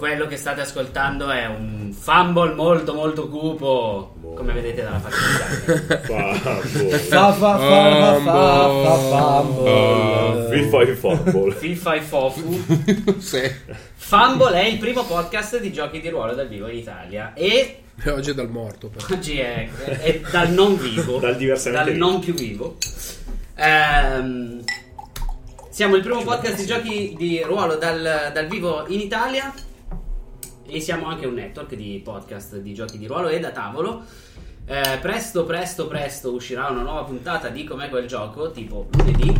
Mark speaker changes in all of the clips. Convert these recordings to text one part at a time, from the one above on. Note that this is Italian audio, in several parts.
Speaker 1: Quello che state ascoltando è un fumble molto molto cupo, come vedete dalla faccia.
Speaker 2: Fumble.
Speaker 3: Fa fa fa fa fumble.
Speaker 2: FIFA e Fumble.
Speaker 1: FIFA e Fofu.
Speaker 4: Sì.
Speaker 1: Fumble è il primo podcast di giochi di ruolo dal vivo in Italia e
Speaker 4: E oggi è dal morto, però.
Speaker 1: oggi è, è dal non vivo,
Speaker 2: Dal diversamente
Speaker 1: dal
Speaker 2: vivo.
Speaker 1: non più vivo. Ehm, siamo il primo podcast di giochi di ruolo dal, dal vivo in Italia e siamo anche un network di podcast di giochi di ruolo e da tavolo. Eh, presto, presto, presto uscirà una nuova puntata di Com'è quel gioco, tipo lunedì.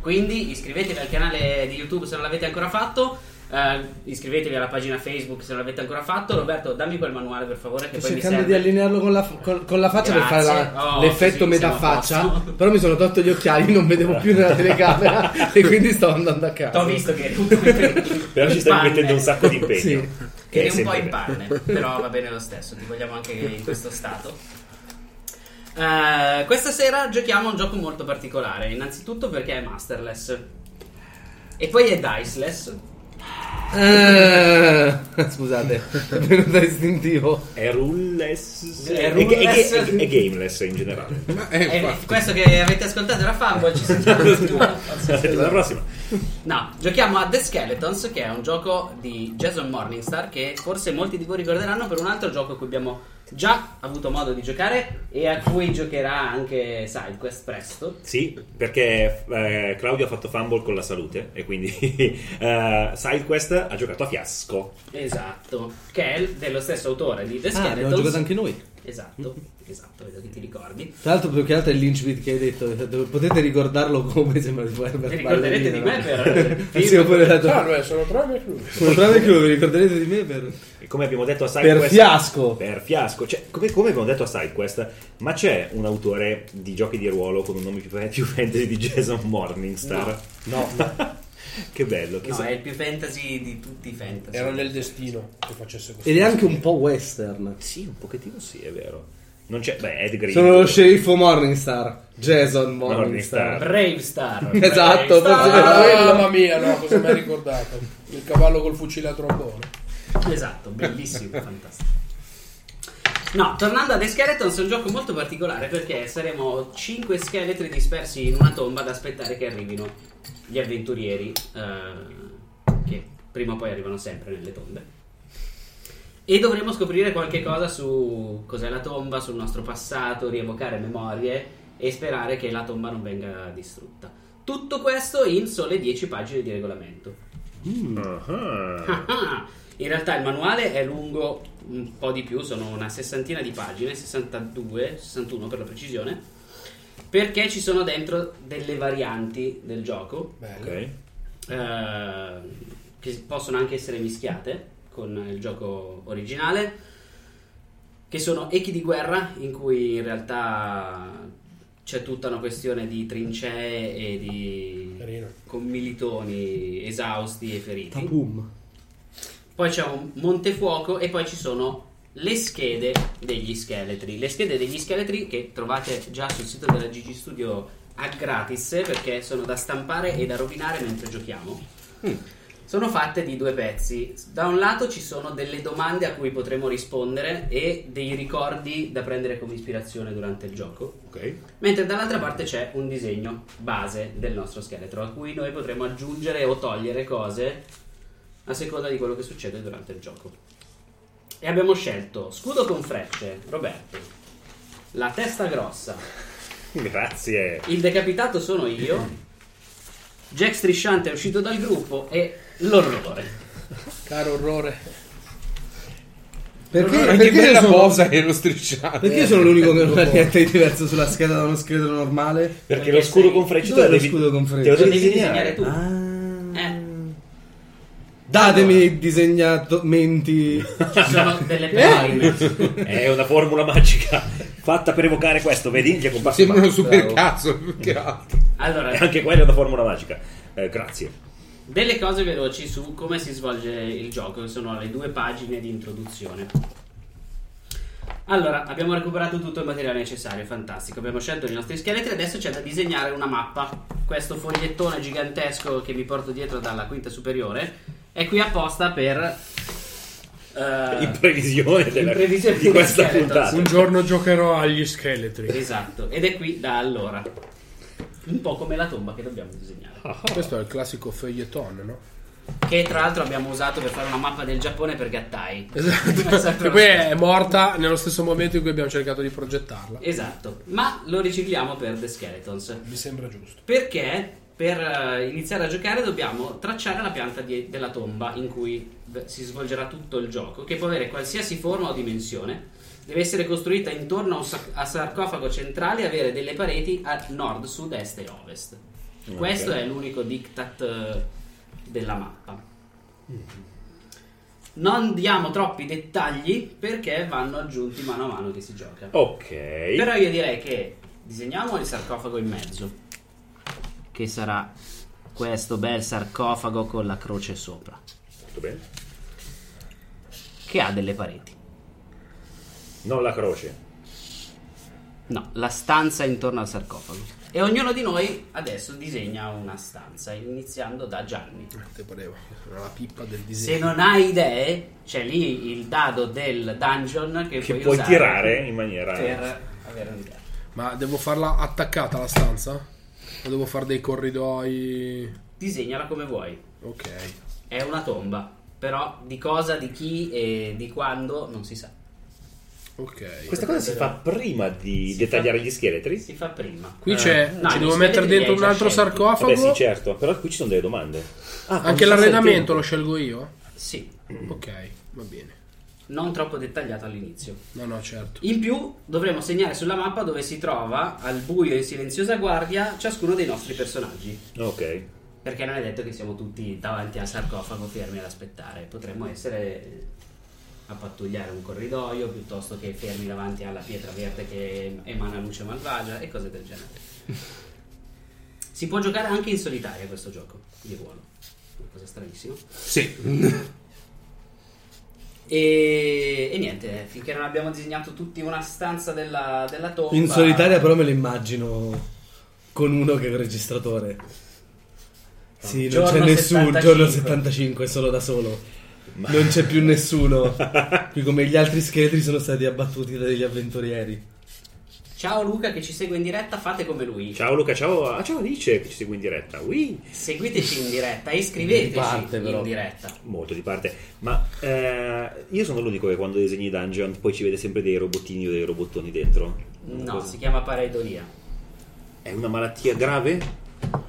Speaker 1: Quindi iscrivetevi al canale di YouTube se non l'avete ancora fatto. Eh, iscrivetevi alla pagina Facebook se non l'avete ancora fatto. Roberto, dammi quel manuale per favore. Che
Speaker 3: Sto
Speaker 1: poi mi
Speaker 3: cercando
Speaker 1: serve.
Speaker 3: di allinearlo con la, con, con la faccia per fare
Speaker 1: Grazie.
Speaker 3: la-
Speaker 1: Oh,
Speaker 3: l'effetto
Speaker 1: così
Speaker 3: metà
Speaker 1: siamo a
Speaker 3: faccia.
Speaker 1: posto.
Speaker 3: Però mi sono tolto gli occhiali, non vedevo più nella telecamera e quindi sto andando a casa.
Speaker 1: T'ho visto che po' in
Speaker 2: Però ci stai
Speaker 1: panne.
Speaker 2: mettendo un sacco di impegno.
Speaker 3: Sì.
Speaker 1: Che
Speaker 2: è
Speaker 1: un po' in panne, però va bene lo stesso, ti vogliamo anche in questo stato. Eh, questa sera giochiamo a un gioco molto particolare, innanzitutto perché è masterless e poi è diceless.
Speaker 3: Eh, scusate, è venuto istintivo.
Speaker 2: È ruleless.
Speaker 1: È
Speaker 2: È,
Speaker 1: ruleless.
Speaker 2: è- è- è gameless in generale.
Speaker 1: Questo che avete ascoltato era Fumble, ci sentiamo la settimana prossima.
Speaker 2: La prossima.
Speaker 1: No, giochiamo a The Skeletons, che è un gioco di Jason Morningstar che forse molti di voi ricorderanno per un altro gioco a cui abbiamo già avuto modo di giocare e a cui giocherà anche SideQuest presto.
Speaker 2: Sì, perché eh, Claudio ha fatto fumble con la salute e quindi eh, SideQuest ha giocato a fiasco.
Speaker 1: Esatto, che è dello stesso autore di The
Speaker 3: Ah, abbiamo
Speaker 1: Skeletons.
Speaker 3: giocato anche noi.
Speaker 1: Esatto, esatto, vedo che ti ricordi.
Speaker 3: Tra l'altro, più che altro è l'incipit che hai detto. Potete ricordarlo come sembra di Herbert
Speaker 1: Vi ricorderete di me
Speaker 3: no? Sì, oppure dato-
Speaker 4: Salve, sono Troia e Cruz.
Speaker 3: Sono tranne che vi ricorderete di me per.
Speaker 2: E come abbiamo detto a SideQuest...
Speaker 3: Per fiasco.
Speaker 2: Per fiasco. Cioè, come, come abbiamo detto a SideQuest, ma c'è un autore di giochi di ruolo con un nome più, più fantasy di Jason Morningstar?
Speaker 3: No.
Speaker 2: che bello.
Speaker 1: No,
Speaker 2: chissà.
Speaker 1: è il più fantasy di tutti i fantasy.
Speaker 4: Era nel destino che facesse questo.
Speaker 3: Ed è anche un po' western.
Speaker 2: Sì, un pochettino sì, è vero. Non c'è... Beh, Ed Green.
Speaker 3: Sono lo sceriffo Morningstar. Jason Morningstar.
Speaker 2: Morningstar.
Speaker 1: Brave Star.
Speaker 3: Esatto,
Speaker 1: Brave Star.
Speaker 4: Ah, mamma mia, no, cosa mi ha ricordato? Il cavallo col fucile a trombone.
Speaker 1: Esatto, bellissimo, fantastico. No, tornando a The Skeletons è un gioco molto particolare perché saremo 5 scheletri dispersi in una tomba ad aspettare che arrivino gli avventurieri eh, che prima o poi arrivano sempre nelle tombe. E dovremo scoprire qualche cosa su cos'è la tomba, sul nostro passato, rievocare memorie e sperare che la tomba non venga distrutta. Tutto questo in sole 10 pagine di regolamento.
Speaker 2: Ah,
Speaker 1: In realtà il manuale è lungo un po' di più, sono una sessantina di pagine, 62, 61 per la precisione, perché ci sono dentro delle varianti del gioco
Speaker 4: Bello.
Speaker 2: Ok.
Speaker 1: eh, che possono anche essere mischiate con il gioco originale, che sono echi di guerra in cui in realtà c'è tutta una questione di trincee e di
Speaker 4: Carino.
Speaker 1: commilitoni esausti e feriti.
Speaker 3: Tapum.
Speaker 1: Poi c'è un montefuoco e poi ci sono le schede degli scheletri. Le schede degli scheletri che trovate già sul sito della GG Studio a gratis perché sono da stampare e da rovinare mentre giochiamo. Sono fatte di due pezzi. Da un lato ci sono delle domande a cui potremo rispondere e dei ricordi da prendere come ispirazione durante il gioco.
Speaker 2: Ok.
Speaker 1: Mentre dall'altra parte c'è un disegno base del nostro scheletro a cui noi potremo aggiungere o togliere cose a seconda di quello che succede durante il gioco. E abbiamo scelto scudo con frecce, Roberto, la testa grossa,
Speaker 2: Grazie.
Speaker 1: il decapitato sono io, Jack Strisciante è uscito dal gruppo e l'orrore.
Speaker 4: Caro orrore.
Speaker 3: Perché,
Speaker 5: Anche
Speaker 3: perché
Speaker 5: bella
Speaker 3: sono,
Speaker 5: posa e lo strisciato.
Speaker 3: perché io sono l'unico che non ha niente di diverso sulla scheda da uno scheletro normale?
Speaker 2: Perché,
Speaker 1: Perché
Speaker 2: lo scudo
Speaker 1: sei-
Speaker 2: con frecce
Speaker 3: Dov'è
Speaker 2: te lo devi,
Speaker 3: scudo con
Speaker 2: te
Speaker 3: frecce?
Speaker 2: lo
Speaker 1: Lo
Speaker 2: devi
Speaker 1: devi
Speaker 2: disegnare.
Speaker 1: disegnare tu.
Speaker 2: Ah.
Speaker 1: Eh,
Speaker 3: Datemi disegnamenti.
Speaker 1: ci sono delle parole in mezzo.
Speaker 2: È una formula magica fatta per evocare questo, vedi? Gli è comparso
Speaker 5: Sembra un super
Speaker 3: Bravo.
Speaker 5: cazzo più che altro.
Speaker 1: Allora,
Speaker 2: E anche quella è una formula magica. Eh, grazie.
Speaker 1: Delle cose veloci su come si svolge il gioco, che sono le due pagine di introduzione. Allora, abbiamo recuperato tutto il materiale necessario, fantastico. Abbiamo scelto i nostri scheletri, adesso c'è da disegnare una mappa. Questo fogliettone gigantesco che mi porto dietro dalla quinta superiore è qui apposta per... eh,
Speaker 2: In previsione, della-
Speaker 1: in previsione
Speaker 2: di questa puntata.
Speaker 4: Un giorno giocherò agli scheletri.
Speaker 1: Esatto, ed è qui da allora. Un po' come la tomba che dobbiamo disegnare.
Speaker 4: Questo è il classico feuilleton, no?
Speaker 1: Che tra l'altro abbiamo usato per fare una mappa del Giappone per Gattai.
Speaker 4: Esatto. e poi è morta nello stesso momento in cui abbiamo cercato di progettarla.
Speaker 1: Esatto, ma lo ricicliamo per The Skeletons.
Speaker 4: Mi sembra giusto.
Speaker 1: Perché per eh, iniziare a giocare dobbiamo tracciare la pianta di- della tomba in cui si svolgerà tutto il gioco, che può avere qualsiasi forma o dimensione. Deve essere costruita intorno a un sac- a sarcofago centrale e avere delle pareti a nord, sud, est e ovest. Questo è l'unico diktat eh, della mappa. Non diamo troppi dettagli perché vanno aggiunti mano a mano che si gioca.
Speaker 2: Ok.
Speaker 1: Però io direi che disegniamo il sarcofago in mezzo, che sarà questo bel sarcofago con la croce sopra,
Speaker 2: Molto bene.
Speaker 1: che ha delle pareti.
Speaker 2: Non la croce.
Speaker 1: No, la stanza intorno al sarcofago. E ognuno di noi adesso disegna una stanza, iniziando da Gianni.
Speaker 4: Te pareva, era la pippa del
Speaker 1: Se
Speaker 4: disegno.
Speaker 1: non hai idee, c'è lì il dado del dungeon che,
Speaker 2: Che
Speaker 1: puoi,
Speaker 2: puoi
Speaker 1: usare
Speaker 2: tirare in maniera...
Speaker 1: per avere un'idea.
Speaker 4: Ma devo farla attaccata alla stanza? O devo fare dei corridoi?
Speaker 1: Disegnala come vuoi.
Speaker 4: Ok.
Speaker 1: È una tomba, però di cosa, di chi e di quando non si sa.
Speaker 4: Ok.
Speaker 2: Questa cosa si fa prima di
Speaker 1: Si
Speaker 2: dettagliare
Speaker 1: fa-
Speaker 2: gli scheletri?
Speaker 1: Si fa prima.
Speaker 4: Qui c'è,
Speaker 1: no,
Speaker 4: ci devo mettere dentro un altro
Speaker 1: scelti.
Speaker 4: sarcofago.
Speaker 2: Vabbè sì, certo. Però qui ci sono delle domande. Ah, quando
Speaker 4: Anche l'arredamento lo scelgo io?
Speaker 1: Sì,
Speaker 4: Ok, va bene.
Speaker 1: non troppo dettagliato all'inizio.
Speaker 4: No, no, certo.
Speaker 1: In più dovremo segnare sulla mappa dove si trova, al buio in silenziosa guardia, ciascuno dei nostri personaggi.
Speaker 2: Ok.
Speaker 1: Perché non è detto che siamo tutti davanti al sarcofago fermi ad aspettare. Potremmo essere a pattugliare un corridoio piuttosto che fermi davanti alla pietra verde che emana luce malvagia e cose del genere. Si può giocare anche in solitaria questo gioco di ruolo. Una cosa stranissima.
Speaker 5: Sì.
Speaker 1: E, e niente, finché non abbiamo disegnato tutti una stanza della, della tomba.
Speaker 3: In solitaria però me lo immagino con uno che è il registratore. Sì, non c'è nessuno,
Speaker 1: 75.
Speaker 3: giorno 75, solo da solo. Non c'è più nessuno. Qui come gli altri scheletri sono stati abbattuti dagli avventurieri.
Speaker 1: Ciao Luca che ci segue in diretta, fate come lui.
Speaker 2: Ciao Luca, ciao. Ah, ciao Alice che ci segue in diretta. Ui,
Speaker 1: Seguiteci in diretta, iscriveteci
Speaker 3: Di parte, però.
Speaker 1: in diretta.
Speaker 2: molto di parte. Ma eh, io sono l'unico che quando disegni i dungeon poi ci vede sempre dei robottini o dei robottoni dentro. Una
Speaker 1: No,
Speaker 2: cosa-
Speaker 1: si chiama pareidolia.
Speaker 2: È una malattia grave?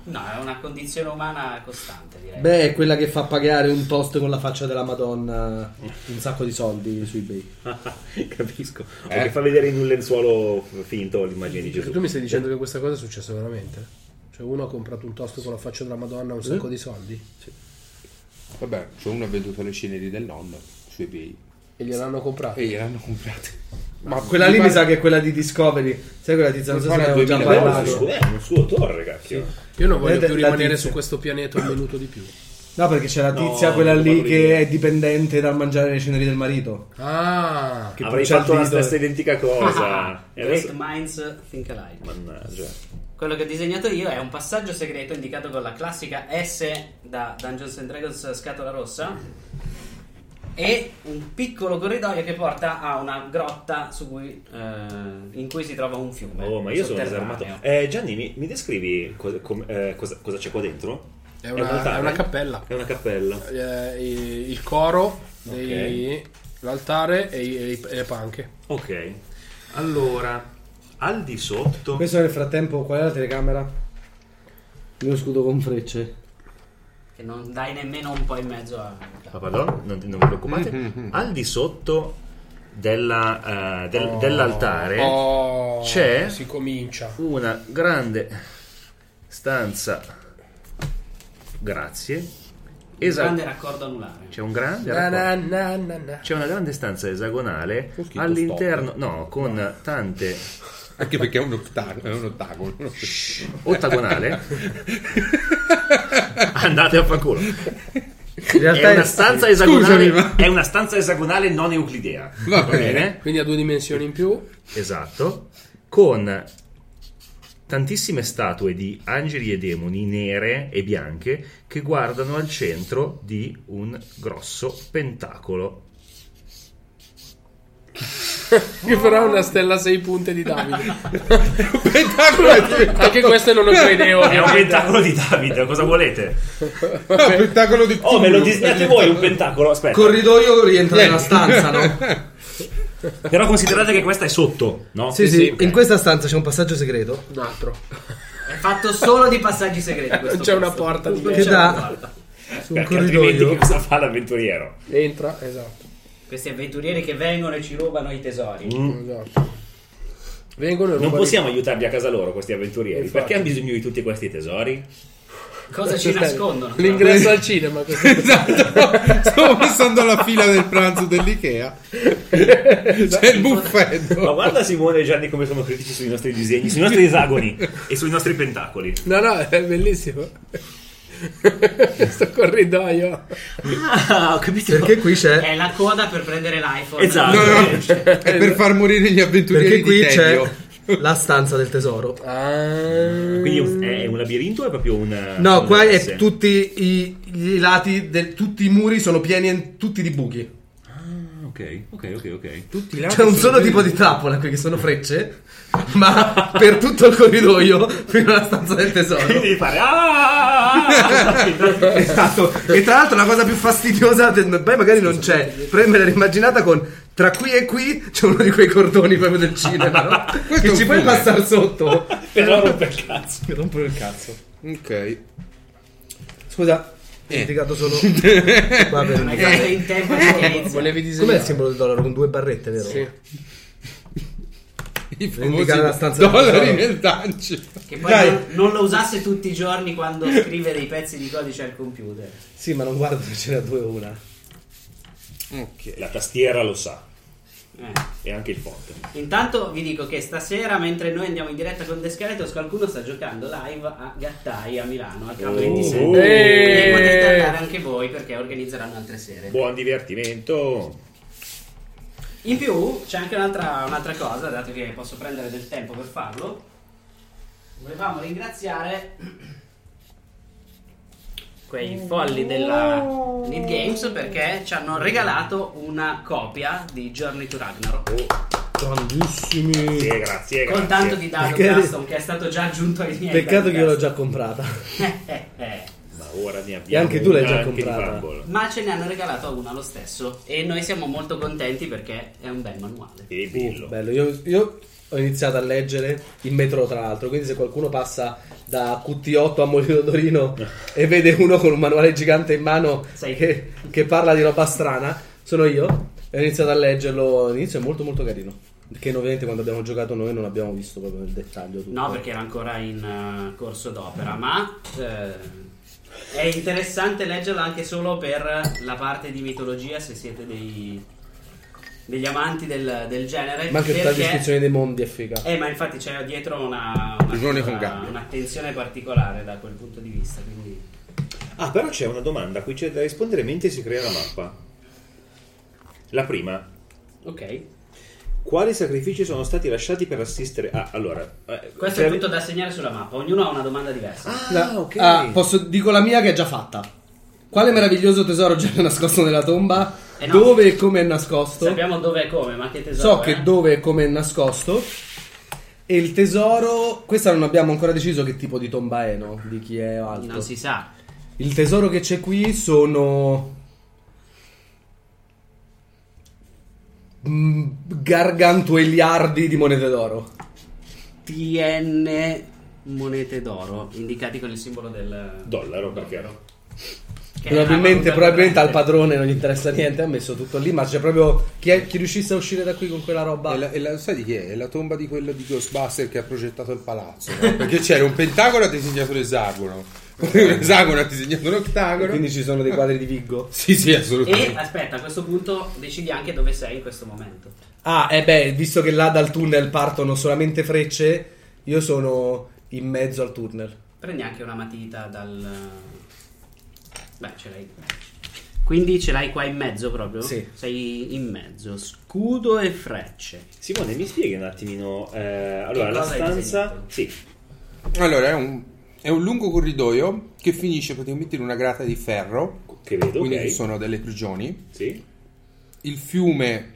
Speaker 1: No, è una condizione umana costante, direi.
Speaker 3: Beh, è quella che fa pagare un toast con la faccia della Madonna un sacco di soldi su eBay.
Speaker 2: Capisco. O
Speaker 5: Eh.
Speaker 2: che fa vedere in un lenzuolo finto l'immagine di Gesù.
Speaker 4: Tu mi stai dicendo che questa cosa è successa veramente? Cioè uno ha comprato un toast con la faccia della Madonna un sacco di soldi?
Speaker 5: Vabbè, c'è uno ha venduto le ceneri del nonno su eBay.
Speaker 4: E gliel'hanno comprato.
Speaker 5: E gliel'hanno comprati. Ma
Speaker 3: Quella lì mi sa che è quella di Discovery. Sai quella tizia? Non so se
Speaker 5: Guarda,
Speaker 3: ne avevo già
Speaker 5: 2000
Speaker 6: Beh, è un
Speaker 3: parlato.
Speaker 6: suo, è un suo torre, cacchio.
Speaker 4: Io non voglio più rimanere su questo pianeta un minuto di più.
Speaker 3: No, perché c'è la
Speaker 6: No,
Speaker 3: tizia, quella
Speaker 6: non
Speaker 3: lì che
Speaker 6: te.
Speaker 3: è dipendente dal mangiare le ceneri del marito.
Speaker 4: Ah,
Speaker 3: Che
Speaker 6: Avrei fatto la stessa identica cosa.
Speaker 1: Great
Speaker 6: adesso...
Speaker 1: minds think alike.
Speaker 6: Mannaggia.
Speaker 1: Quello che ho disegnato io è un passaggio segreto indicato con la classica S da Dungeons and Dragons scatola rossa e un piccolo corridoio che porta a una grotta su cui, eh, in cui si trova un fiume.
Speaker 6: Oh, ma io sono disarmato. Eh, Gianni, mi, mi descrivi co- com- eh, cosa, cosa c'è qua dentro?
Speaker 4: è
Speaker 6: un
Speaker 4: una, è una cappella.
Speaker 6: È una cappella.
Speaker 4: Eh, il coro, dei- l'altare e, e i- e le panche.
Speaker 6: Ok. Allora, al di sotto...
Speaker 3: Questo nel frattempo, qual è la telecamera? Il mio scudo con frecce.
Speaker 1: Che non dai nemmeno un po' in mezzo a...
Speaker 6: Ah, pardon, non, non vi preoccupate. Al di sotto della, eh, del- dell'altare
Speaker 4: Oh,
Speaker 6: c'è-
Speaker 4: Si comincia.
Speaker 6: una grande stanza. Grazie. Esa-
Speaker 1: Grande raccordo anulare.
Speaker 6: C'è un grande
Speaker 4: Na,
Speaker 6: raccordo-
Speaker 4: na, na, na, na.
Speaker 6: C'è una grande stanza esagonale all'interno, no, con tante
Speaker 5: Anche perché è un ottagono. È un ottagono.
Speaker 6: ottagonale. Andate a fanculo.
Speaker 3: In
Speaker 6: È
Speaker 3: realtà
Speaker 6: una stanza esagonale,
Speaker 5: Scusami, ma-
Speaker 6: è una stanza esagonale non euclidea.
Speaker 5: Va
Speaker 6: Va bene?
Speaker 4: Quindi ha due dimensioni in più.
Speaker 6: Esatto. Con tantissime statue di angeli e demoni nere e bianche che guardano al centro di un grosso pentacolo.
Speaker 4: Che però è una stella a sei punte di Davide.
Speaker 5: Pentacolo è diventato
Speaker 4: Anche questo non lo credevo.
Speaker 6: È un pentacolo di Davide, cosa volete?
Speaker 5: un pentacolo di
Speaker 6: Oh, me lo disegnate voi un pentacolo? Aspetta.
Speaker 3: corridoio rientra nella stanza, no?
Speaker 6: Però considerate che questa è sotto, no?
Speaker 3: Sì, sì,
Speaker 4: sì,
Speaker 3: in questa stanza c'è un passaggio segreto
Speaker 4: Un altro.
Speaker 1: È fatto solo di passaggi segreti questo
Speaker 4: Non c'è una
Speaker 1: posto.
Speaker 4: porta di
Speaker 1: Non
Speaker 3: Che
Speaker 1: c'è
Speaker 3: dà-
Speaker 1: una porta.
Speaker 3: su un
Speaker 6: Perché altrimenti che
Speaker 3: corridoio.
Speaker 6: cosa fa l'avventuriero?
Speaker 4: Entra, esatto.
Speaker 1: Questi avventurieri che vengono e ci rubano i tesori.
Speaker 4: esatto. Vengono e
Speaker 6: Non
Speaker 4: rubano-
Speaker 6: possiamo aiutarli a casa loro, questi avventurieri.
Speaker 4: Infatti.
Speaker 6: Perché hanno bisogno di tutti questi tesori?
Speaker 1: Cosa ci nascondono?
Speaker 4: L'ingresso al cinema.
Speaker 5: Esatto. Stavo passando alla fila del pranzo dell'Ikea. C'è il
Speaker 6: Ma
Speaker 5: buffetto.
Speaker 6: guarda Simone e Gianni come sono critici sui nostri disegni, sui nostri esagoni e sui nostri pentacoli.
Speaker 4: No, no, è bellissimo. Questo corridoio.
Speaker 6: Ah, ho capito.
Speaker 3: Perché qui c'è
Speaker 1: È la coda per prendere l'iPhone.
Speaker 6: Esatto.
Speaker 5: No, no, è per far morire gli avventurieri
Speaker 3: perché qui
Speaker 5: di
Speaker 3: c'è la stanza del tesoro.
Speaker 4: Ah.
Speaker 6: Quindi è un, labirinto o è proprio un...
Speaker 3: No,
Speaker 6: un
Speaker 3: qua tutti i, i lati del, tutti i muri sono pieni en- tutti di buchi.
Speaker 6: Ok, ok, ok, ok.
Speaker 5: Tutti i
Speaker 3: C'è un solo tipo di trappola qui che sono frecce, ma per tutto il corridoio fino alla stanza del tesoro.
Speaker 6: Quindi devi fare... Ah!
Speaker 3: Esatto. E tra l'altro la cosa più fastidiosa, poi magari non c'è, però me l'ero immaginata con tra qui e qui c'è uno di quei cordoni proprio del cinema, no? Che ci puoi passare sotto.
Speaker 6: Però rompe il cazzo.
Speaker 3: Mi rompo il cazzo.
Speaker 5: Ok.
Speaker 3: Scusa, ho
Speaker 5: Eh.
Speaker 3: indicato solo. Va
Speaker 1: Non hai fatto in tempo inizia.
Speaker 4: Volevi
Speaker 3: Com'è
Speaker 4: disegnare?
Speaker 3: il simbolo del dollaro con due barrette, vero?
Speaker 4: Sì.
Speaker 5: I
Speaker 3: indicare la stanza
Speaker 5: dollari nel dungeon.
Speaker 1: Che poi
Speaker 3: Dai.
Speaker 1: non, non lo usasse tutti i giorni quando scrive dei pezzi di codice al computer.
Speaker 3: Sì, ma non guardo se ce n'è due o una.
Speaker 5: Ok.
Speaker 6: La tastiera lo sa.
Speaker 1: Eh.
Speaker 6: E anche il fonte.
Speaker 1: Intanto vi dico che stasera, mentre noi andiamo in diretta con The Skeletons, qualcuno sta giocando live a Gattai a Milano al Camp
Speaker 6: Oh.
Speaker 1: 27.
Speaker 6: Uh.
Speaker 1: E potete andare anche voi perché organizzeranno altre sere.
Speaker 6: Buon divertimento.
Speaker 1: In più c'è anche un'altra, un'altra cosa, dato che posso prendere del tempo per farlo. Volevamo ringraziare quei folli della Need Games perché ci hanno regalato una copia di Journey to Ragnarok
Speaker 3: Grandissimi.
Speaker 6: Grazie, grazie,
Speaker 1: con tanto di dado
Speaker 3: Perché-
Speaker 1: custom che è stato già aggiunto ai miei
Speaker 3: Peccato che io l'ho già comprata.
Speaker 1: Eh, eh.
Speaker 6: Ma ora ne abbiamo
Speaker 3: E anche tu l'hai già comprata.
Speaker 1: Ma ce ne hanno regalato una lo stesso e noi siamo molto contenti perché è un bel manuale.
Speaker 6: Che bello.
Speaker 3: Uh, bello, io, io ho iniziato a leggere in metro tra l'altro, quindi se qualcuno passa da QT8 a Molino d'Orino e vede uno con un manuale gigante in mano che, che parla di roba strana, sono io. E ho iniziato a leggerlo, all'inizio è molto molto carino, che ovviamente quando abbiamo giocato noi non abbiamo visto proprio nel dettaglio tutto.
Speaker 1: No, perché era ancora in eh, corso d'opera, ma eh, è interessante leggerlo anche solo per la parte di mitologia se siete dei degli amanti del, del genere.
Speaker 3: Ma anche tutta la
Speaker 1: perché-
Speaker 3: descrizione dei mondi è figa.
Speaker 1: Eh, ma infatti c'è dietro una, una- una- un'attenzione particolare da quel punto di vista. Quindi...
Speaker 6: Ah, però c'è una domanda a cui c'è da rispondere mentre si crea la mappa. La prima,
Speaker 1: Ok,
Speaker 6: quali sacrifici sono stati lasciati per assistere? Ah, allora, eh,
Speaker 1: questo è tutto da segnare sulla mappa. Ognuno ha una domanda diversa.
Speaker 6: Ah,
Speaker 3: La-
Speaker 6: ok.
Speaker 3: ah, posso, dico la mia che è già fatta. Quale meraviglioso tesoro c'è nascosto nella tomba?
Speaker 1: Eh no.
Speaker 3: Dove e come è nascosto?
Speaker 1: Sappiamo dove e come, ma che tesoro
Speaker 3: So
Speaker 1: è?
Speaker 3: che dove e come è nascosto. E il tesoro. Questa non abbiamo ancora deciso che tipo di tomba è, no? Di chi è alto.
Speaker 1: Non si sa.
Speaker 3: Il tesoro che c'è qui sono. mm, Gargantueliardi di monete d'oro.
Speaker 1: TN monete d'oro, indicati con il simbolo del
Speaker 6: Dollaro, perché
Speaker 1: Che è una
Speaker 3: Probabilmente, probabilmente al padrone non gli interessa niente, ha messo tutto lì, ma c'è proprio chi, è- chi riuscisse a uscire da qui con quella roba.
Speaker 5: E la, e la- sai di chi è? È la tomba di quello di Ghostbuster che ha progettato il palazzo. no? Perché c'era un pentagono e ha disegnato l'esagono. Un esagono ha disegnato un ottagono.
Speaker 3: Quindi ci sono dei quadri di Viggo.
Speaker 5: Sì, sì,
Speaker 1: E
Speaker 5: assolutamente.
Speaker 1: aspetta, a questo punto decidi anche dove sei in questo momento.
Speaker 3: Ah, e beh, visto che là dal tunnel partono solamente frecce, io sono in mezzo al tunnel.
Speaker 1: Prendi anche una matita dal. Beh, ce l'hai. Quindi ce l'hai qua in mezzo proprio?
Speaker 3: Sì.
Speaker 1: Sei in mezzo, scudo e frecce.
Speaker 6: Simone, mi spieghi un attimino. eh, allora, la
Speaker 1: cosa hai
Speaker 6: stanza.
Speaker 1: disegnato?
Speaker 6: Sì,
Speaker 5: Allora, è un, è un lungo corridoio che finisce praticamente in una grata di ferro.
Speaker 6: che vedo.
Speaker 5: Quindi
Speaker 6: ok.
Speaker 5: ci sono delle prigioni.
Speaker 6: Sì.
Speaker 5: Il fiume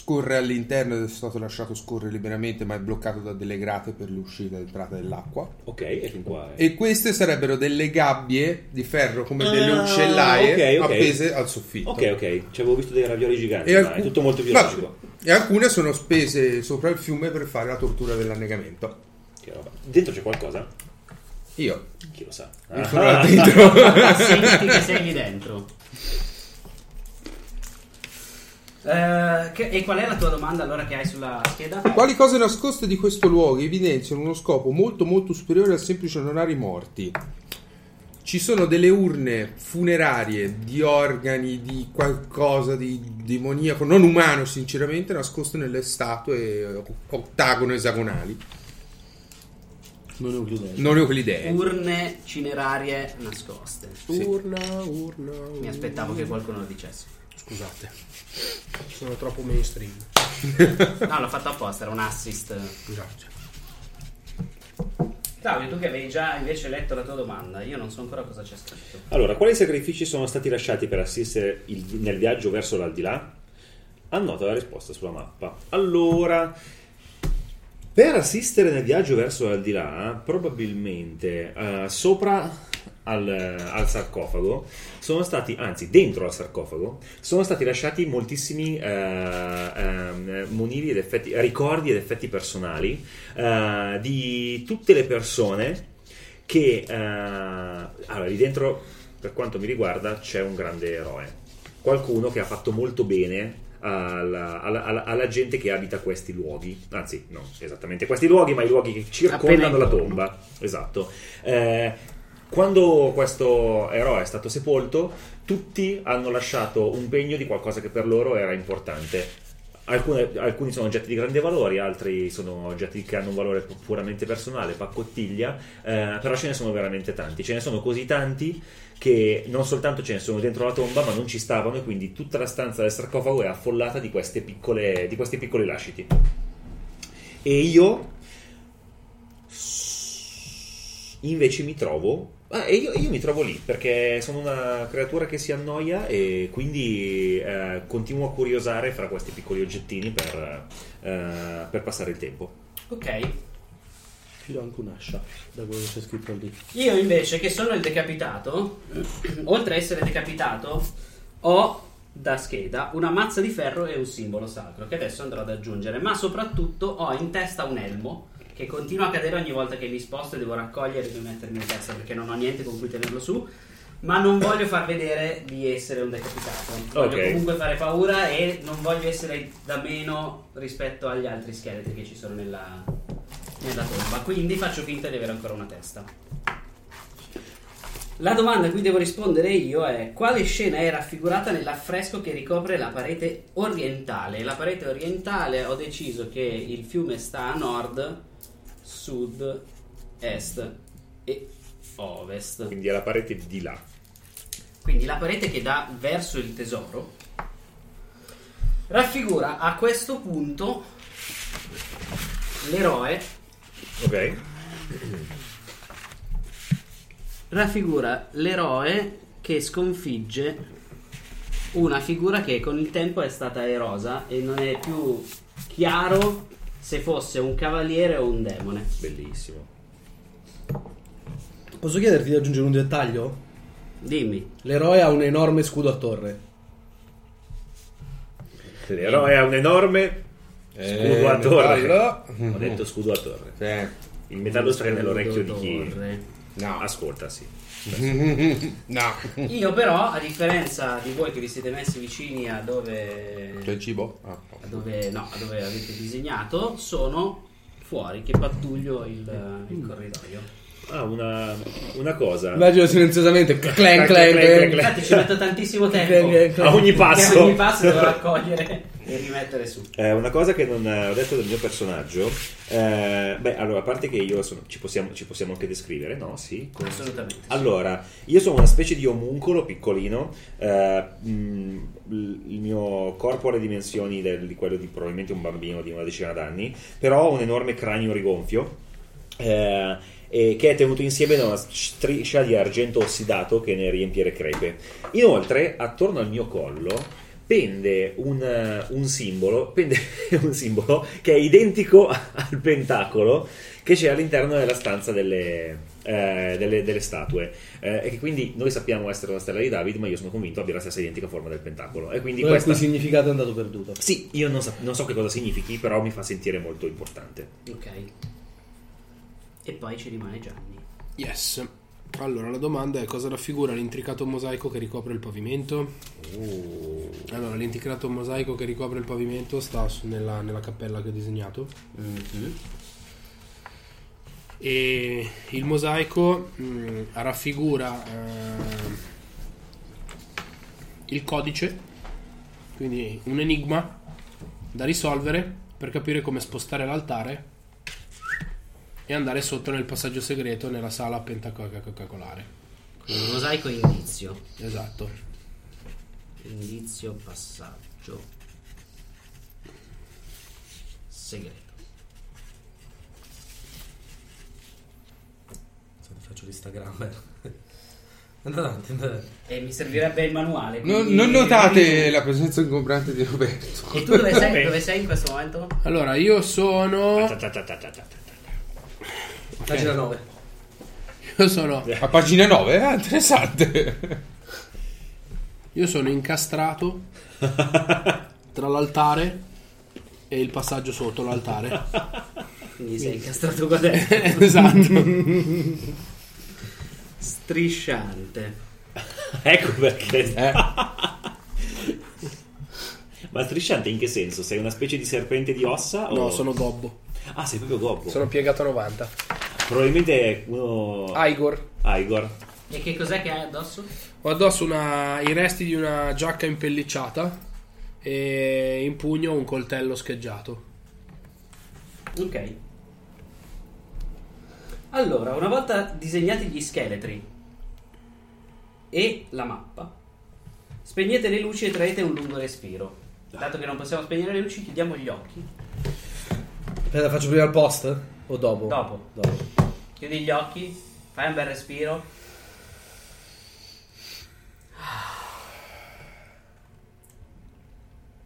Speaker 5: scorre all'interno ed è stato lasciato scorrere liberamente, ma è bloccato da delle grate per l'uscita e l'entrata dell'acqua.
Speaker 6: Ok, e fin qua. è-
Speaker 5: E queste sarebbero delle gabbie di ferro come delle
Speaker 6: Ah,
Speaker 5: uccellaie
Speaker 6: ok, ok.
Speaker 5: appese al soffitto.
Speaker 6: Ok, ok, ci avevo visto dei ravioli giganti,
Speaker 5: E,
Speaker 6: ma
Speaker 5: alcu-
Speaker 6: è tutto molto
Speaker 5: Ma-
Speaker 6: biologico.
Speaker 5: e alcune sono spese sopra il fiume per fare la tortura dell'annegamento.
Speaker 6: Che roba. Dentro c'è qualcosa?
Speaker 5: Io
Speaker 6: Chi lo sa? Ah,
Speaker 5: sono là dentro.
Speaker 1: Senti che sei lì dentro. Eh, che- e qual è la tua domanda allora che hai sulla scheda?
Speaker 5: Quali cose nascoste di questo luogo evidenziano uno scopo molto molto superiore al semplice onorare i morti? Ci sono delle urne funerarie di organi, di qualcosa di demoniaco, non umano sinceramente, nascoste nelle statue ottagono esagonali,
Speaker 3: Non idea.
Speaker 5: non euclidee.
Speaker 1: Urne cinerarie nascoste.
Speaker 4: Urna, urna, urna.
Speaker 1: Mi aspettavo che qualcuno lo dicesse.
Speaker 4: Scusate. Sono troppo mainstream.
Speaker 1: No, l'ho fatto apposta, era un assist.
Speaker 4: Scusate.
Speaker 1: Claudio, tu che avevi già invece letto la tua domanda, io non so ancora cosa c'è scritto.
Speaker 6: Allora, quali sacrifici sono stati lasciati per assistere il- nel viaggio verso l'aldilà? Annota la risposta sulla mappa. Allora, per assistere nel viaggio verso l'aldilà, probabilmente eh, sopra al, al sarcofago sono stati, anzi dentro al sarcofago, sono stati lasciati moltissimi eh, ehm, monili ed effetti, ricordi ed effetti personali eh, di tutte le persone che eh, allora lì dentro per quanto mi riguarda c'è un grande eroe. Qualcuno che ha fatto molto bene alla, alla- alla- gente che abita questi luoghi. Anzi non esattamente questi luoghi ma i luoghi che circondano la tomba. Esatto. Eh, quando questo eroe è stato sepolto tutti hanno lasciato un pegno di qualcosa che per loro era importante Alcune- alcuni sono oggetti di grande valore, altri sono oggetti che hanno un valore pu- puramente personale, paccottiglia, eh, però ce ne sono veramente tanti. Ce ne sono così tanti che non soltanto ce ne sono dentro la tomba, ma non ci stavano e quindi tutta la stanza del sarcofago è affollata di, piccole, di questi piccoli lasciti. E io invece mi trovo ah, e io, io mi trovo lì perché sono una creatura che si annoia e quindi eh, continuo a curiosare fra questi piccoli oggettini per, eh, per passare il tempo
Speaker 1: Ok.
Speaker 3: Ci do anche un'ascia da quello che c'è scritto lì.
Speaker 1: Io invece, che sono il decapitato, oltre a essere decapitato, ho da scheda una mazza di ferro e un simbolo sacro che adesso andrò ad aggiungere, ma soprattutto ho in testa un elmo che continua a cadere ogni volta che mi sposto e devo raccogliere e mettermi in testa perché non ho niente con cui tenerlo su. Ma non voglio far vedere di essere un decapitato. Voglio
Speaker 6: Ok.
Speaker 1: comunque fare paura e non voglio essere da meno rispetto agli altri scheletri che ci sono nella, nella tomba. Quindi faccio finta di avere ancora una testa. La domanda a cui devo rispondere io è quale scena è raffigurata nell'affresco che ricopre la parete orientale? La parete orientale ho deciso che il fiume sta a nord, sud, est e ovest.
Speaker 6: Quindi è la parete di là.
Speaker 1: Quindi la parete che dà verso il tesoro raffigura a questo punto l'eroe
Speaker 6: Ok.
Speaker 1: raffigura l'eroe che sconfigge una figura che con il tempo è stata erosa e non è più chiaro se fosse un cavaliere o un demone.
Speaker 6: Bellissimo.
Speaker 3: Posso chiederti di aggiungere un dettaglio?
Speaker 1: Dimmi.
Speaker 3: L'eroe ha un enorme scudo a torre.
Speaker 6: L'eroe ha un enorme scudo a torre. Ho detto scudo a torre.
Speaker 5: Eh,
Speaker 6: Il metallo sta nell'orecchio di chi
Speaker 1: Torre.
Speaker 5: no.
Speaker 6: ascolta, sì.
Speaker 5: no.
Speaker 1: Io però, a differenza di voi che vi siete messi vicini a dove,
Speaker 5: C'è il cibo? Ah,
Speaker 1: a dove, no, a dove avete disegnato, sono fuori che pattuglio il, il corridoio.
Speaker 6: Ah, una, una cosa.
Speaker 3: Immagino silenziosamente. Clank, clank,
Speaker 6: clank,
Speaker 3: clank.
Speaker 1: Infatti ci metto tantissimo tempo.
Speaker 3: Clank, clank.
Speaker 6: A ogni passo.
Speaker 1: a ogni passo devo raccogliere e rimettere su.
Speaker 6: Eh, una cosa che non ho detto del mio personaggio, eh, beh, allora, a parte che io sono, ci, possiamo, ci possiamo anche descrivere, no? Sì. come-
Speaker 1: Assolutamente.
Speaker 6: Allora, io sono una specie di omuncolo piccolino, eh, mm, il mio corpo ha le dimensioni del- di quello di probabilmente un bambino di una decina d'anni, però ho un enorme cranio rigonfio. eh, e che è tenuto insieme da una striscia di argento ossidato che ne riempie le crepe. Inoltre, attorno al mio collo pende un, un simbolo, pende un simbolo che è identico al pentacolo che c'è all'interno della stanza delle, eh, delle- delle statue. Eh, e che quindi noi sappiamo essere la stella di David, ma io sono convinto abbia la stessa identica forma del pentacolo. E quindi questa.
Speaker 3: cui significato è andato perduto.
Speaker 6: Sì, io non so, non so che cosa significhi, però mi fa sentire molto importante.
Speaker 1: Ok. E poi ci rimane Gianni.
Speaker 4: Yes. Allora, la domanda è cosa raffigura l'intricato mosaico che ricopre il pavimento? Allora, l'intricato mosaico che ricopre il pavimento sta nella, nella cappella che ho disegnato. E il mosaico mh, raffigura eh, il codice, quindi un enigma da risolvere per capire come spostare l'altare e andare sotto nel passaggio segreto nella sala pentacocacolare.
Speaker 1: Quindi un mosaico indizio.
Speaker 4: Esatto.
Speaker 1: Indizio, passaggio. Segreto.
Speaker 3: Faccio l'Instagram. Andate avanti, andate avanti.
Speaker 1: E mi servirebbe il manuale.
Speaker 5: Non,
Speaker 1: quindi-
Speaker 5: non notate la presenza ingombrante di Roberto.
Speaker 1: E tu dove sei? dove sei in questo momento?
Speaker 4: Allora, io sono.
Speaker 3: Pagina 9.
Speaker 4: Io sono.
Speaker 5: A pagina 9, ah, interessante.
Speaker 4: Io sono incastrato tra l'altare e il passaggio sotto l'altare.
Speaker 1: Quindi sei incastrato qua dentro.
Speaker 4: esatto.
Speaker 1: Strisciante.
Speaker 6: Ecco perché.
Speaker 5: Eh,
Speaker 6: Ma strisciante in che senso? Sei una specie di serpente di ossa?
Speaker 4: No,
Speaker 6: o-
Speaker 4: sono gobbo.
Speaker 6: Ah, sei proprio gobbo.
Speaker 4: Sono piegato a 90.
Speaker 6: Probabilmente è uno.
Speaker 4: Igor.
Speaker 6: Igor.
Speaker 1: E che cos'è che hai addosso?
Speaker 4: Ho addosso una- i resti di una giacca impellicciata e in pugno un coltello scheggiato.
Speaker 1: Ok. Allora, una volta disegnati gli scheletri e la mappa, spegnete le luci e traete un lungo respiro. Dato che non possiamo spegnere le luci, chiudiamo gli occhi.
Speaker 3: Aspetta, faccio prima il post? O dopo?
Speaker 1: Dopo.
Speaker 3: Dopo.
Speaker 1: Chiudi gli occhi, fai un bel respiro.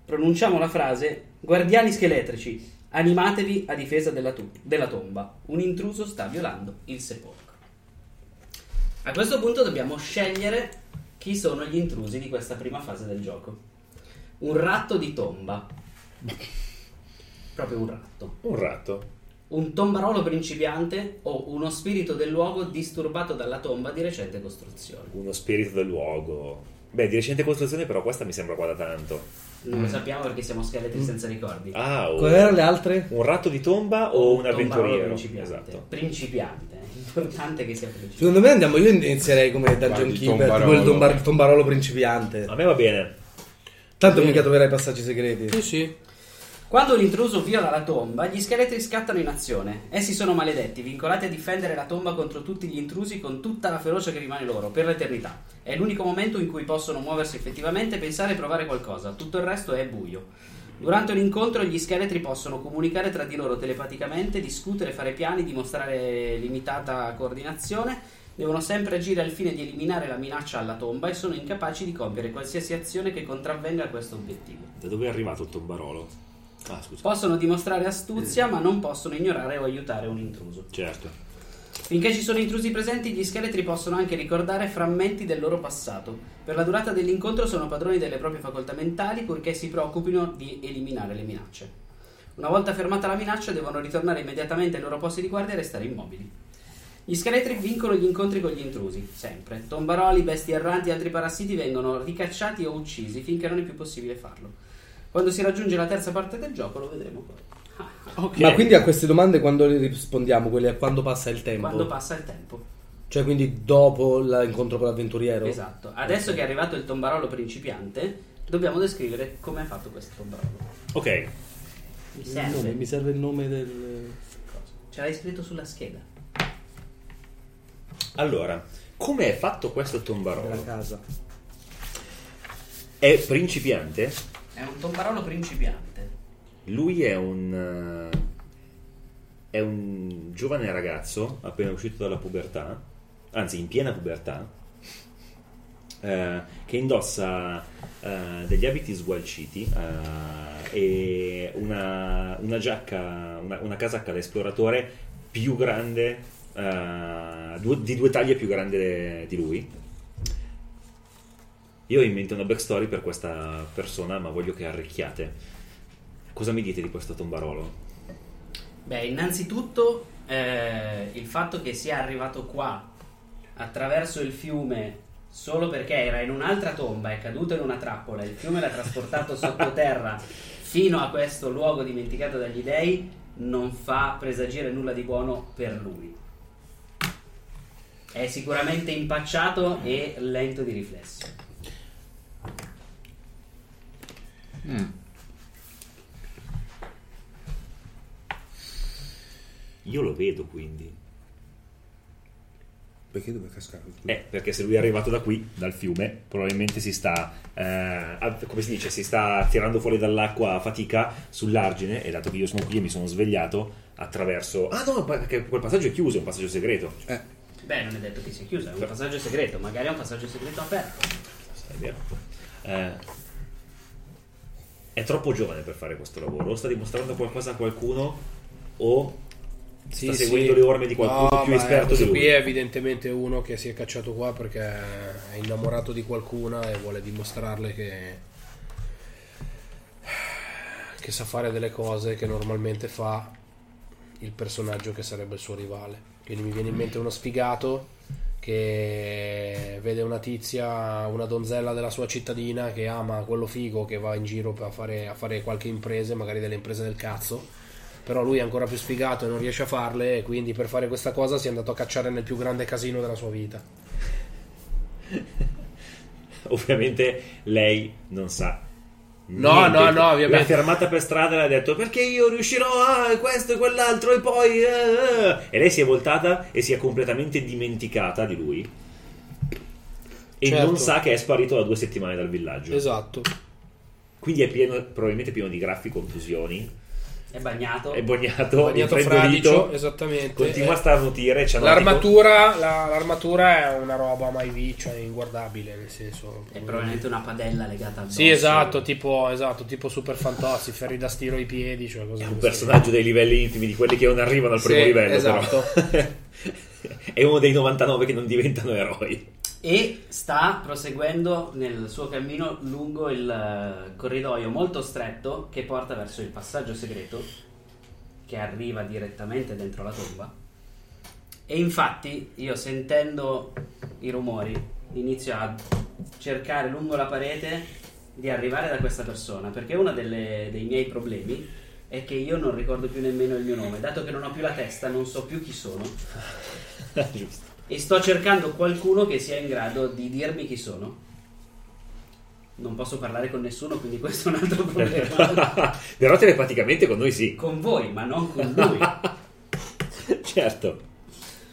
Speaker 1: Pronunciamo la frase Guardiani scheletrici, animatevi a difesa della, tu- della tomba. Un intruso sta violando il sepolcro. A questo punto dobbiamo scegliere chi sono gli intrusi di questa prima fase del gioco. Un ratto di tomba. Proprio un ratto
Speaker 6: Un ratto.
Speaker 1: Un tombarolo principiante o uno spirito del luogo disturbato dalla tomba di recente costruzione.
Speaker 6: Uno spirito del luogo. Beh, di recente costruzione, però questa mi sembra qua da tanto.
Speaker 1: Non lo sappiamo perché siamo scheletri senza ricordi.
Speaker 6: Ah, o-
Speaker 3: Quali erano le altre?
Speaker 6: un ratto di tomba o un
Speaker 1: Tombarolo
Speaker 6: avventuriero?
Speaker 1: Principiante.
Speaker 6: Esatto.
Speaker 1: Principiante. È importante che sia principiante.
Speaker 3: Secondo me andiamo, io inizierei come Dungeon Keeper,
Speaker 5: tombarolo.
Speaker 3: tipo il tombar- tombarolo principiante.
Speaker 6: A me va bene.
Speaker 3: Tanto mica troverai passaggi segreti.
Speaker 4: Sì, sì.
Speaker 1: Quando un intruso viola la tomba, gli scheletri scattano in azione. Essi sono maledetti, vincolati a difendere la tomba contro tutti gli intrusi con tutta la ferocia che rimane loro, per l'eternità. È l'unico momento in cui possono muoversi effettivamente, pensare e provare qualcosa. Tutto il resto è buio. Durante un incontro gli scheletri possono comunicare tra di loro telepaticamente, discutere, fare piani, dimostrare limitata coordinazione. Devono sempre agire al fine di eliminare la minaccia alla tomba e sono incapaci di compiere qualsiasi azione che contravvenga a questo obiettivo.
Speaker 6: Da dove è arrivato tombarolo? Ah.
Speaker 1: Possono dimostrare astuzia, ma non possono ignorare o aiutare un intruso.
Speaker 6: Certo.
Speaker 1: Finché ci sono intrusi presenti, gli scheletri possono anche ricordare frammenti del loro passato. Per la durata dell'incontro sono padroni delle proprie facoltà mentali, purché si preoccupino di eliminare le minacce. Una volta fermata la minaccia, devono ritornare immediatamente ai loro posti di guardia e restare immobili. Gli scheletri vincono gli incontri con gli intrusi, sempre. Tombaroli, bestie erranti e altri parassiti vengono ricacciati o uccisi finché non è più possibile farlo. Quando si raggiunge la terza parte del gioco lo vedremo poi.
Speaker 4: Ok.
Speaker 3: Ma quindi a queste domande quando le rispondiamo? Quelle a quando passa il tempo?
Speaker 1: Quando passa il tempo.
Speaker 3: Cioè quindi dopo l'incontro con l'avventuriero?
Speaker 1: Esatto. Adesso che è arrivato il tombarolo principiante, dobbiamo descrivere come è fatto questo tombarolo.
Speaker 6: Ok.
Speaker 1: Mi
Speaker 3: Il
Speaker 1: serve.
Speaker 3: nome, mi serve il nome del...
Speaker 1: Ce l'hai scritto sulla scheda.
Speaker 6: Allora, come è fatto questo
Speaker 3: della
Speaker 6: tombarolo?
Speaker 3: casa.
Speaker 6: È principiante?
Speaker 1: È un tombarolo principiante.
Speaker 6: Lui è un. eh, È un giovane ragazzo appena uscito dalla pubertà, anzi in piena pubertà, eh, che indossa eh, degli abiti sgualciti eh, e una, una giacca, una, una casacca da esploratore più grande, eh, due- di due taglie più grande di lui. Io ho in mente una backstory per questa persona, ma voglio che arricchiate. Cosa mi dite di questo tombarolo?
Speaker 1: Beh, innanzitutto eh, il fatto che sia arrivato qua attraverso il fiume solo perché era in un'altra tomba, è caduto in una trappola, il fiume l'ha trasportato sottoterra fino a questo luogo dimenticato dagli dei, non fa presagire nulla di buono per lui. È sicuramente impacciato e lento di riflesso.
Speaker 6: Io lo vedo quindi.
Speaker 5: Perché dove è cascato?
Speaker 6: Eh, perché se lui è arrivato da qui, dal fiume, probabilmente si sta, eh, come si dice, si sta tirando fuori dall'acqua a fatica sull'argine e dato che io sono qui e mi sono svegliato attraverso... Ah no, perché quel passaggio è chiuso, è un passaggio segreto.
Speaker 5: Eh,
Speaker 1: Beh, non è detto che sia chiuso, è un passaggio segreto, magari è un passaggio segreto aperto.
Speaker 6: È vero. Eh, è troppo giovane per fare questo lavoro, o sta dimostrando qualcosa a qualcuno o sta seguendo le orme di qualcuno
Speaker 4: No,
Speaker 6: più esperto di lui.
Speaker 4: qui è evidentemente uno che si è cacciato qua perché è innamorato di qualcuna e vuole dimostrarle che che sa fare delle cose che normalmente fa il personaggio che sarebbe il suo rivale. Quindi mi viene in mente uno sfigato che vede una tizia, una donzella della sua cittadina che ama quello figo che va in giro a fare, a fare qualche impresa, magari delle imprese del cazzo. Però lui è ancora più sfigato e non riesce a farle, e quindi per fare questa cosa si è andato a cacciare nel più grande casino della sua vita.
Speaker 6: Ovviamente lei non sa.
Speaker 4: No,
Speaker 6: niente.
Speaker 4: no, no, ovviamente.
Speaker 6: L'ha fermata per strada e le ha detto perché io riuscirò a questo e quell'altro e poi... eh, eh." E lei si è voltata e si è completamente dimenticata di lui. E
Speaker 4: Certo.
Speaker 6: non sa che è sparito da due settimane dal villaggio.
Speaker 4: Esatto.
Speaker 6: Quindi è pieno, probabilmente pieno di graffi, contusioni.
Speaker 1: È bagnato.
Speaker 6: È bagnato,
Speaker 4: Bagnato fradicio, esattamente.
Speaker 6: Continua
Speaker 4: Eh,
Speaker 6: a starnutire.
Speaker 4: L'armatura, la- l'armatura è una roba mai vista, cioè inguardabile, nel senso.
Speaker 1: È probabilmente una padella legata al
Speaker 4: Sì, esatto, tipo, esatto, tipo super fantassi, ferri da stiro ai piedi, cioè cose
Speaker 6: È un
Speaker 4: così.
Speaker 6: personaggio dei livelli intimi, di quelli che non arrivano al primo
Speaker 4: Sì,
Speaker 6: livello.
Speaker 4: esatto.
Speaker 6: Però. è uno dei 99 che non diventano eroi.
Speaker 1: E sta proseguendo nel suo cammino lungo il eh, corridoio molto stretto che porta verso il passaggio segreto che arriva direttamente dentro la tomba. E infatti io sentendo i rumori inizio a cercare lungo la parete di arrivare da questa persona, perché uno delle- dei miei problemi è che io non ricordo più nemmeno il mio nome, dato che non ho più la testa, non so più chi sono
Speaker 6: Giusto.
Speaker 1: E sto cercando qualcuno che sia in grado di dirmi chi sono. Non posso parlare con nessuno, quindi questo è un altro problema.
Speaker 6: Però telepaticamente con noi sì.
Speaker 1: con voi, ma non con lui.
Speaker 6: certo.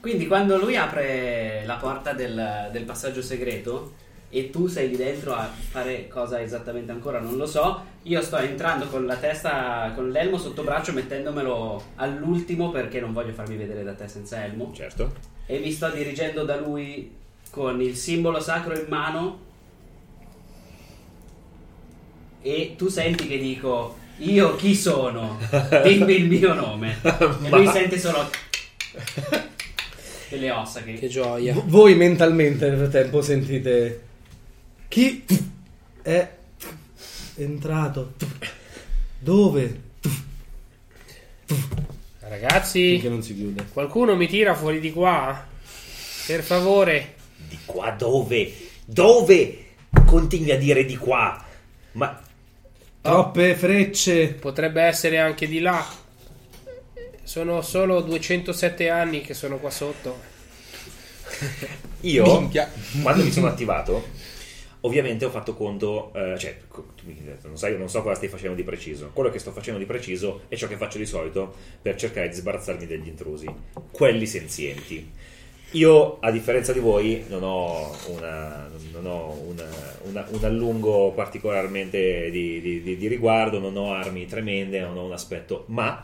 Speaker 1: Quindi quando lui apre la porta del, del passaggio segreto e tu sei lì dentro a fare cosa esattamente ancora non lo so, io sto entrando con la testa, con l'elmo sotto braccio mettendomelo all'ultimo perché non voglio farmi vedere da te senza elmo
Speaker 6: Certo.
Speaker 1: E mi sto dirigendo da lui con il simbolo sacro in mano e tu senti che dico io chi sono? Dimmi il mio nome. E lui sente solo delle ossa che...
Speaker 4: Che gioia.
Speaker 3: V- voi mentalmente nel frattempo sentite chi è entrato dove
Speaker 4: Ragazzi,
Speaker 3: che non si chiude
Speaker 4: qualcuno mi tira fuori di qua? Per favore.
Speaker 6: Di qua dove? Dove? Continui a dire di qua. Ma
Speaker 3: troppe frecce
Speaker 4: Potrebbe essere anche di là. Sono solo 207 anni che sono qua sotto.
Speaker 6: io,
Speaker 5: Minchia.
Speaker 6: quando mi sono attivato, ovviamente ho fatto conto, eh, cioè, non, sai, non so cosa stai facendo di preciso. Quello che sto facendo di preciso è ciò che faccio di solito per cercare di sbarazzarmi degli intrusi, quelli senzienti. Io, a differenza di voi, non ho, una- non ho una- una- un allungo particolarmente di, di- di- di riguardo, non ho armi tremende, non ho un aspetto, ma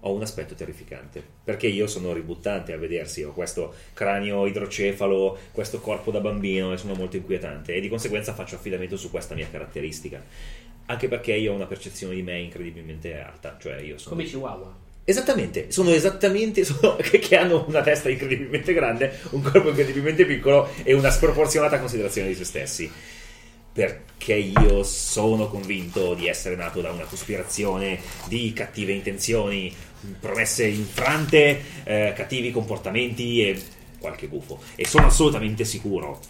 Speaker 6: ho un aspetto terrificante perché io sono ributtante a vedersi ho questo cranio idrocefalo questo corpo da bambino e sono molto inquietante e di conseguenza faccio affidamento su questa mia caratteristica anche perché io ho una percezione di me incredibilmente alta cioè io sono
Speaker 1: Come Chihuahua.
Speaker 6: Esattamente, sono esattamente sono- che, che hanno una testa incredibilmente grande, un corpo incredibilmente piccolo e una sproporzionata considerazione di se stessi. Perché io sono convinto di essere nato da una cospirazione di cattive intenzioni, promesse infrante, eh, cattivi comportamenti e qualche gufo. E sono assolutamente sicuro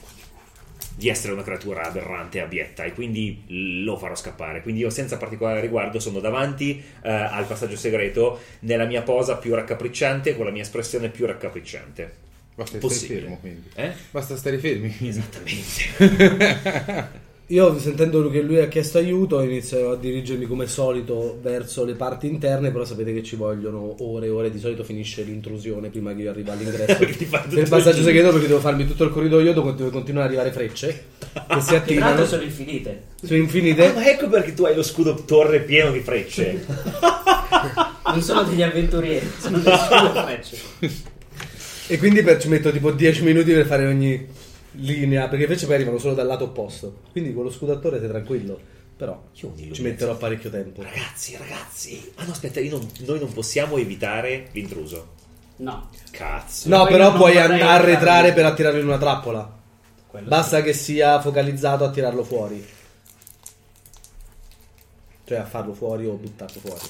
Speaker 6: di essere una creatura aberrante e abietta e quindi lo farò scappare. Quindi io senza particolare riguardo sono davanti eh, al passaggio segreto nella mia posa più raccapricciante con la mia espressione più raccapricciante.
Speaker 5: Basta stare fermo, quindi.
Speaker 6: Eh?
Speaker 5: Basta stare fermi.
Speaker 6: Esattamente.
Speaker 3: io sentendo che lui ha chiesto aiuto inizio a dirigermi come solito verso le parti interne però sapete che ci vogliono ore e ore di solito finisce l'intrusione prima che io arrivi all'ingresso del
Speaker 6: il
Speaker 3: passaggio segreto perché devo farmi tutto il corridoio dove continu- continuano ad arrivare frecce che si attivano
Speaker 1: sono infinite.
Speaker 3: sono infinite
Speaker 6: Ah, ma ecco perché tu hai lo scudo torre pieno di frecce.
Speaker 1: Non sono degli avventurieri, sono delle sole frecce.
Speaker 3: E quindi per- ci metto tipo 10 minuti per fare ogni linea, perché invece poi arrivano solo dal lato opposto. Quindi con lo scudatore sei tranquillo. Però ci metterò parecchio tempo.
Speaker 6: Ragazzi, ragazzi. Ah no, aspetta, non- noi non possiamo evitare l'intruso.
Speaker 1: No,
Speaker 6: Cazzo.
Speaker 3: No, però puoi an- arretrare per attirarlo in una trappola.
Speaker 1: quello
Speaker 3: Basta che sia focalizzato a tirarlo fuori. Cioè a farlo fuori o buttarlo fuori.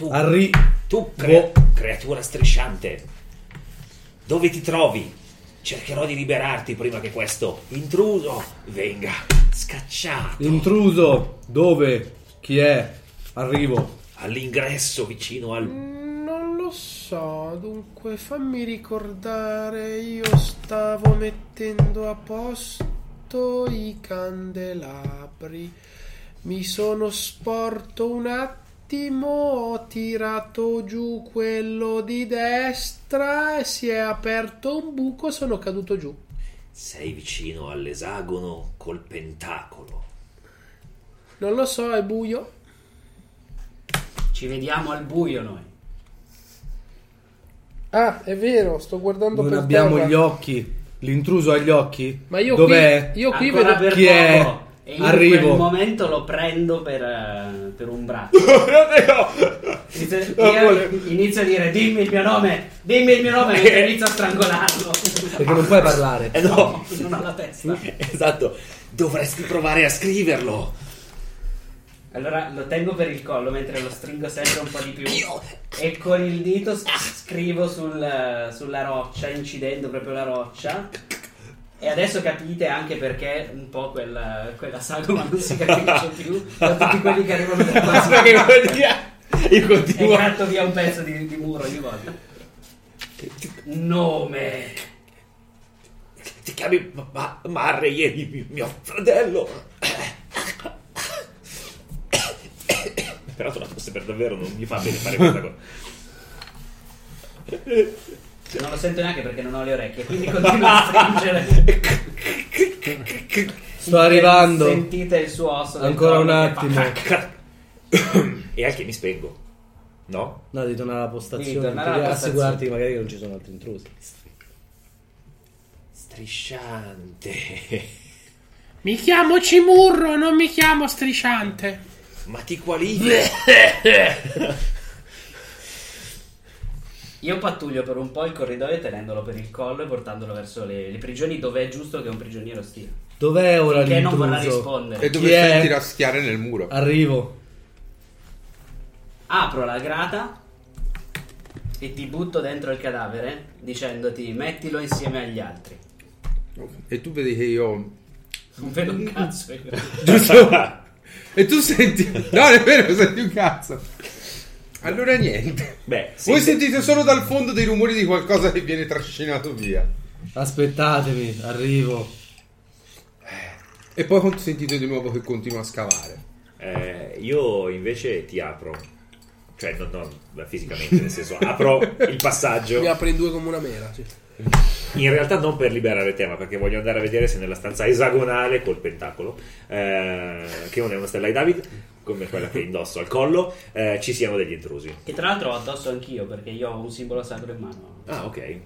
Speaker 6: Tu,
Speaker 3: Arri...
Speaker 6: tu
Speaker 3: Boh.
Speaker 6: creatura strisciante. Dove ti trovi? Cercherò di liberarti prima che questo intruso venga scacciato
Speaker 3: Intruso! Dove? Chi è? Arrivo.
Speaker 6: all'ingresso vicino al
Speaker 4: Non lo so, dunque fammi ricordare, io stavo mettendo a posto i candelabri. Mi sono sporto un attimo, ho tirato giù quello di destra e si è aperto un buco, sono caduto giù.
Speaker 6: Sei vicino all'esagono col pentacolo.
Speaker 4: Non lo so, è buio.
Speaker 1: Ci vediamo al buio noi.
Speaker 4: Ah, è vero, sto guardando
Speaker 3: Non
Speaker 4: per
Speaker 3: abbiamo
Speaker 4: terra.
Speaker 3: gli occhi. L'intruso ha gli occhi?
Speaker 4: Ma io
Speaker 3: Dov'è?
Speaker 4: qui, io qui
Speaker 1: Ancora
Speaker 4: vedo
Speaker 1: per
Speaker 3: chi è?
Speaker 1: E io in
Speaker 3: Arrivo.
Speaker 1: quel momento lo prendo per, eh, per un braccio. Inizio, io inizio a dire dimmi il mio nome, dimmi il mio nome mentre inizio a strangolarlo.
Speaker 3: Perché non puoi parlare.
Speaker 6: Eh no,
Speaker 1: Non ho la testa.
Speaker 6: esatto. Dovresti provare a scriverlo.
Speaker 1: Allora lo tengo per il collo mentre lo stringo sempre un po' di più. E con il dito scrivo sul- sulla roccia, incidendo proprio la roccia. E adesso capite anche perché un po' quella, quella sagoma non si capisce più da tutti quelli che arrivano da qua.
Speaker 6: Io
Speaker 1: E
Speaker 6: continuo.
Speaker 1: gratto via un pezzo di, di muro ogni volta. Nome.
Speaker 6: Ti chiami Ma- Marley, eri mio, fratello. Se la fosse per davvero non mi fa bene fare questa cosa.
Speaker 1: Non lo sento neanche perché non ho le orecchie, quindi continuo a stringere.
Speaker 3: Sto arrivando.
Speaker 1: Sentite il suo osso.
Speaker 3: Ancora un attimo.
Speaker 6: e anche mi spengo. No?
Speaker 3: No, di tornare alla
Speaker 1: Devi
Speaker 3: postazione.
Speaker 1: tornare alla
Speaker 3: assicurarti che magari non ci sono altri intrusi.
Speaker 6: Strisciante.
Speaker 4: Mi chiamo Cimurro, non mi chiamo Strisciante.
Speaker 6: Ma ti qualifichi.
Speaker 1: Io pattuglio per un po' il corridoio tenendolo per il collo e portandolo verso le, le prigioni dove è giusto che un prigioniero stia.
Speaker 3: Dov'è ora
Speaker 1: Che non vorrà rispondere.
Speaker 5: E
Speaker 3: Chi
Speaker 5: dove
Speaker 3: è?
Speaker 5: senti raschiare nel muro.
Speaker 3: Arrivo.
Speaker 1: Apro la grata e ti butto dentro il cadavere dicendoti mettilo insieme agli altri.
Speaker 5: E tu vedi che io.
Speaker 1: Non vedo un cazzo. io.
Speaker 5: Giusto? e tu senti. No, è vero, senti un cazzo. Allora niente.
Speaker 6: Beh, sì.
Speaker 5: Voi sentite solo dal fondo dei rumori di qualcosa che viene trascinato via.
Speaker 3: Aspettatemi, arrivo.
Speaker 5: E poi sentite di nuovo che continua a scavare.
Speaker 6: Eh, io invece ti apro. Cioè, non, non beh, fisicamente, nel senso, apro il passaggio.
Speaker 4: Mi apre in due come una mela. sì.
Speaker 6: In realtà non per liberare tema, perché voglio andare a vedere se nella stanza esagonale col pentacolo, eh, che non è una stella di David, come quella che indosso al collo, eh, ci siano degli intrusi.
Speaker 1: Che tra l'altro ho addosso anch'io perché io ho un simbolo sacro in mano.
Speaker 6: Ah, ok.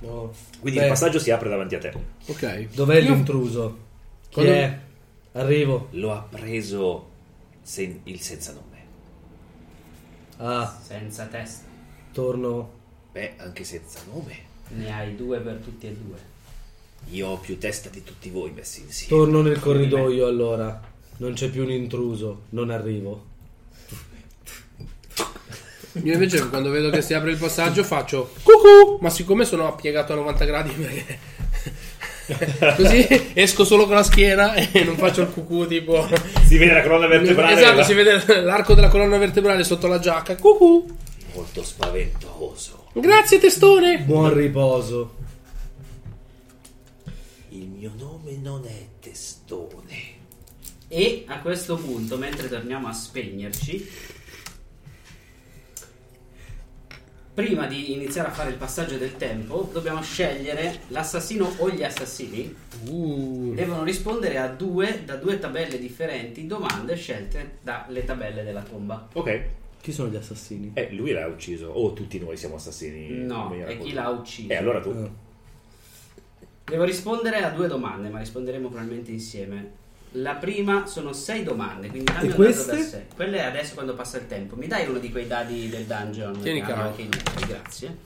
Speaker 3: No.
Speaker 6: Quindi
Speaker 3: Beh,
Speaker 6: il passaggio si apre davanti a te.
Speaker 4: Ok.
Speaker 3: Dov'è
Speaker 4: Io-
Speaker 3: l'intruso? Chi
Speaker 4: Quando-
Speaker 3: è? Arrivo.
Speaker 6: Lo ha preso sen- il senza nome.
Speaker 3: Ah,
Speaker 1: Senza testa.
Speaker 3: torno.
Speaker 6: Beh, anche senza nome.
Speaker 1: Ne hai due per tutti e due.
Speaker 6: Io ho più testa di tutti voi messi insieme.
Speaker 3: Torno nel corridoio allora. Non c'è più un intruso. Non arrivo.
Speaker 4: Io invece quando vedo che si apre il passaggio faccio cucù, ma siccome sono piegato a 90 gradi perché così esco solo con la schiena e non faccio il cucù tipo
Speaker 6: Si vede la colonna vertebrale.
Speaker 4: Esatto,
Speaker 6: della-
Speaker 4: si vede l'arco della colonna vertebrale sotto la giacca. Cucù.
Speaker 6: Molto spaventoso.
Speaker 4: Grazie testone.
Speaker 3: Buon riposo.
Speaker 6: Il mio nome non è Testone.
Speaker 1: E a questo punto, mentre torniamo a spegnerci, prima di iniziare a fare il passaggio del tempo, dobbiamo scegliere l'assassino o gli assassini.
Speaker 4: Uh.
Speaker 1: Devono rispondere a due, da due tabelle differenti, domande scelte dalle tabelle della tomba.
Speaker 6: Ok.
Speaker 3: Chi sono gli assassini?
Speaker 6: Eh, lui l'ha ucciso. O tutti noi siamo assassini.
Speaker 1: No,
Speaker 6: racconti.
Speaker 1: chi l'ha ucciso.
Speaker 6: Eh, allora tu.
Speaker 3: Ah.
Speaker 1: Devo rispondere a due domande, ma risponderemo probabilmente insieme. La prima sono sei domande, quindi dammi
Speaker 3: E
Speaker 1: da
Speaker 3: queste?
Speaker 1: sei. Quelle è adesso quando passa il tempo. Mi dai uno di quei dadi del dungeon?
Speaker 4: Tieni caro.
Speaker 1: anche i numeri, grazie.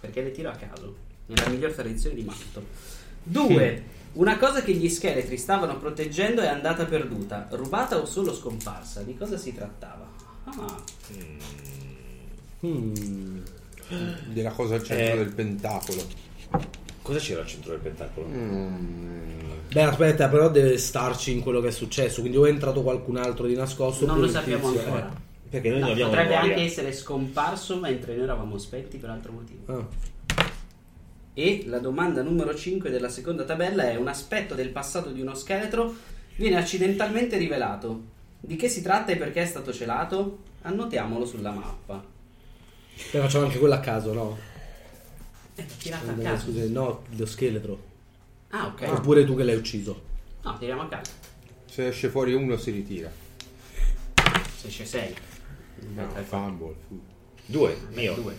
Speaker 1: Perché le tiro a caso. Nella miglior tradizione di Manto. Due. Una cosa che gli scheletri stavano proteggendo è andata perduta, rubata o solo scomparsa. Di cosa si trattava? Ah,
Speaker 3: Hmm.
Speaker 5: Della cosa al centro
Speaker 6: Eh.
Speaker 5: del pentacolo.
Speaker 6: Cosa c'era al centro del pentacolo?
Speaker 3: Beh, aspetta, però deve starci in quello che è successo. Quindi o è entrato qualcun altro di nascosto.
Speaker 1: non lo sappiamo
Speaker 3: tizio-
Speaker 1: ancora.
Speaker 3: eh.
Speaker 6: Perché noi
Speaker 1: No,
Speaker 6: non abbiamo
Speaker 1: potrebbe
Speaker 6: memoria.
Speaker 1: anche essere scomparso mentre noi eravamo spenti per altro motivo.
Speaker 3: Ah.
Speaker 1: E la domanda numero 5 della seconda tabella è un aspetto del passato di uno scheletro viene accidentalmente rivelato. Di che si tratta e perché è stato celato? Annotiamolo sulla mappa.
Speaker 3: Beh, facciamo anche quello a caso, no?
Speaker 1: Eh, l'ho tirata a
Speaker 3: No,
Speaker 1: caso.
Speaker 3: scusa, no, lo scheletro.
Speaker 1: Ah, ok.
Speaker 3: Oppure tu che l'hai ucciso.
Speaker 1: No, tiriamo a caso.
Speaker 5: Se esce fuori uno si ritira.
Speaker 1: Se c'è 6.
Speaker 5: No, fumble. fu.
Speaker 6: Due, mio.
Speaker 1: Due.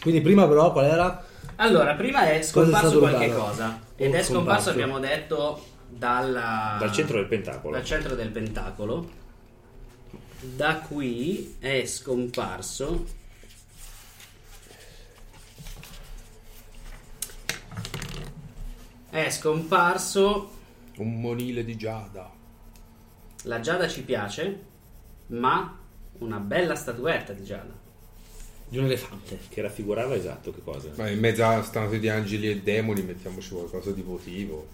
Speaker 3: Quindi prima però qual era?
Speaker 1: Allora, prima è
Speaker 3: Cosa è
Speaker 1: scomparso qualche
Speaker 3: rubato?
Speaker 1: cosa. Ed è scomparso,
Speaker 3: scomparso?
Speaker 1: abbiamo detto, dalla...
Speaker 6: Dal centro del pentacolo.
Speaker 1: dal centro del pentacolo. Da qui è scomparso. È scomparso
Speaker 5: Un monile di Giada.
Speaker 1: La Giada ci piace, ma una bella statuetta di Giada.
Speaker 3: Di un elefante.
Speaker 6: Che raffigurava esatto che cosa?
Speaker 5: Ma in mezzo alla stanza di angeli e demoni mettiamoci qualcosa di votivo.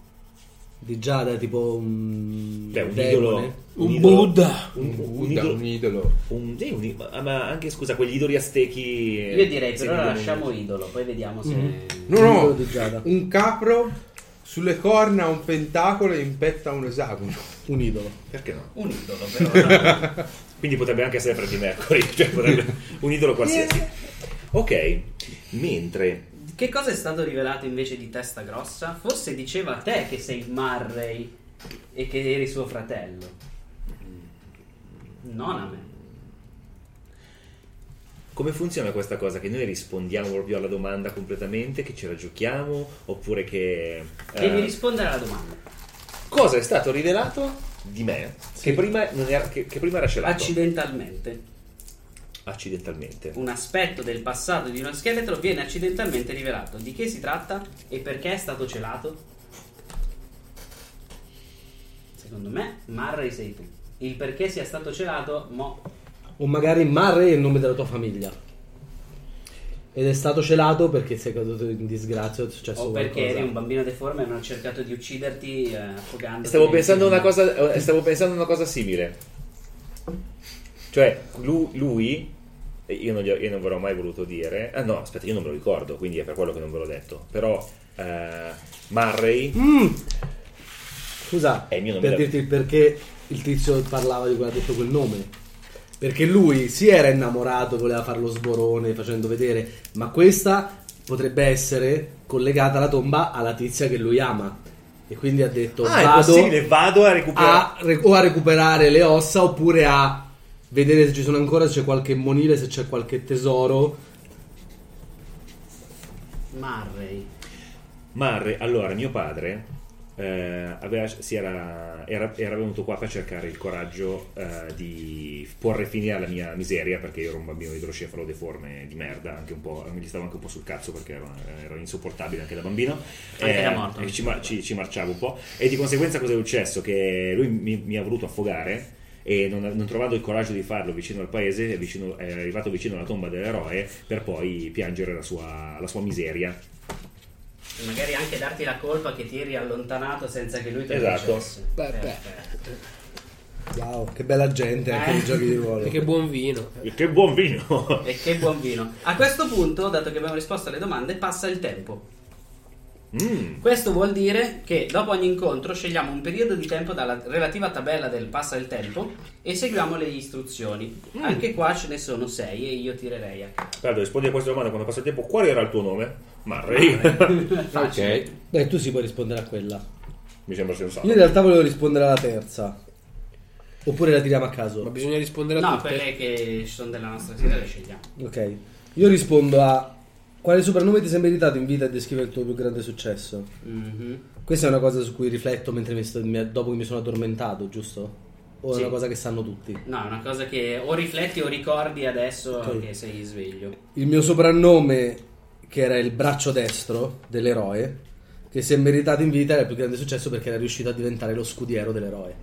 Speaker 3: Di Giada, tipo un.
Speaker 6: Beh, un
Speaker 3: demone.
Speaker 6: idolo.
Speaker 4: Un
Speaker 6: idolo-
Speaker 4: Buddha.
Speaker 6: Un,
Speaker 5: Un
Speaker 6: un
Speaker 5: Buddha,
Speaker 6: idolo.
Speaker 5: un idolo.
Speaker 6: un- sì, un i- ma- anche scusa, quegli idoli aztechi.
Speaker 1: Io direi per
Speaker 6: sì,
Speaker 1: ora
Speaker 6: non-
Speaker 1: lasciamo idolo, poi vediamo se...
Speaker 5: No,
Speaker 3: Idolo
Speaker 5: no,
Speaker 3: Giada.
Speaker 5: un capro sulle corna un pentacolo e in petta un esagono.
Speaker 3: Un idolo.
Speaker 6: Perché no?
Speaker 1: Un idolo per ora.
Speaker 6: Quindi potrebbe anche essere Freddie Mercury, cioè potrebbe- un idolo qualsiasi. Ok, mentre
Speaker 1: che cosa è stato rivelato invece di testa grossa? Forse diceva a te che sei Marray e che eri suo fratello. Non a me.
Speaker 6: Come funziona questa cosa? Che noi rispondiamo proprio alla domanda completamente, che ce la giochiamo, oppure che... eh,
Speaker 1: Devi rispondere alla domanda.
Speaker 6: cosa è stato rivelato di me che, prima era, che, che prima era celato?
Speaker 1: Accidentalmente.
Speaker 6: Accidentalmente.
Speaker 1: Un aspetto del passato di uno scheletro viene accidentalmente rivelato. Di che si tratta e perché è stato celato? Secondo me, Marray sei tu. Il perché sia stato celato, mo...
Speaker 3: O magari Marre è il nome della tua famiglia. Ed è stato celato perché sei caduto in disgrazia o è successo
Speaker 1: O perché
Speaker 3: qualcosa.
Speaker 1: eri un bambino deforme e hanno cercato di ucciderti eh, affogandoti.
Speaker 6: Stavo
Speaker 1: nel
Speaker 6: pensando, una cosa, eh, stavo pensando una cosa simile. Cioè, lu- lui, eh, io non, gli ho- io non ve l'ho mai voluto dire. Ah no, aspetta, io non me lo ricordo, quindi è per quello che non ve l'ho detto. Però, eh, Murray
Speaker 3: Mm. Scusa,
Speaker 6: È il mio nome
Speaker 3: per dirti il perché il tizio parlava di quello ha detto quel nome. Perché lui si era innamorato, voleva fare lo sborone facendo vedere, ma questa potrebbe essere collegata alla tomba alla tizia che lui ama. E quindi ha detto
Speaker 6: Ah, è
Speaker 3: vado
Speaker 6: possibile, vado a recuperare.
Speaker 3: a, o a recuperare le ossa oppure a vedere se ci sono ancora, se c'è qualche monile, se c'è qualche tesoro.
Speaker 1: Marray.
Speaker 6: Murray, allora, mio padre eh, aveva- si era, era, era venuto qua per cercare il coraggio eh, di porre fine alla mia miseria perché io ero un bambino idrocefalo deforme di merda, anche un po', mi stavo anche un po' sul cazzo perché ero, ero insopportabile anche da bambino.
Speaker 1: Anche da morto.
Speaker 6: e ci, ci- ci marciavo un po'. E di conseguenza cosa è successo? Che lui mi, mi ha voluto affogare e non, non trovando il coraggio di farlo vicino al paese, è, vicino- è arrivato vicino alla tomba dell'eroe per poi piangere la sua, la sua miseria.
Speaker 1: Magari anche darti la colpa che ti eri allontanato senza che lui te lo
Speaker 6: Esatto.
Speaker 1: dicesse.
Speaker 4: Beh, beh.
Speaker 1: Perfetto.
Speaker 3: Wow, che bella gente anche
Speaker 1: Eh.
Speaker 3: nei giochi di ruolo.
Speaker 4: E che buon vino.
Speaker 6: Che buon vino!
Speaker 1: E che buon vino. A questo punto, dato che abbiamo risposto alle domande, passa il tempo.
Speaker 6: Mm.
Speaker 1: Questo vuol dire che dopo ogni incontro scegliamo un periodo di tempo dalla relativa tabella del passa il tempo e seguiamo le istruzioni.
Speaker 6: Mm.
Speaker 1: Anche qua ce ne sono sei e io tirerei a caso.
Speaker 6: Guarda, rispondi a questa domanda quando passa il tempo. Qual era il tuo nome?
Speaker 1: Facile.
Speaker 5: Ok.
Speaker 3: Beh, tu si puoi rispondere a quella.
Speaker 6: Mi sembra sensato.
Speaker 3: Io in realtà volevo rispondere alla terza. Oppure la tiriamo a caso.
Speaker 4: Ma bisogna rispondere a
Speaker 1: No,
Speaker 4: tutte.
Speaker 1: quelle che ci sono della nostra serie le scegliamo.
Speaker 3: Ok. Io rispondo a quale soprannome ti sei meritato in vita e descrive il tuo più grande successo.
Speaker 1: Mhm.
Speaker 3: Questa è una cosa su cui rifletto mentre mi sto- dopo che mi sono addormentato, giusto? O
Speaker 1: Sì.
Speaker 3: è una cosa che sanno tutti?
Speaker 1: No, è una cosa che o rifletti o ricordi adesso
Speaker 3: Ok.
Speaker 1: che sei sveglio.
Speaker 3: Il mio soprannome, che era il braccio destro dell'eroe, che si è meritato in vita era il più grande successo perché era riuscito a diventare lo scudiero dell'eroe.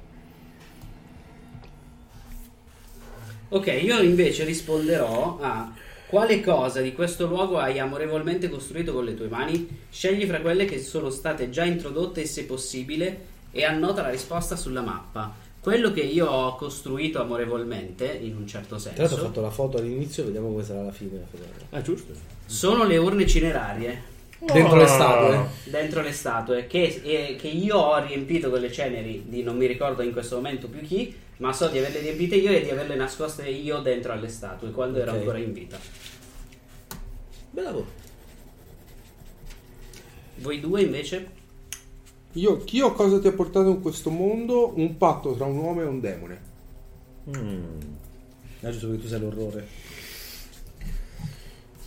Speaker 1: Ok, io invece risponderò a quale cosa di questo luogo hai amorevolmente costruito con le tue mani? Scegli fra quelle che sono state già introdotte e se possibile e annota la risposta sulla mappa. Quello che io ho costruito amorevolmente, in un certo
Speaker 3: Tra l'altro ho
Speaker 1: senso,
Speaker 3: fatto la foto all'inizio, vediamo come sarà la fine. la foto.
Speaker 6: Ah, giusto.
Speaker 1: sono le urne cinerarie
Speaker 3: Dentro le statue.
Speaker 1: dentro le statue che, eh, che io ho riempito con le ceneri di non mi ricordo in questo momento più chi, ma so di averle riempite io e di averle nascoste io dentro alle statue quando ero
Speaker 3: Ok.
Speaker 1: ancora in vita.
Speaker 3: Bravo.
Speaker 1: Voi due invece?
Speaker 5: Io, chi o cosa ti ha portato in questo mondo? Un patto tra un uomo e un demone.
Speaker 6: Mm.
Speaker 3: Ah, giusto perché tu sei l'orrore.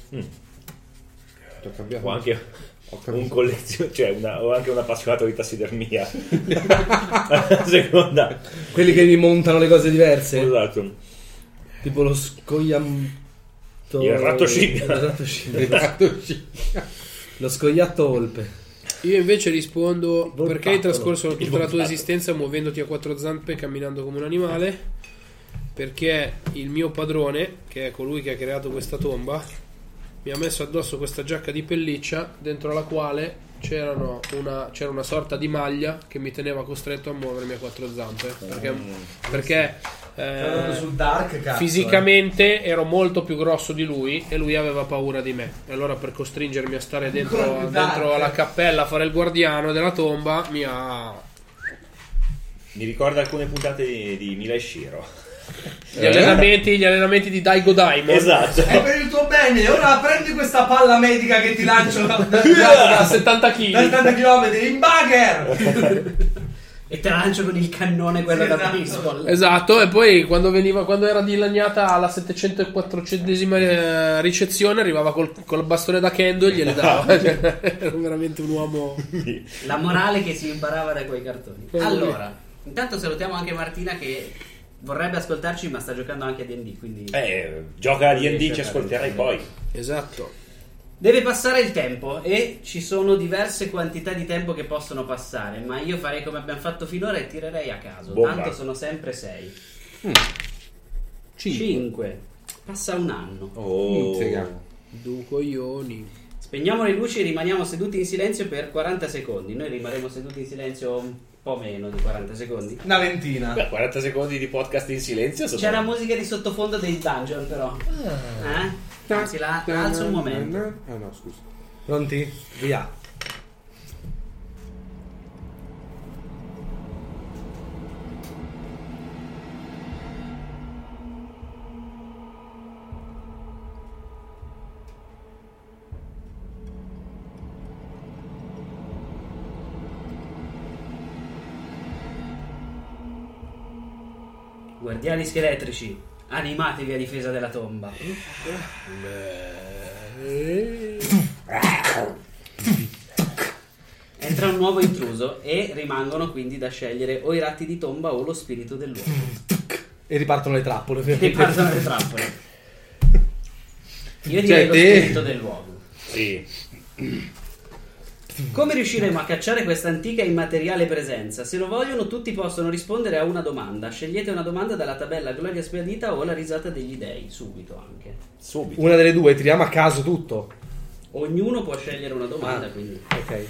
Speaker 5: Ti ho cambiato.
Speaker 6: Ho anche un collezio- cioè una, ho anche un appassionato di tassidermia. Seconda.
Speaker 3: Quelli che mi montano le cose diverse.
Speaker 6: Esatto.
Speaker 3: Tipo lo scoiamto.
Speaker 6: Il ratto scimmia.
Speaker 3: Il ratto scimmia. lo scoiatto volpe.
Speaker 4: Io invece rispondo
Speaker 3: Non
Speaker 4: perché hai trascorso tutta la tua esistenza muovendoti a quattro zampe e camminando come un animale. Perché il mio padrone, che è colui che ha creato questa tomba, mi ha messo addosso questa giacca di pelliccia dentro la quale c'erano una, c'era una sorta di maglia che mi teneva costretto a muovermi a quattro zampe. Perché, perché eh,
Speaker 3: sul dark, cazzo.
Speaker 4: fisicamente ero molto più grosso di lui e lui aveva paura di me. E allora per costringermi a stare dentro, dentro
Speaker 3: dark.
Speaker 4: la cappella a fare il guardiano della tomba mi ha...
Speaker 6: Mi ricorda alcune puntate di, di Mila e Shiro.
Speaker 4: Gli, allenamenti, gli allenamenti di Daigo Daimon.
Speaker 6: Esatto.
Speaker 3: È per il tuo bene, ora prendi questa palla medica che ti lancio da, da,
Speaker 4: Da
Speaker 3: da,
Speaker 4: 70
Speaker 3: da
Speaker 4: kg.
Speaker 3: 70 km in bugger!
Speaker 1: E te la lancio con il cannone, quello
Speaker 3: Sì,
Speaker 1: da
Speaker 3: esatto.
Speaker 1: baseball.
Speaker 4: Esatto, e poi quando, veniva, quando era dilaniata alla 704esima eh, ricezione arrivava col, col bastone da kendo e gliele dava. Cioè, era veramente un uomo...
Speaker 1: La morale che si imparava da quei cartoni. Allora, intanto salutiamo anche Martina che vorrebbe ascoltarci ma sta giocando anche a D&D, quindi
Speaker 6: Eh, gioca a D&D, ci ascolterai poi.
Speaker 4: Esatto.
Speaker 1: deve passare il tempo e ci sono diverse quantità di tempo che possono passare, ma io farei come abbiamo fatto finora e tirerei a caso.
Speaker 6: Bomba.
Speaker 1: Tanto sono sempre 6.
Speaker 5: Mm.
Speaker 1: 5. Passa un anno.
Speaker 6: Oh.
Speaker 4: Du coglioni.
Speaker 1: Spegniamo le luci e rimaniamo seduti in silenzio per 40 secondi. Noi rimarremo seduti in silenzio po' meno di 40 secondi.
Speaker 3: Una ventina.
Speaker 6: Beh, 40 secondi di podcast in silenzio.
Speaker 1: C'è la musica di sottofondo dei dungeon però. Eh? Anzi, la alzo un momento.
Speaker 5: Ah no, scusa.
Speaker 3: Pronti? Via.
Speaker 1: Guardiani scheletrici, animatevi a difesa della tomba. Entra un nuovo intruso e rimangono quindi da scegliere o i ratti di tomba o lo spirito dell'uomo.
Speaker 3: E ripartono le trappole.
Speaker 1: E partono le trappole. Io direi
Speaker 5: Cioè,
Speaker 1: lo
Speaker 5: te-
Speaker 1: spirito dell'uomo.
Speaker 6: Sì.
Speaker 1: Come riusciremo a cacciare questa antica e immateriale presenza? Se lo vogliono, tutti possono rispondere a una domanda. Scegliete una domanda dalla tabella Gloria Sbiadita o la risata degli dei, subito anche.
Speaker 6: Subito.
Speaker 3: Una delle due, tiriamo a caso tutto.
Speaker 1: Ognuno può scegliere una domanda,
Speaker 3: Ah.
Speaker 1: quindi.
Speaker 3: Ok.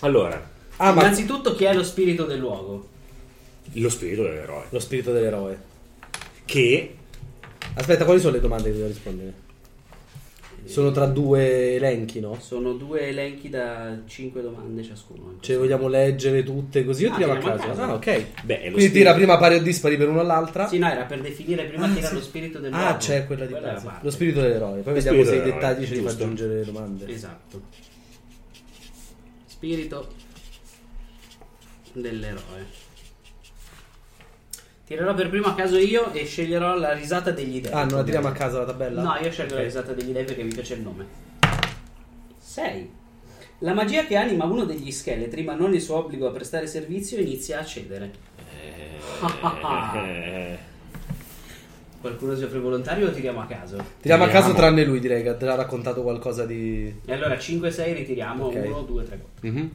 Speaker 6: Allora,
Speaker 3: Ah, ma
Speaker 1: Innanzitutto, chi è lo spirito del luogo?
Speaker 6: lo spirito dell'eroe.
Speaker 3: lo spirito dell'eroe.
Speaker 6: Che
Speaker 3: Aspetta, quali sono le domande che devo rispondere? Sono tra due elenchi, no?
Speaker 1: Sono due elenchi da 5 domande ciascuno.
Speaker 3: Cioè, vogliamo leggere tutte così o
Speaker 1: Ah,
Speaker 3: tiriamo a caso?
Speaker 1: caso.
Speaker 3: Ah, ok.
Speaker 6: Beh, lo
Speaker 3: Quindi
Speaker 6: spirito-
Speaker 3: tira prima pari o dispari per uno all'altra.
Speaker 1: Sì, no, era per definire prima
Speaker 3: Ah,
Speaker 1: chi era
Speaker 3: sì.
Speaker 1: lo spirito del luogo.
Speaker 3: Ah, c'è quella di
Speaker 1: è la
Speaker 3: base.
Speaker 1: parte.
Speaker 3: Lo spirito dell'eroe. Poi
Speaker 6: Lo
Speaker 3: vediamo se i dettagli
Speaker 6: dell'eroe,
Speaker 3: ce li fa aggiungere le domande.
Speaker 1: Esatto. Spirito dell'eroe. Tirerò per primo a caso io e sceglierò la risata degli dei.
Speaker 3: Ah, non la tiriamo a caso la tabella?
Speaker 1: No, io scelgo la risata degli dei perché mi piace il nome. 6. La magia che anima uno degli scheletri, ma non il suo obbligo a prestare servizio, inizia a cedere.
Speaker 6: Eh,
Speaker 1: Qualcuno si offre volontario o tiriamo a caso?
Speaker 3: Tiriamo a caso tranne lui, direi che ha già raccontato qualcosa di...
Speaker 1: E allora 5-6 ritiriamo
Speaker 3: Ok.
Speaker 1: 1, 2, 3, 4.
Speaker 5: Mhm.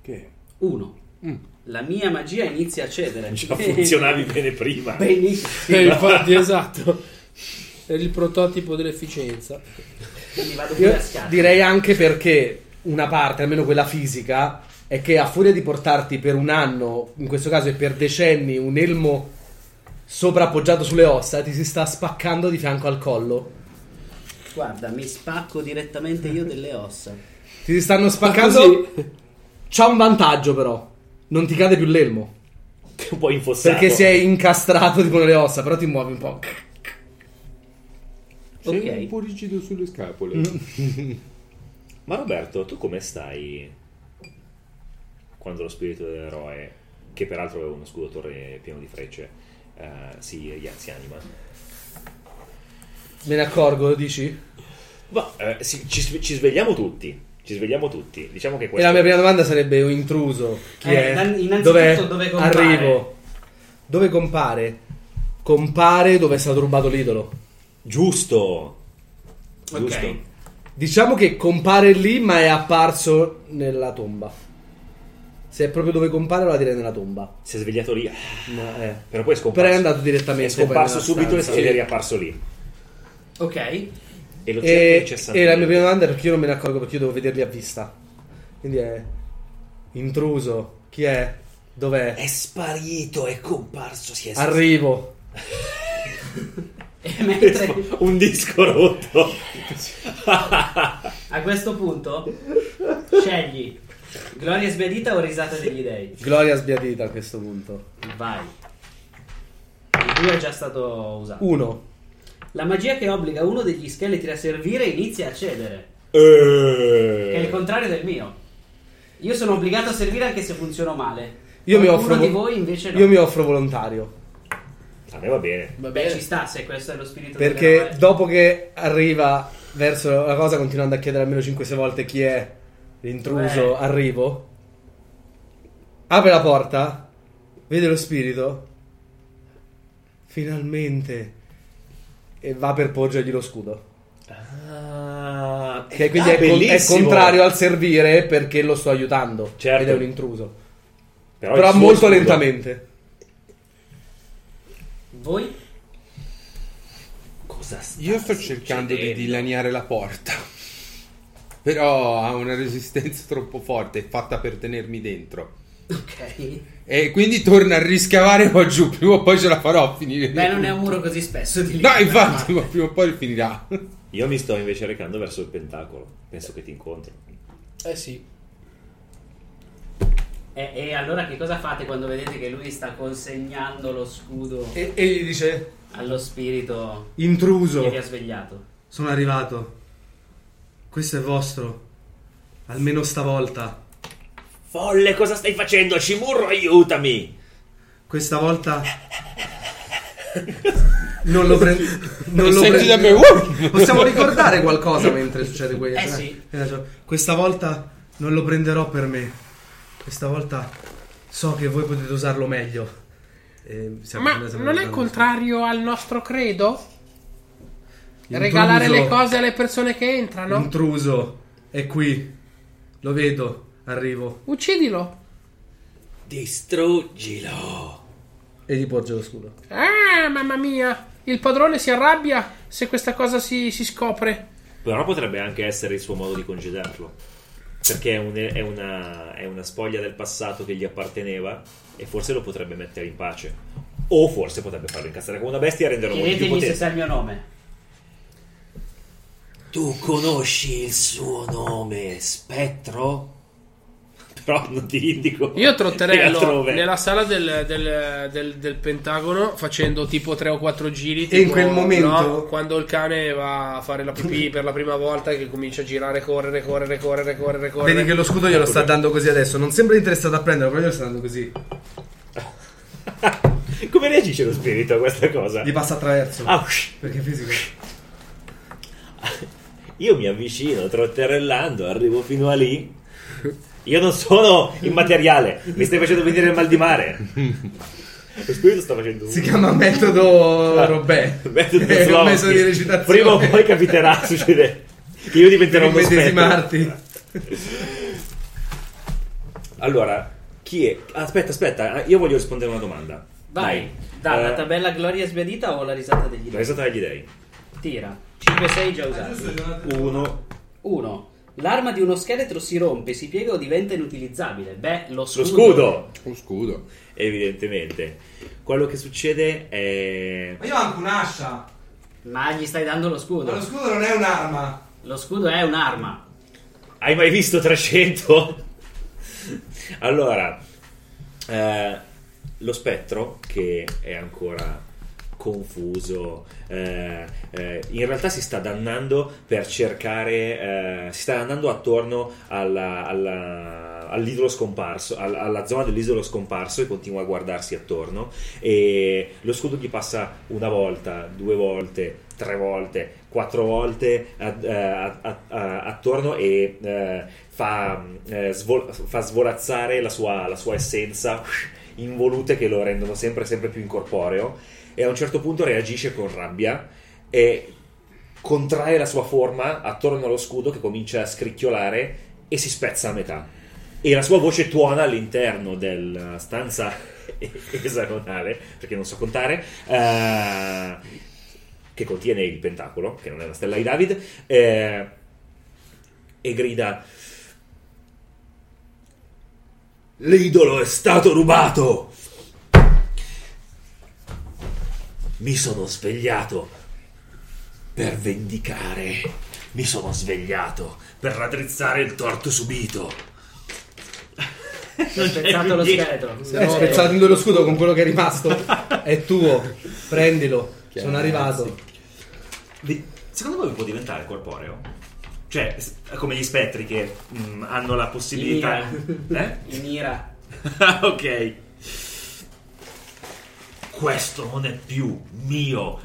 Speaker 5: Che?
Speaker 1: 1.
Speaker 5: Mm.
Speaker 1: La mia magia inizia a cedere.
Speaker 6: già funzionavi bene prima.
Speaker 1: Benissimo.
Speaker 4: Eh, infatti, esatto. È il prototipo dell'efficienza.
Speaker 1: Quindi vado
Speaker 3: Io
Speaker 1: a scatto.
Speaker 3: direi anche perché una parte, almeno quella fisica, è che a furia di portarti per un anno, in questo caso e per decenni, un elmo soprappoggiato sulle ossa, ti si sta spaccando di fianco al collo.
Speaker 1: Guarda, mi spacco direttamente io delle ossa.
Speaker 3: Ti si stanno spaccando. C'ha un vantaggio però. Non ti cade più l'elmo.
Speaker 6: Un po' infossato.
Speaker 3: Perché si è incastrato tipo nelle ossa, però ti muovi un po'.
Speaker 5: Sei
Speaker 1: Ok.
Speaker 5: un po' rigido sulle scapole.
Speaker 3: Mm.
Speaker 6: Ma Roberto, tu come stai quando lo spirito dell'eroe, che peraltro è uno scudo torre pieno di frecce, eh, si, si anima?
Speaker 3: Me ne accorgo, dici?
Speaker 6: Ma, eh, sì, ci, ci svegliamo tutti. Ci svegliamo tutti. Diciamo che
Speaker 3: E
Speaker 6: questo
Speaker 3: la mia prima domanda sarebbe un intruso. Chi
Speaker 1: Eh,
Speaker 3: è?
Speaker 1: innan- innanzitutto
Speaker 3: Dov'è?
Speaker 1: dove compare?
Speaker 3: Arrivo. Dove compare? Compare dove è stato rubato l'idolo.
Speaker 6: Giusto.
Speaker 1: Ok.
Speaker 6: Giusto.
Speaker 3: Diciamo che compare lì, ma è apparso nella tomba. Se è proprio dove compare, lo direi nella tomba.
Speaker 6: Si è svegliato lì,
Speaker 3: Ma è.
Speaker 6: però poi è scomparso.
Speaker 3: Però è andato
Speaker 6: È
Speaker 3: direttamente.
Speaker 6: scomparso
Speaker 3: poi
Speaker 6: subito
Speaker 3: nella
Speaker 6: e
Speaker 3: stanza.
Speaker 6: si è riapparso lì.
Speaker 1: Ok.
Speaker 6: E lo
Speaker 3: E, e la mia prima domanda è perché io non me ne accorgo perché io devo vederli a vista. Quindi è intruso. Chi è? Dov'è?
Speaker 6: È sparito, è comparso, si è
Speaker 3: Arrivo.
Speaker 1: E mentre
Speaker 6: un disco rotto.
Speaker 1: a questo punto scegli Gloria sbiadita o risata degli dei.
Speaker 3: Gloria sbiadita a questo punto.
Speaker 1: Vai. Il 2 è già stato usato.
Speaker 3: Uno.
Speaker 1: La magia che obbliga uno degli scheletri a servire inizia a cedere. Che è il
Speaker 6: Eh.
Speaker 1: contrario del mio. Io sono obbligato a servire anche se funziono male.
Speaker 3: Io mi, offro,
Speaker 1: di voi invece no.
Speaker 3: io mi offro volontario.
Speaker 6: A me va bene.
Speaker 4: Va
Speaker 1: Beh,
Speaker 4: bene.
Speaker 1: ci sta se questo è lo spirito
Speaker 3: Perché
Speaker 1: dell'eroe.
Speaker 3: dopo che arriva verso la cosa, continuando a chiedere almeno 5-6 volte chi è l'intruso,
Speaker 1: Eh.
Speaker 3: arrivo. Apre la porta, vede lo spirito. Finalmente. E va per porgergli lo scudo.
Speaker 6: Ah,
Speaker 3: Che quindi
Speaker 6: ah,
Speaker 3: è, con- è contrario al servire perché lo sto aiutando.
Speaker 6: Certo.
Speaker 3: Ed è un intruso.
Speaker 6: Però,
Speaker 3: Però molto
Speaker 6: scudo-
Speaker 3: lentamente.
Speaker 1: Voi?
Speaker 6: Cosa sta
Speaker 5: Io sto cercando di dilaniare la porta. Però ha una resistenza troppo forte, è fatta per tenermi dentro.
Speaker 1: Ok.
Speaker 5: E quindi torna a riscavare qua giù, prima o poi ce la farò a finire.
Speaker 1: Beh, non è un muro così spesso di lì.
Speaker 5: No, infatti, ma prima o poi finirà.
Speaker 6: Io mi sto invece recando verso il pentacolo. Penso che ti incontro.
Speaker 4: Eh sì.
Speaker 1: E, e allora che cosa fate quando vedete che lui sta consegnando lo scudo
Speaker 3: E, e gli dice:
Speaker 1: allo spirito
Speaker 3: Intruso.
Speaker 1: che vi ha svegliato?
Speaker 3: Sono arrivato. Questo è vostro. Almeno stavolta.
Speaker 6: Folle, cosa stai facendo? Cimurro, aiutami!
Speaker 3: Questa volta. Non lo prendo. Non lo
Speaker 5: Senti
Speaker 3: prendo.
Speaker 5: da me, uh!
Speaker 3: Possiamo ricordare qualcosa mentre succede questo?
Speaker 1: Eh sì.
Speaker 3: Questa volta non lo prenderò per me. Questa volta so che voi potete usarlo meglio. E siamo-
Speaker 4: Ma non è contrario al nostro credo?
Speaker 3: Intruso.
Speaker 4: Regalare le cose alle persone che entrano?
Speaker 3: Intruso. È qui. Lo vedo. Arrivo.
Speaker 4: Uccidilo.
Speaker 6: Distruggilo!
Speaker 3: E gli porge lo scudo.
Speaker 4: Ah, mamma mia. Il padrone si arrabbia se questa cosa si, si scopre.
Speaker 6: Però potrebbe anche essere il suo modo di congedarlo. Perché è, un- è una, è una spoglia del passato che gli apparteneva e forse lo potrebbe mettere in pace. O forse potrebbe farlo incazzare come una bestia e renderlo molto più
Speaker 1: Chiedetemi se
Speaker 6: potente.
Speaker 1: sa il mio nome.
Speaker 6: Tu conosci il suo nome, Spettro? Però non ti indico.
Speaker 4: Io trotterello nella sala del, del- del- del Pentagono facendo tipo 3 o 4 giri.
Speaker 3: E in
Speaker 4: tipo,
Speaker 3: quel momento-
Speaker 4: no, quando il cane va a fare la pipì per la prima volta, che comincia a girare, correre, correre, correre, correre, correre.
Speaker 3: Vedi che lo scudo glielo sta dando così adesso. Non sembra interessato a prenderlo, però glielo sta dando così.
Speaker 6: Come reagisce lo spirito a questa cosa?
Speaker 3: Gli passa attraverso.
Speaker 6: Ah.
Speaker 3: Perché fisico.
Speaker 6: Io mi avvicino trotterellando, arrivo fino a lì. Io non sono immateriale, mi stai facendo venire il mal di mare. Lo spirito sta facendo un
Speaker 3: Si chiama metodo Robè.
Speaker 6: metodo
Speaker 3: un
Speaker 6: Slowski.
Speaker 3: metodo di recitazione.
Speaker 6: Prima o poi capiterà, succede che io diventerò uno spettro.
Speaker 3: Medesimarti.
Speaker 6: Allora, chi è? Aspetta, aspetta, io voglio rispondere a una domanda.
Speaker 1: Vai.
Speaker 6: Dai.
Speaker 1: Da, la
Speaker 6: Eh,
Speaker 1: tabella Gloria sbiadita o la risata degli
Speaker 6: La
Speaker 1: dei?
Speaker 6: risata degli dei.
Speaker 1: Tira. 5-6 già usati.
Speaker 6: Uno.
Speaker 1: 1. L'arma di uno scheletro si rompe, si piega o diventa inutilizzabile. Beh, lo
Speaker 6: Lo
Speaker 1: scudo.
Speaker 6: scudo!
Speaker 5: Lo scudo.
Speaker 6: Evidentemente. Quello che succede è...
Speaker 3: Ma io ho anche un'ascia.
Speaker 1: Ma gli stai dando lo scudo.
Speaker 3: Ma lo scudo non è un'arma.
Speaker 1: Lo scudo è un'arma.
Speaker 6: Hai mai visto 300? allora, eh, lo spettro che è ancora confuso, eh, eh, in realtà si sta dannando per cercare, eh, si sta dannando attorno alla- alla- all'idolo scomparso, al- alla zona dell'idolo scomparso e continua a guardarsi attorno. E lo scudo gli passa una volta, due volte, tre volte, quattro volte ad- eh, a- a- a- attorno e eh, fa, eh, svol- fa svolazzare la sua, la sua essenza in volute che lo rendono sempre, sempre più incorporeo e a un certo punto reagisce con rabbia e contrae la sua forma attorno allo scudo che comincia a scricchiolare e si spezza a metà. E la sua voce tuona all'interno della stanza esagonale, perché non so contare, eh, che contiene il pentacolo, che non è la stella di David, eh, e grida: L'idolo è stato rubato! Mi sono svegliato per vendicare. Mi sono svegliato per raddrizzare il torto subito.
Speaker 1: Ho spezzato lo scheletro.
Speaker 3: È spezzato in due lo scudo con quello che è rimasto. È tuo. Prendilo. Sono arrivato.
Speaker 6: Secondo voi può diventare corporeo? Cioè, come gli spettri che mm, hanno la possibilità. Eh?
Speaker 1: In ira.
Speaker 6: ok. Questo non è più mio,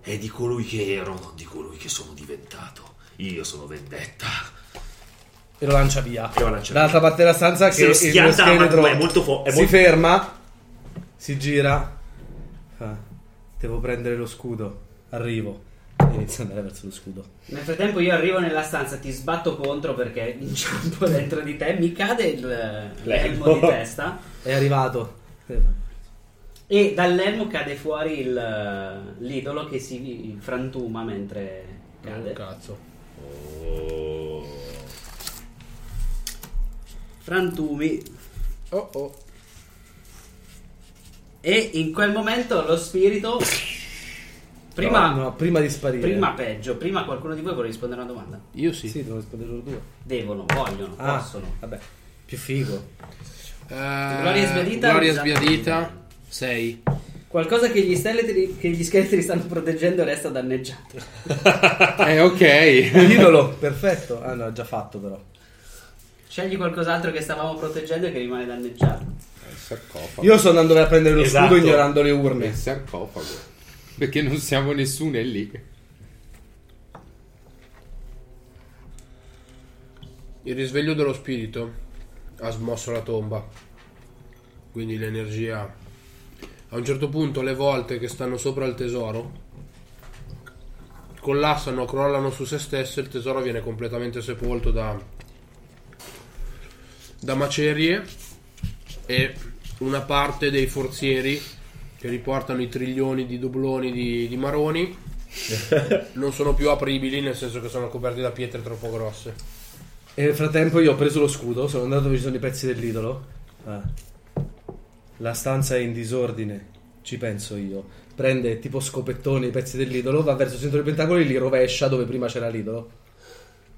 Speaker 6: è di colui che ero, non di colui che sono diventato. Io sono vendetta.
Speaker 3: E lo lancia via.
Speaker 6: E lo lancia
Speaker 3: Dall'altra parte della stanza
Speaker 6: Se
Speaker 3: che
Speaker 6: lo
Speaker 3: il
Speaker 6: schianta,
Speaker 3: scheletro
Speaker 6: ma è molto fo- è
Speaker 3: si
Speaker 6: molto-
Speaker 3: ferma, si gira. Fa, devo prendere lo scudo. Arrivo. Inizia ad andare verso lo scudo.
Speaker 1: Nel frattempo io arrivo nella stanza, ti sbatto contro perché inciampo dentro di te, mi cade il- l'elmo di testa
Speaker 3: È arrivato.
Speaker 1: E dall'elmo cade fuori il- l'idolo che si frantuma mentre cade.
Speaker 4: Oh, cazzo.
Speaker 6: Oh.
Speaker 1: Frantumi
Speaker 4: Oh oh.
Speaker 1: e in quel momento lo spirito prima,
Speaker 3: No, no, prima di sparire.
Speaker 1: prima peggio, prima qualcuno di voi vuole rispondere a una domanda.
Speaker 4: Io sì.
Speaker 3: Sì, devo rispondere loro due.
Speaker 1: Devono, vogliono,
Speaker 3: Ah,
Speaker 1: possono.
Speaker 3: vabbè. Più figo.
Speaker 4: Eh,
Speaker 1: Gloria sbiadita,
Speaker 4: Gloria sbiadita. 6.
Speaker 1: Qualcosa che gli, scheletri, che gli scheletri stanno proteggendo resta danneggiato.
Speaker 5: Eh, ok.
Speaker 3: L'idolo, perfetto. Ah no, è già fatto però.
Speaker 1: Scegli qualcos'altro che stavamo proteggendo e che rimane danneggiato.
Speaker 5: Il sarcofago.
Speaker 3: Io sto andando a prendere lo
Speaker 6: Esatto.
Speaker 3: scudo ignorando le urne.
Speaker 5: Il sarcofago. Perché non siamo nessuno è lì.
Speaker 4: Il risveglio dello spirito ha smosso la tomba. Quindi l'energia. A un certo punto le volte che stanno sopra il tesoro collassano, crollano su se stesse, il tesoro viene completamente sepolto da, da macerie e una parte dei forzieri che riportano i trilioni di dobloni di, di maroni non sono più apribili, nel senso che sono coperti da pietre troppo grosse.
Speaker 3: E nel frattempo io ho preso lo scudo, sono andato dove ci sono i pezzi dell'idolo. Ah. La stanza è in disordine, ci penso io. Prende tipo scopettone i pezzi dell'idolo, va verso il centro dei pentacoli e li rovescia dove prima c'era l'idolo.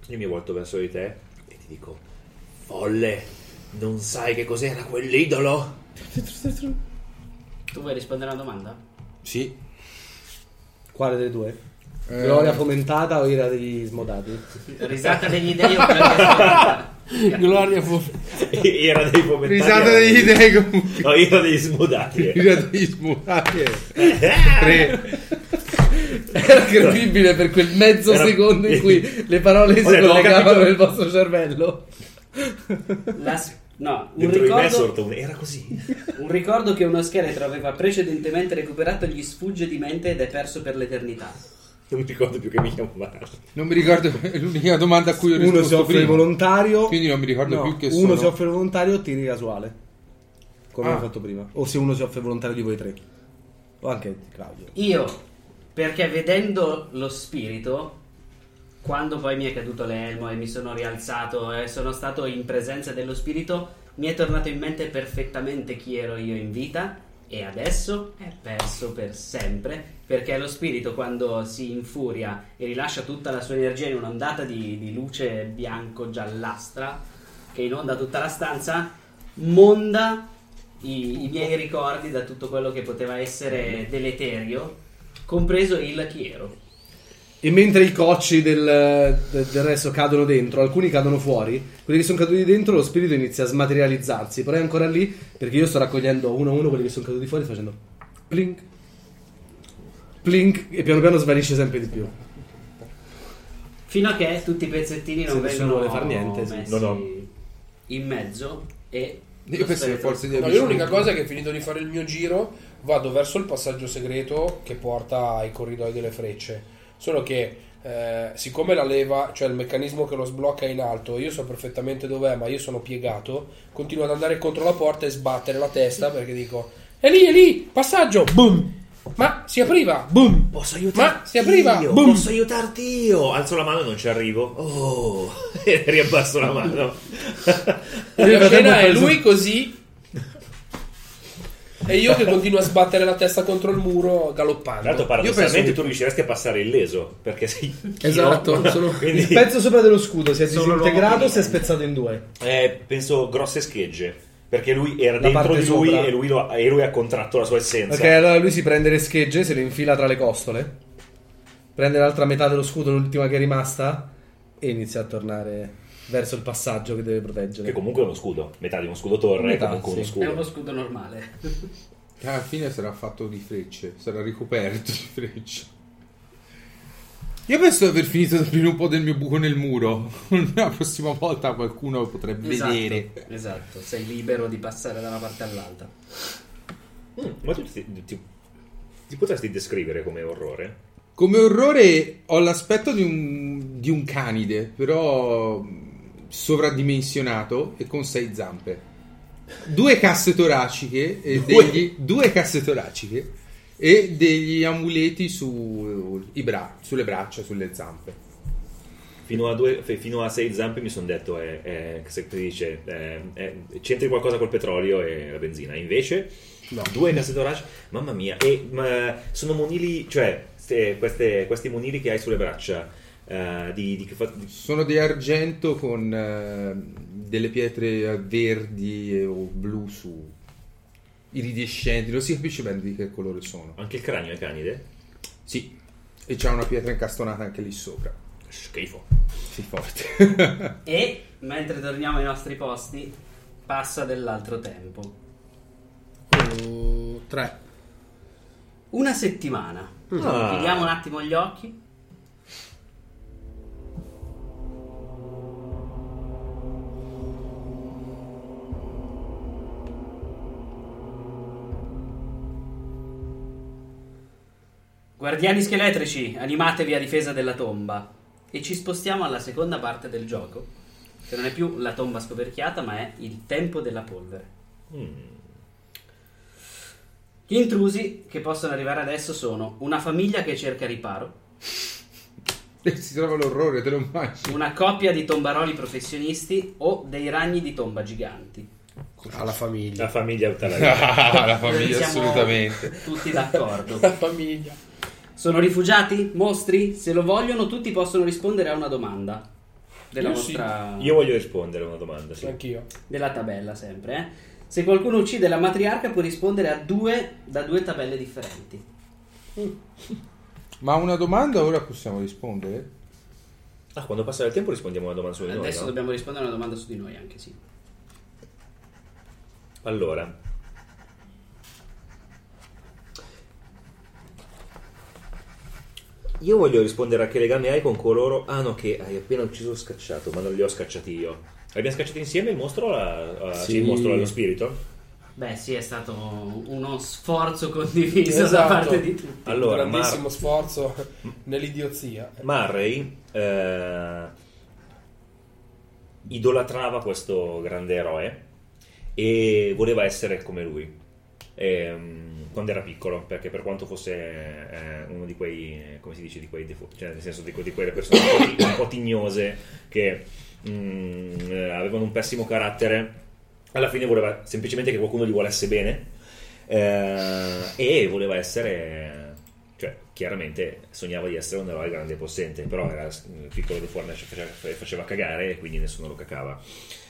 Speaker 6: Io mi volto verso di te e ti dico: Folle, non sai che cos'era quell'idolo?
Speaker 1: Tu vuoi rispondere a una domanda?
Speaker 5: Sì.
Speaker 3: Quale delle due?
Speaker 5: Eh,
Speaker 3: Gloria fomentata o ira degli smodati?
Speaker 1: Risata degli dei o
Speaker 4: Gloria fu...
Speaker 6: Era dei fomentati.
Speaker 5: Risata degli dei comunque.
Speaker 6: No, era degli smodati. eh.
Speaker 5: Risata degli smutati. Tre.
Speaker 3: Era credibile per quel mezzo
Speaker 6: Era-
Speaker 3: secondo in cui le parole si collegavano nel vostro cervello.
Speaker 1: La- no, un ricordo.
Speaker 6: Era così.
Speaker 1: un ricordo che uno scheletro aveva precedentemente recuperato gli sfugge di mente ed è perso per l'eternità.
Speaker 6: Non mi ricordo più che mi chiamo Marco.
Speaker 5: Non mi ricordo, è l'unica domanda a cui ho
Speaker 3: Uno si
Speaker 5: risposto
Speaker 3: offre
Speaker 5: prima.
Speaker 3: volontario.
Speaker 5: Quindi non mi ricordo
Speaker 3: No,
Speaker 5: più che
Speaker 3: uno
Speaker 5: sono.
Speaker 3: si offre volontario, tiri casuale. Come
Speaker 5: Ah.
Speaker 3: ho fatto prima. O se uno si offre volontario di voi tre. O anche Claudio.
Speaker 1: Io, perché vedendo lo spirito, quando poi mi è caduto l'elmo e mi sono rialzato e sono stato in presenza dello spirito, mi è tornato in mente perfettamente chi ero io in vita e adesso è perso per sempre perché lo spirito quando si infuria e rilascia tutta la sua energia in un'ondata di, di luce bianco-giallastra che inonda tutta la stanza, monda i, i miei ricordi da tutto quello che poteva essere deleterio, compreso il chi ero.
Speaker 3: E mentre i cocci del, de- del resto cadono dentro, alcuni cadono fuori, quelli che sono caduti dentro, lo spirito inizia a smaterializzarsi. Però è ancora lì perché io sto raccogliendo uno a uno quelli che sono caduti fuori facendo plink, plink e piano piano svanisce sempre di più.
Speaker 1: Fino a che tutti i pezzettini non
Speaker 3: Se
Speaker 1: vengono
Speaker 3: vuole far niente, sì.
Speaker 1: messi
Speaker 6: No, no.
Speaker 1: in mezzo e
Speaker 5: Io penso che forse di
Speaker 4: No, io l'unica cosa è che finito di fare il mio giro vado verso il passaggio segreto che porta ai corridoi delle frecce. Solo che eh, siccome la leva, cioè il meccanismo che lo sblocca è in alto, io so perfettamente dov'è, ma io sono piegato, continuo ad andare contro la porta e sbattere la testa perché dico: È lì, è lì, passaggio, boom! Ma si apriva, boom!
Speaker 6: Posso aiutarti?
Speaker 4: Ma si apriva,
Speaker 6: io?
Speaker 4: boom!
Speaker 6: Posso aiutarti io? Alzo la mano e non ci arrivo. Oh, e riabbasso la mano.
Speaker 4: La scena è lui così. E io che continuo a sbattere la testa contro il muro galoppando.
Speaker 6: L'altro, paradossalmente,
Speaker 5: penso che-
Speaker 6: tu riusciresti a passare illeso perché sei.
Speaker 4: Esatto,
Speaker 6: chino.
Speaker 4: sono-
Speaker 6: Quindi,
Speaker 3: Il pezzo sopra dello scudo si è disintegrato,
Speaker 1: che
Speaker 3: si è spezzato in due.
Speaker 6: eh, penso grosse schegge. Perché lui era
Speaker 3: La
Speaker 6: dentro
Speaker 3: parte
Speaker 6: di lui
Speaker 3: sopra.
Speaker 6: e lui, lo- e lui ha contratto la sua essenza.
Speaker 3: Ok, allora lui si prende le schegge, se le infila tra le costole, prende l'altra metà dello scudo, l'ultima che è rimasta, e inizia a tornare verso il passaggio che deve proteggere.
Speaker 6: Che comunque è uno scudo. Metà di uno scudo torre
Speaker 3: Metà,
Speaker 6: è comunque uno
Speaker 3: sì.
Speaker 6: scudo.
Speaker 1: È uno scudo normale.
Speaker 5: Che alla fine sarà fatto di frecce, sarà ricoperto di frecce. Io penso di aver finito di aprire un po' del mio buco nel muro. La prossima volta qualcuno potrebbe vedere.
Speaker 1: Esatto, esatto, sei libero di passare da una parte all'altra.
Speaker 6: Mm, ma tu ti, ti- ti potresti descrivere come orrore?
Speaker 5: Come orrore ho l'aspetto di un, di un canide, però sovradimensionato e con sei zampe. Due casse toraciche e
Speaker 6: Due?
Speaker 5: degli, due casse toraciche e degli amuleti su, i bra- sulle braccia, sulle zampe.
Speaker 6: Fino a, due, fino a sei zampe mi sono detto, è, è- se ti dice, è- è- c'entri qualcosa col petrolio e la benzina. Invece, due casse toraciche, mamma mia, e ma sono monili, cioè ste- queste- questi monili che hai sulle braccia, eh, di, di che fa- di-
Speaker 5: Sono di argento con eh, delle pietre verdi o blu su iridescenti, non si capisce bene di che colore sono.
Speaker 6: anche il cranio è canide?
Speaker 5: Sì, e c'è una pietra incastonata anche lì sopra.
Speaker 6: Schifo.
Speaker 5: Sì, forte.
Speaker 1: E mentre torniamo ai nostri posti, passa dell'altro tempo.
Speaker 4: Uh, tre.
Speaker 1: Una settimana.
Speaker 6: Ah.
Speaker 1: Chiudiamo un attimo gli occhi. Guardiani scheletrici, animatevi a difesa della tomba. E ci spostiamo alla seconda parte del gioco, che non è più la tomba scoperchiata, ma è il tempo della polvere. Gli intrusi che possono arrivare adesso sono una famiglia che cerca riparo,
Speaker 5: si trova l'orrore, te lo immagini.
Speaker 1: una coppia di tombaroli professionisti o dei ragni di tomba giganti.
Speaker 4: Alla famiglia.
Speaker 6: La famiglia tutta la vita.
Speaker 5: Ah, la famiglia
Speaker 1: Siamo
Speaker 5: assolutamente.
Speaker 1: Tutti d'accordo.
Speaker 4: La famiglia.
Speaker 1: Sono rifugiati? Mostri? Se lo vogliono, tutti possono rispondere a una domanda. Della
Speaker 4: Io sì.
Speaker 1: nostra.
Speaker 6: Io voglio rispondere a una domanda, sì.
Speaker 4: Anch'io.
Speaker 1: della tabella, sempre. eh. Se qualcuno uccide la matriarca, può rispondere a due da due tabelle differenti.
Speaker 5: Ma una domanda ora possiamo rispondere?
Speaker 6: Ah, quando passa il tempo rispondiamo a una domanda su di noi,
Speaker 1: Adesso
Speaker 6: no?
Speaker 1: dobbiamo rispondere a una domanda su di noi, anche sì.
Speaker 6: Allora, io voglio rispondere a che legame hai con coloro. Ah, no, che hai appena ucciso lo scacciato, ma non li ho scacciati io. Abbiamo scacciato insieme il mostro? La, ah, sì.
Speaker 5: Sì.
Speaker 6: il mostro allo spirito?
Speaker 1: Beh, sì, è stato uno sforzo condiviso da
Speaker 4: Esatto.
Speaker 1: parte di tutti.
Speaker 6: Allora,
Speaker 4: Un grandissimo
Speaker 6: Mar-
Speaker 4: sforzo nell'idiozia.
Speaker 6: Marray eh, idolatrava questo grande eroe e voleva essere come lui ehm, quando era piccolo perché per quanto fosse eh, uno di quei come si dice di quei defo- cioè nel senso di, di quelle persone un po' tignose che mm, eh, avevano un pessimo carattere alla fine voleva semplicemente che qualcuno gli volesse bene eh, e voleva essere cioè chiaramente sognava di essere un eroe grande e possente però era eh, piccolo deforme faceva, faceva cagare e quindi nessuno lo cacava.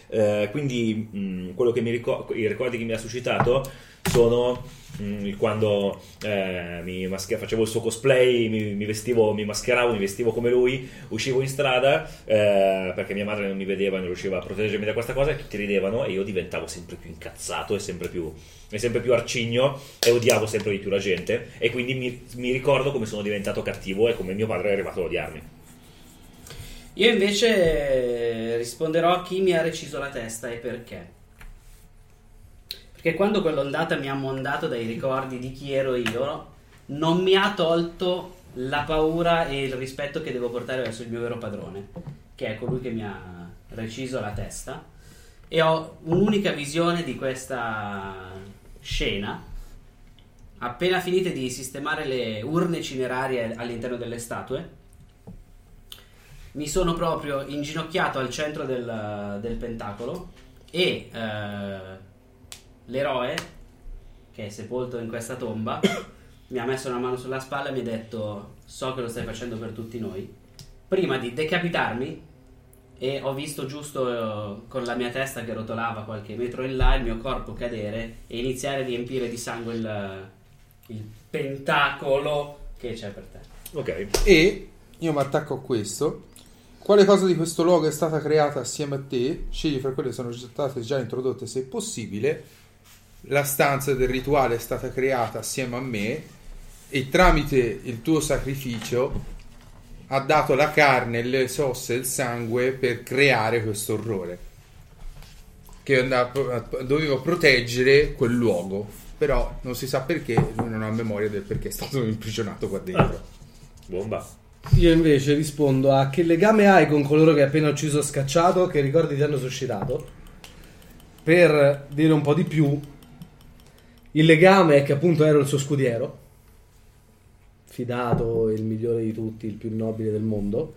Speaker 6: Eh, quindi mh, quello che mi ricor- i ricordi che mi ha suscitato sono il quando eh, mi maschera- facevo il suo cosplay mi, mi vestivo mi mascheravo mi vestivo come lui uscivo in strada eh, perché mia madre non mi vedeva non riusciva a proteggermi da questa cosa e tutti ridevano e io diventavo sempre più incazzato e sempre più, e sempre più arcigno e odiavo sempre di più la gente e quindi mi, mi ricordo come sono diventato cattivo e come mio padre è arrivato a odiarmi
Speaker 1: Io invece risponderò a chi mi ha reciso la testa e perché. Perché quando quell'ondata mi ha mondato dai ricordi di chi ero io, non mi ha tolto la paura e il rispetto che devo portare verso il mio vero padrone, che è colui che mi ha reciso la testa. E ho un'unica visione di questa scena. Appena finite di sistemare le urne cinerarie all'interno delle statue, mi sono proprio inginocchiato al centro del, del pentacolo e eh, l'eroe che è sepolto in questa tomba mi ha messo una mano sulla spalla e mi ha detto so che lo stai facendo per tutti noi prima di decapitarmi e ho visto giusto eh, con la mia testa che rotolava qualche metro in là il mio corpo cadere e iniziare a riempire di sangue il, il pentacolo che c'è per te
Speaker 6: Ok.
Speaker 5: E io mi attacco a questo. Quale cosa di questo luogo è stata creata assieme a te? Scegli fra quelle che sono state già introdotte se possibile. La stanza del rituale è stata creata assieme a me e tramite il tuo sacrificio ha dato la carne, le ossa e il sangue per creare questo orrore. Che andava- doveva proteggere quel luogo. Però non si sa perché, lui non ha memoria del perché è stato imprigionato qua dentro.
Speaker 6: Bomba.
Speaker 3: Io invece rispondo a che legame hai con coloro che hai appena ucciso o scacciato, che ricordi ti hanno suscitato. Per dire un po' di più, il legame è che appunto ero il suo scudiero, fidato, il migliore di tutti, il più nobile del mondo.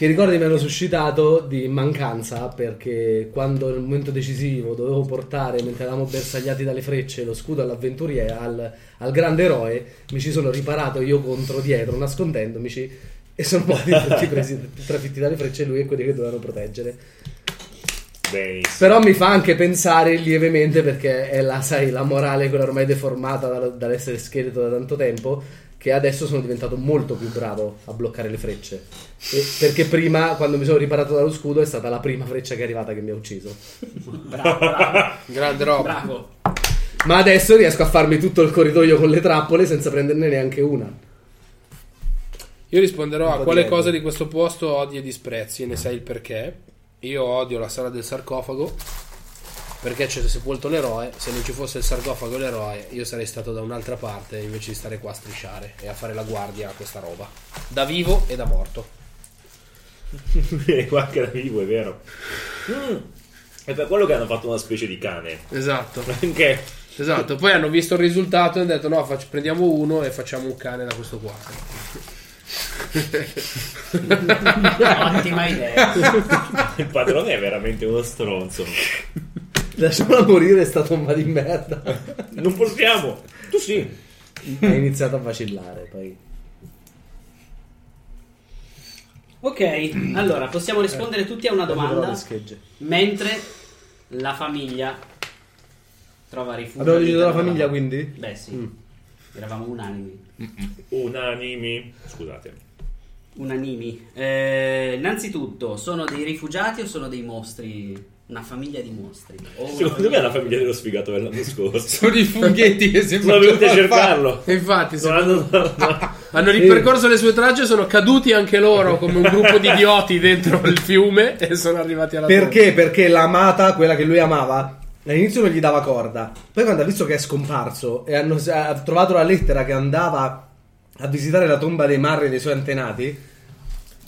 Speaker 3: Che ricordi mi hanno suscitato di mancanza perché quando nel momento decisivo dovevo portare, mentre eravamo bersagliati dalle frecce, lo scudo all'avventuriere, al, al grande eroe, mi ci sono riparato io contro dietro, nascondendomici, e sono morti tutti presi, trafitti dalle frecce lui e quelli che dovevano proteggere.
Speaker 6: Benissimo.
Speaker 3: Però mi fa anche pensare lievemente, perché è la, sai, la morale quella ormai deformata dal- dall'essere scheletro da tanto tempo, che adesso sono diventato molto più bravo a bloccare le frecce. E- perché prima, quando mi sono riparato dallo scudo, è stata la prima freccia che è arrivata che mi ha ucciso.
Speaker 1: bravo bravo
Speaker 4: Grande roba.
Speaker 1: bravo
Speaker 3: Ma adesso riesco a farmi tutto il corridoio con le trappole senza prenderne neanche una.
Speaker 4: Io risponderò a quale
Speaker 3: di
Speaker 4: cosa di questo posto odi e disprezzi e ne sai il perché. Io odio la sala del sarcofago perché c'è sepolto l'eroe. Se non ci fosse il sarcofago e l'eroe, io sarei stato da un'altra parte invece di stare qua a strisciare e a fare la guardia a questa roba. Da vivo e da morto.
Speaker 6: E qua anche da vivo, è vero. Mm. È per quello che hanno fatto una specie di cane.
Speaker 4: Esatto.
Speaker 6: Anche
Speaker 4: Esatto. Poi hanno visto il risultato e hanno detto: no, facci- prendiamo uno e facciamo un cane da questo qua.
Speaker 1: ottima idea
Speaker 6: il padrone è veramente uno stronzo.
Speaker 3: Lasciamola morire sta tomba di merda.
Speaker 6: Non possiamo. Tu sì.
Speaker 3: ha iniziato a vacillare poi.
Speaker 1: ok allora possiamo rispondere tutti a una domanda mentre la famiglia trova rifugio
Speaker 3: Abbiamo deciso della
Speaker 1: all'interno
Speaker 3: famiglia
Speaker 1: della-
Speaker 3: quindi?
Speaker 1: beh sì eravamo unanimi
Speaker 6: Unanimi. Scusate.
Speaker 1: unanimi Eh, innanzitutto sono dei rifugiati o sono dei mostri una famiglia di mostri O una
Speaker 6: Secondo me è la famiglia dello sfigato dell'anno scorso.
Speaker 5: Sono i funghetti che
Speaker 6: Sono
Speaker 5: sembrano
Speaker 6: venuti a cercarlo.
Speaker 4: E infatti,
Speaker 6: Non
Speaker 4: secondo-
Speaker 6: hanno- no.
Speaker 4: hanno ripercorso le sue tracce, sono caduti anche loro come un gruppo di idioti dentro il fiume e sono arrivati alla
Speaker 3: Perché? Perché l'amata, quella che lui amava, all'inizio non gli dava corda. Poi quando ha visto che è scomparso e hanno, ha trovato la lettera che andava a visitare la tomba dei marri dei suoi antenati,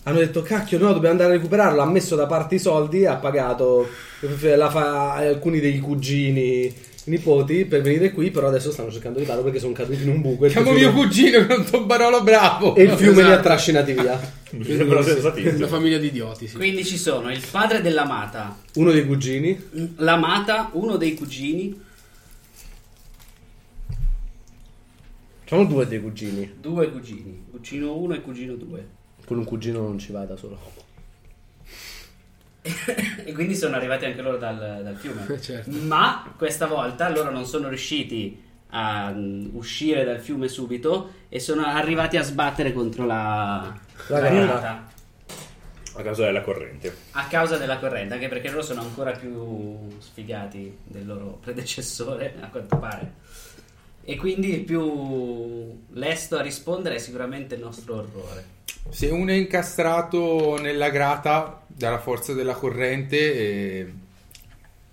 Speaker 3: hanno detto cacchio no, dobbiamo andare a recuperarlo. Ha messo da parte i soldi e ha pagato fa- alcuni dei cugini nipoti per venire qui, però adesso stanno cercando di farlo perché sono caduti in un buco. e
Speaker 5: Chiamo
Speaker 3: fiume-
Speaker 5: mio cugino che è un tombarolo bravo.
Speaker 3: E il fiume li ha
Speaker 4: Esatto.
Speaker 3: trascinati via.
Speaker 6: Mi sembra sensatissimo.
Speaker 4: Una famiglia di idioti, sì.
Speaker 1: quindi ci sono il padre dell'amata
Speaker 3: Uno dei cugini.
Speaker 1: l'amata uno dei cugini
Speaker 3: Sono due dei cugini.
Speaker 1: due cugini cugino 1 e cugino 2
Speaker 3: Con un cugino non ci vai da solo.
Speaker 1: e quindi sono arrivati anche loro dal, dal fiume.
Speaker 4: Certo.
Speaker 1: Ma questa volta loro non sono riusciti a mm, uscire dal fiume subito e sono arrivati a sbattere contro la,
Speaker 3: La
Speaker 1: la
Speaker 3: granata.
Speaker 1: granata.
Speaker 6: A causa della corrente.
Speaker 1: A causa della corrente, anche perché loro sono ancora più sfigati del loro predecessore, a quanto pare. E quindi il più lesto a rispondere è sicuramente il nostro orrore.
Speaker 5: Se uno è incastrato nella grata dalla forza della corrente, e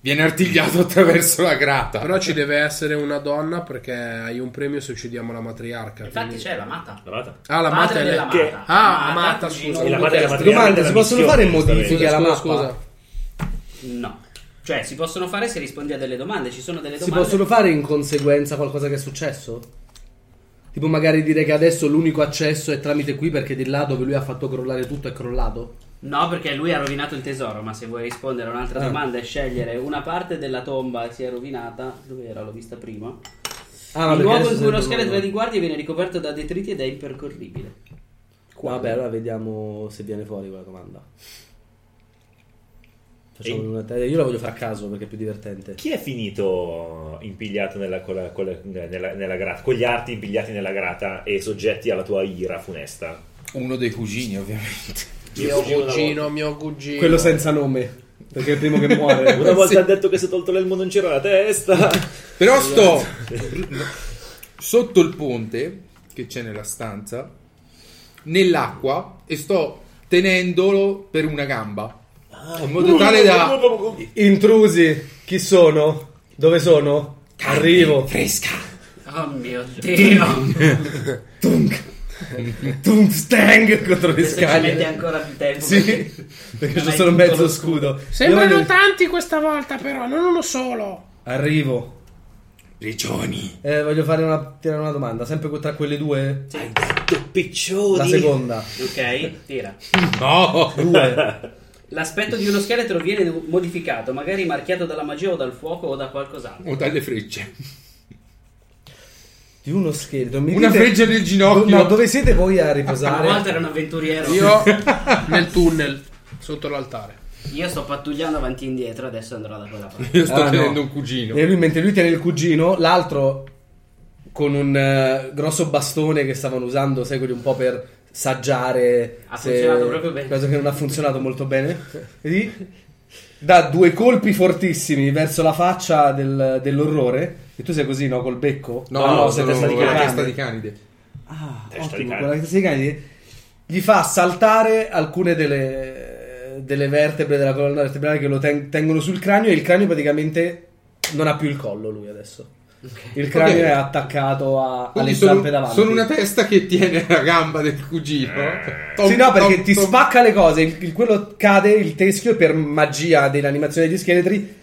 Speaker 5: Viene artigliato attraverso la grata.
Speaker 4: Però ci deve essere una donna perché hai un premio se uccidiamo la matriarca.
Speaker 1: Infatti
Speaker 4: quindi-
Speaker 1: c'è la mata.
Speaker 6: La mata.
Speaker 4: Ah, la mata è lei.
Speaker 1: della
Speaker 4: Che-
Speaker 1: Mata.
Speaker 4: Ah,
Speaker 1: Mata,
Speaker 4: Mata, scusa.
Speaker 6: E la madre è la matriarca
Speaker 3: Domanda, si possono fare modifiche alla mappa?
Speaker 4: scusa.
Speaker 1: No. Cioè, si possono fare se rispondi a delle domande. Ci sono delle
Speaker 3: Si
Speaker 1: domande.
Speaker 3: possono fare in conseguenza qualcosa che è successo? Tipo magari dire che adesso l'unico accesso è tramite qui perché di là dove lui ha fatto crollare tutto è crollato?
Speaker 1: No, perché lui ha rovinato il tesoro. Ma se vuoi rispondere a un'altra
Speaker 3: Ah.
Speaker 1: domanda e scegliere una parte della tomba si è rovinata, dove era? L'ho vista prima.
Speaker 3: Ah,
Speaker 1: il luogo in cui
Speaker 3: servono-
Speaker 1: scheletro è di guardia viene ricoperto da detriti ed è impercorribile.
Speaker 3: Vabbè, allora vediamo se viene fuori quella domanda. Facciamo
Speaker 6: E-
Speaker 3: una te- Io la voglio fare a caso perché è più divertente.
Speaker 6: Chi è finito impigliato nella, con la- con la- nella- nella grata, con gli arti impigliati nella grata e soggetti alla tua ira funesta?
Speaker 5: Uno dei cugini, ovviamente.
Speaker 4: Mio
Speaker 6: cugino
Speaker 4: mio cugino.
Speaker 3: Quello senza nome. Perché è il primo che muore.
Speaker 6: Una volta ha detto che se tolto l'elmo non c'era la testa.
Speaker 5: Però sto sotto il ponte che c'è nella stanza, nell'acqua, e sto tenendolo per una gamba. In modo tale da...
Speaker 3: Intrusi, chi sono? Dove sono? Arrivo.
Speaker 5: Fresca!
Speaker 1: Oh mio dio!
Speaker 3: Tum stang contro le
Speaker 1: Adesso ci
Speaker 3: scale.
Speaker 1: ancora più tempo.
Speaker 3: Sì,
Speaker 1: perché-
Speaker 3: perché c'è solo mezzo scudo.
Speaker 4: Sembrano
Speaker 3: Io voglio-
Speaker 4: tanti questa volta, però, non uno solo.
Speaker 3: Arrivo.
Speaker 5: Regioni!
Speaker 3: Eh, voglio fare una, tirare una domanda. Sempre tra quelle due?
Speaker 6: Hai detto piccioni.
Speaker 3: La seconda.
Speaker 1: Ok, tira.
Speaker 5: No!
Speaker 3: Due.
Speaker 1: L'aspetto di uno scheletro viene modificato, magari marchiato dalla magia o dal fuoco o da qualcos'altro.
Speaker 5: O dalle frecce.
Speaker 3: Di uno scheletro. Mi
Speaker 5: Una
Speaker 3: dite-
Speaker 5: freccia nel ginocchio.
Speaker 3: No, dove siete voi a
Speaker 1: Una
Speaker 3: riposare?
Speaker 1: volta era un avventuriero.
Speaker 4: Io nel tunnel, sotto l'altare.
Speaker 1: Io sto pattugliando avanti e indietro, adesso andrò da quella parte.
Speaker 5: Io sto
Speaker 3: Ah, no.
Speaker 5: tenendo un cugino.
Speaker 3: E lui, mentre lui tiene il cugino, l'altro con un eh, grosso bastone che stavano usando, sai, quelli un po' per saggiare.
Speaker 1: Ha funzionato proprio bene.
Speaker 3: Cosa che non ha funzionato molto bene. Vedi? Dà due colpi fortissimi verso la faccia del- dell'orrore. E tu sei così, no? Col becco?
Speaker 5: No,
Speaker 3: Ah,
Speaker 5: no,
Speaker 3: sei
Speaker 5: sono
Speaker 3: testa di
Speaker 5: con la
Speaker 3: cane.
Speaker 5: testa di canide.
Speaker 3: Ah,
Speaker 6: Testa di
Speaker 3: ottimo,
Speaker 6: cane.
Speaker 3: quella testa di cane gli fa saltare alcune delle, delle vertebre della colonna vertebrale che lo ten- tengono sul cranio e il cranio praticamente non ha più il collo lui adesso. Il cranio
Speaker 5: Ok.
Speaker 3: è attaccato a- alle
Speaker 5: sono,
Speaker 3: zampe davanti.
Speaker 5: sono una testa che tiene la gamba del cugino.
Speaker 3: Sì, no, perché
Speaker 5: Tom,
Speaker 3: ti
Speaker 5: tom.
Speaker 3: spacca le cose. Il, il- quello cade, il teschio, per magia dell'animazione degli scheletri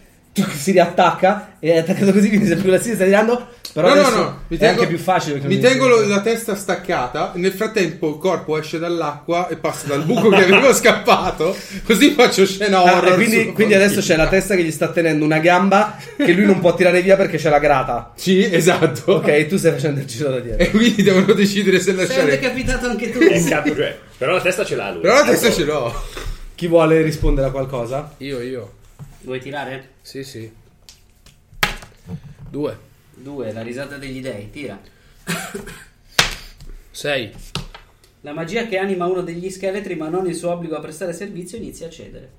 Speaker 3: si riattacca e è attaccato così. Quindi se più la stai tirando. Però
Speaker 5: no, no,
Speaker 3: adesso
Speaker 5: no, mi
Speaker 3: è
Speaker 5: tengo,
Speaker 3: anche più facile.
Speaker 5: Mi tengo lo- la testa staccata. Nel frattempo, il corpo esce dall'acqua e passa dal buco che avevo scappato. Così faccio scena
Speaker 3: Ah,
Speaker 5: horror.
Speaker 3: e quindi, quindi adesso c'è la testa che gli sta tenendo una gamba che lui non può tirare via perché c'è la grata.
Speaker 5: Sì, esatto.
Speaker 3: Ok, e tu stai facendo il giro da dietro.
Speaker 5: E quindi devono decidere se
Speaker 1: Sei
Speaker 5: lasciare.
Speaker 1: decapitato anche tu.
Speaker 6: Eh, cazzo, cioè, però la testa ce l'ha lui.
Speaker 5: Però la testa ce l'ho.
Speaker 3: Chi vuole rispondere a qualcosa?
Speaker 4: Io, io.
Speaker 1: Vuoi tirare?
Speaker 4: Sì, sì. Due.
Speaker 1: Due, la risata degli dei, tira.
Speaker 4: Sei.
Speaker 1: La magia che anima uno degli scheletri, ma non il suo obbligo a prestare servizio, inizia a cedere.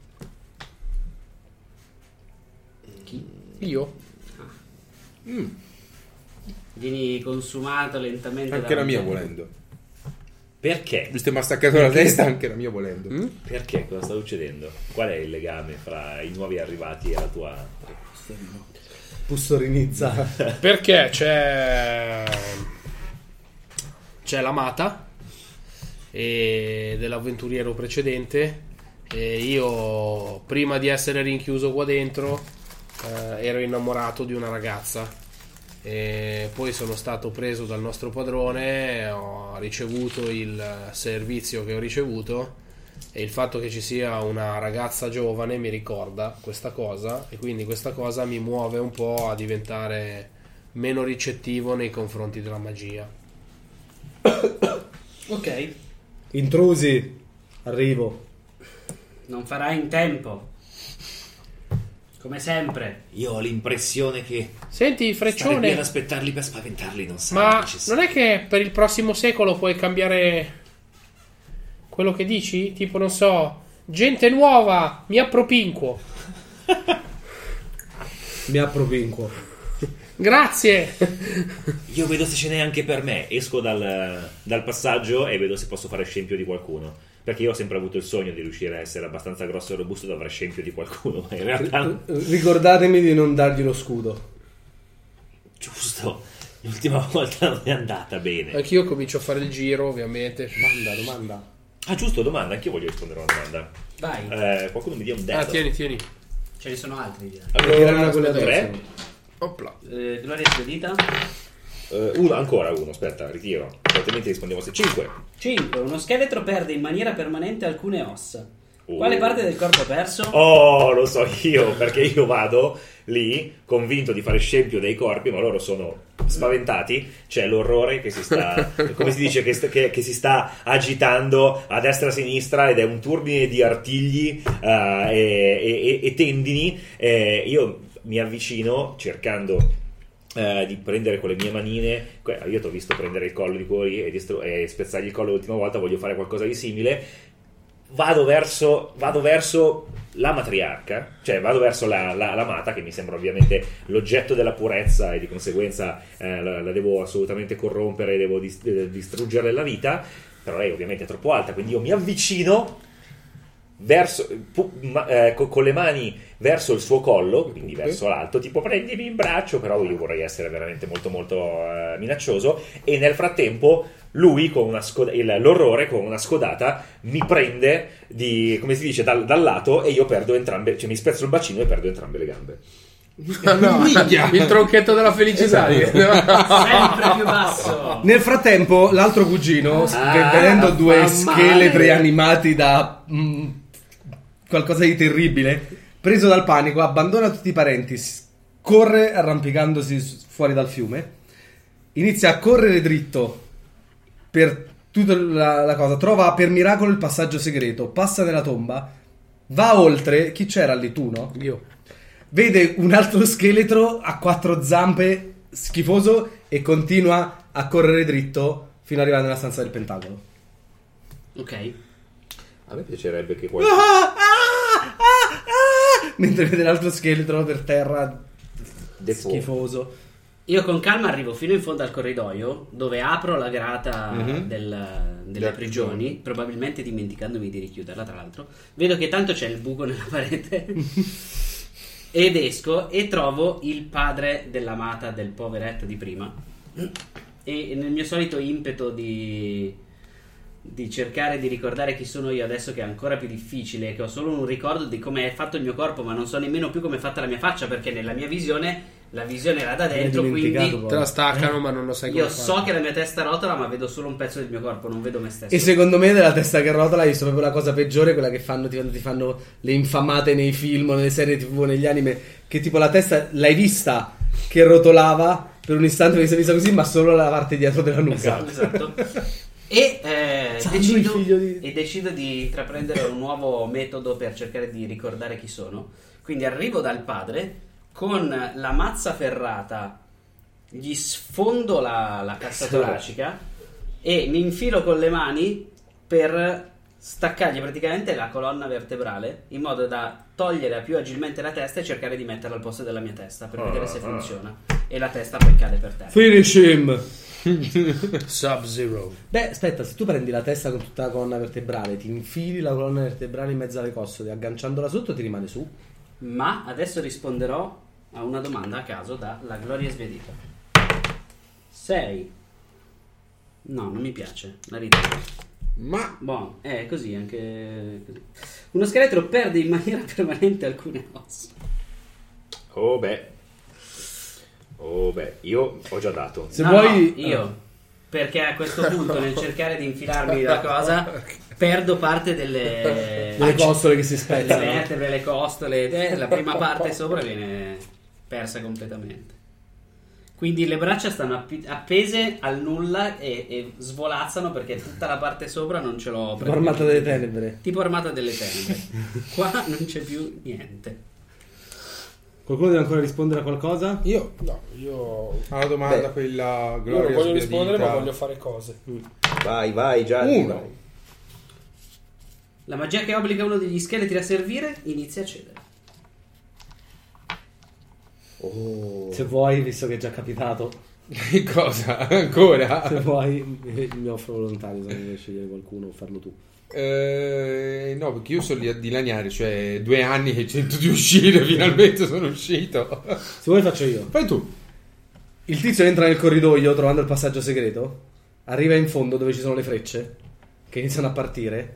Speaker 1: Chi?
Speaker 4: Io.
Speaker 1: Vieni consumato lentamente.
Speaker 5: Anche la mia volendo.
Speaker 6: Perché?
Speaker 5: Mi ha staccato la testa, anche la mia volendo.
Speaker 6: Perché? Cosa sta succedendo? Qual è il legame fra i nuovi arrivati e la tua...
Speaker 3: Pussorinizza.
Speaker 4: Perché c'è. C'è la mata e dell'avventuriero precedente. E io, prima di essere rinchiuso qua dentro, eh, ero innamorato di una ragazza. E poi sono stato preso dal nostro padrone, ho ricevuto il servizio che ho ricevuto. E il fatto che ci sia una ragazza giovane mi ricorda questa cosa e quindi questa cosa mi muove un po' a diventare meno ricettivo nei confronti della magia.
Speaker 1: Ok,
Speaker 3: Intrusi. Arrivo.
Speaker 1: non farai in tempo. Come sempre.
Speaker 6: Io ho l'impressione che
Speaker 4: Senti,
Speaker 6: qui ad
Speaker 4: Freccione,
Speaker 6: aspettarli per spaventarli non sarà
Speaker 4: ma non è che per il prossimo secolo puoi cambiare quello che dici? Tipo, non so, gente nuova, mi appropinquo.
Speaker 3: Mi appropinquo.
Speaker 4: Grazie.
Speaker 6: Io vedo se ce n'è anche per me. Esco dal, dal passaggio e vedo se posso fare scempio di qualcuno. Perché io ho sempre avuto il sogno di riuscire a essere abbastanza grosso e robusto da aver scempio di qualcuno, ma in realtà
Speaker 3: Ricordatemi di non dargli lo scudo.
Speaker 6: giusto, l'ultima volta non è andata bene.
Speaker 4: Anch'io comincio a fare il giro, ovviamente.
Speaker 3: Domanda, domanda.
Speaker 6: Ah giusto, domanda, anch'io voglio rispondere a una domanda.
Speaker 1: Vai,
Speaker 6: Eh, qualcuno mi dia un
Speaker 4: Ah,
Speaker 6: dato.
Speaker 4: tieni, tieni.
Speaker 1: ce ne sono altri. già.
Speaker 3: Tirare una
Speaker 4: Allora,
Speaker 3: con le
Speaker 6: tre.
Speaker 4: Opla.
Speaker 1: Eh, Gloria Spedita.
Speaker 6: Eh, uno, ancora uno, aspetta, ritiro. Altrimenti rispondiamo se 5.
Speaker 1: 5. Uno scheletro perde in maniera permanente alcune ossa.
Speaker 6: Oh.
Speaker 1: Quale parte del corpo è perso?
Speaker 6: Oh, lo so io, perché io vado lì convinto di fare scempio dei corpi, ma loro sono spaventati. C'è l'orrore che si sta, come si dice, che, che- che si sta agitando a destra e a sinistra ed è un turbine di artigli eh, e, e- e tendini. Eh, io mi avvicino cercando eh, di prendere con le mie manine. Io ti ho visto prendere il collo di quelli e, distru- e spezzargli il collo l'ultima volta. Voglio fare qualcosa di simile. Vado verso, vado verso la matriarca, cioè vado verso la, la- l'amata, che mi sembra ovviamente l'oggetto della purezza e di conseguenza eh, la, la devo assolutamente corrompere, devo dis- eh, distruggerle la vita. Però lei ovviamente è troppo alta, quindi io mi avvicino verso, pu- ma- eh, co- con le mani verso il suo collo, quindi verso l'alto, tipo prendimi in braccio, però io vorrei essere veramente molto molto eh, minaccioso e nel frattempo lui con una scoda- il- l'orrore con una scodata mi prende di, come si dice, dal, dal lato e io perdo entrambe, cioè mi spezzo il bacino e perdo entrambe le gambe.
Speaker 4: No, il tronchetto della felicità.
Speaker 1: Sempre più basso.
Speaker 3: Nel frattempo, l'altro cugino,
Speaker 1: Ah,
Speaker 3: ve- vedendo due scheletri
Speaker 1: male.
Speaker 3: animati da mm, qualcosa di terribile, preso dal panico, abbandona tutti i parenti, corre arrampicandosi fuori dal fiume, inizia a correre dritto per tutta la, la cosa, trova per miracolo il passaggio segreto, passa nella tomba, va oltre, chi c'era lì tu, no?
Speaker 4: Io.
Speaker 3: vede un altro scheletro a quattro zampe schifoso e continua a correre dritto fino ad arrivare nella stanza del pentacolo.
Speaker 1: Ok.
Speaker 6: A me piacerebbe che qualcuno...
Speaker 3: Ah, ah, ah, mentre vede l'altro scheletro per terra
Speaker 6: Default.
Speaker 3: schifoso.
Speaker 1: Io con calma arrivo fino in fondo al corridoio dove apro la grata
Speaker 5: Mhm.
Speaker 1: del- delle
Speaker 5: Delle
Speaker 1: prigioni, probabilmente dimenticandomi di richiuderla tra l'altro. Vedo che tanto c'è il buco nella parete. ed esco e trovo il padre dell'amata del poveretto di prima. E nel mio solito impeto di, di cercare di ricordare chi sono io adesso che è ancora più difficile, che ho solo un ricordo di come è fatto il mio corpo, ma non so nemmeno più come è fatta la mia faccia, perché nella mia visione la visione era da dentro, quindi
Speaker 3: poi.
Speaker 4: Te la staccano, ma non lo sai come
Speaker 1: io
Speaker 4: fare.
Speaker 1: so che la mia testa rotola, ma vedo solo un pezzo del mio corpo, non vedo me stesso.
Speaker 3: E secondo me della testa che rotola visto proprio la cosa peggiore, quella che fanno, ti, ti fanno le infamate nei film, nelle serie tv, negli anime, che tipo la testa l'hai vista che rotolava per un istante che si è vista così, ma solo la parte dietro della nuca.
Speaker 1: Esatto. E, eh, decido,
Speaker 3: di-
Speaker 1: e decido di intraprendere un nuovo metodo per cercare di ricordare chi sono. Quindi arrivo dal padre con la mazza ferrata, gli sfondo la, la cassa toracica e mi infilo con le mani per staccargli praticamente la colonna vertebrale in modo da togliere più agilmente la testa e cercare di metterla al posto della mia testa per vedere se funziona. E la testa poi cade per terra.
Speaker 3: Finish him!
Speaker 4: Sub-Zero.
Speaker 3: Beh, aspetta, se tu prendi la testa con tutta la colonna vertebrale, ti infili la colonna vertebrale in mezzo alle costole, agganciandola sotto ti rimane su.
Speaker 1: Ma adesso risponderò a una domanda a caso dalla Gloria Svedita. 6. No, non mi piace. La ritiro.
Speaker 5: Ma
Speaker 1: Buono, è così anche così. Uno scheletro perde in maniera permanente alcune ossa.
Speaker 6: Oh beh. Oh beh, io ho già dato.
Speaker 3: Se
Speaker 1: No,
Speaker 3: vuoi...
Speaker 1: no, io. Perché a questo punto, nel cercare di infilarmi la cosa, perdo parte delle,
Speaker 3: Le costole che si
Speaker 1: le
Speaker 3: spezzano.
Speaker 1: vertebre, le costole. eh, La prima parte sopra viene persa completamente. Quindi le braccia stanno appese al nulla e, e svolazzano perché tutta la parte sopra non ce l'ho.
Speaker 3: Tipo armata delle tenebre.
Speaker 1: Tipo armata delle tenebre. Qua non c'è più niente.
Speaker 3: Qualcuno deve ancora rispondere a qualcosa?
Speaker 5: io
Speaker 4: No, io...
Speaker 5: alla domanda
Speaker 3: Beh,
Speaker 5: quella
Speaker 4: Io
Speaker 5: Gloria
Speaker 4: non voglio
Speaker 5: sbiadita.
Speaker 4: rispondere, ma voglio fare cose.
Speaker 6: Vai, vai, Gianni.
Speaker 5: Uno.
Speaker 6: vai.
Speaker 1: La magia che obbliga uno degli scheletri a servire inizia a cedere.
Speaker 6: Oh.
Speaker 3: Se vuoi, visto che è già capitato,
Speaker 5: Che cosa? Ancora?
Speaker 3: se vuoi, eh, mi offro volontario se vuoi scegliere qualcuno o farlo tu.
Speaker 5: Eh, no, perché io sono lì a dilaniare, cioè due anni che cerco di uscire, finalmente sono uscito.
Speaker 3: Se vuoi faccio io.
Speaker 5: Fai tu.
Speaker 3: Il tizio entra nel corridoio trovando il passaggio segreto. Arriva in fondo dove ci sono le frecce che iniziano a partire.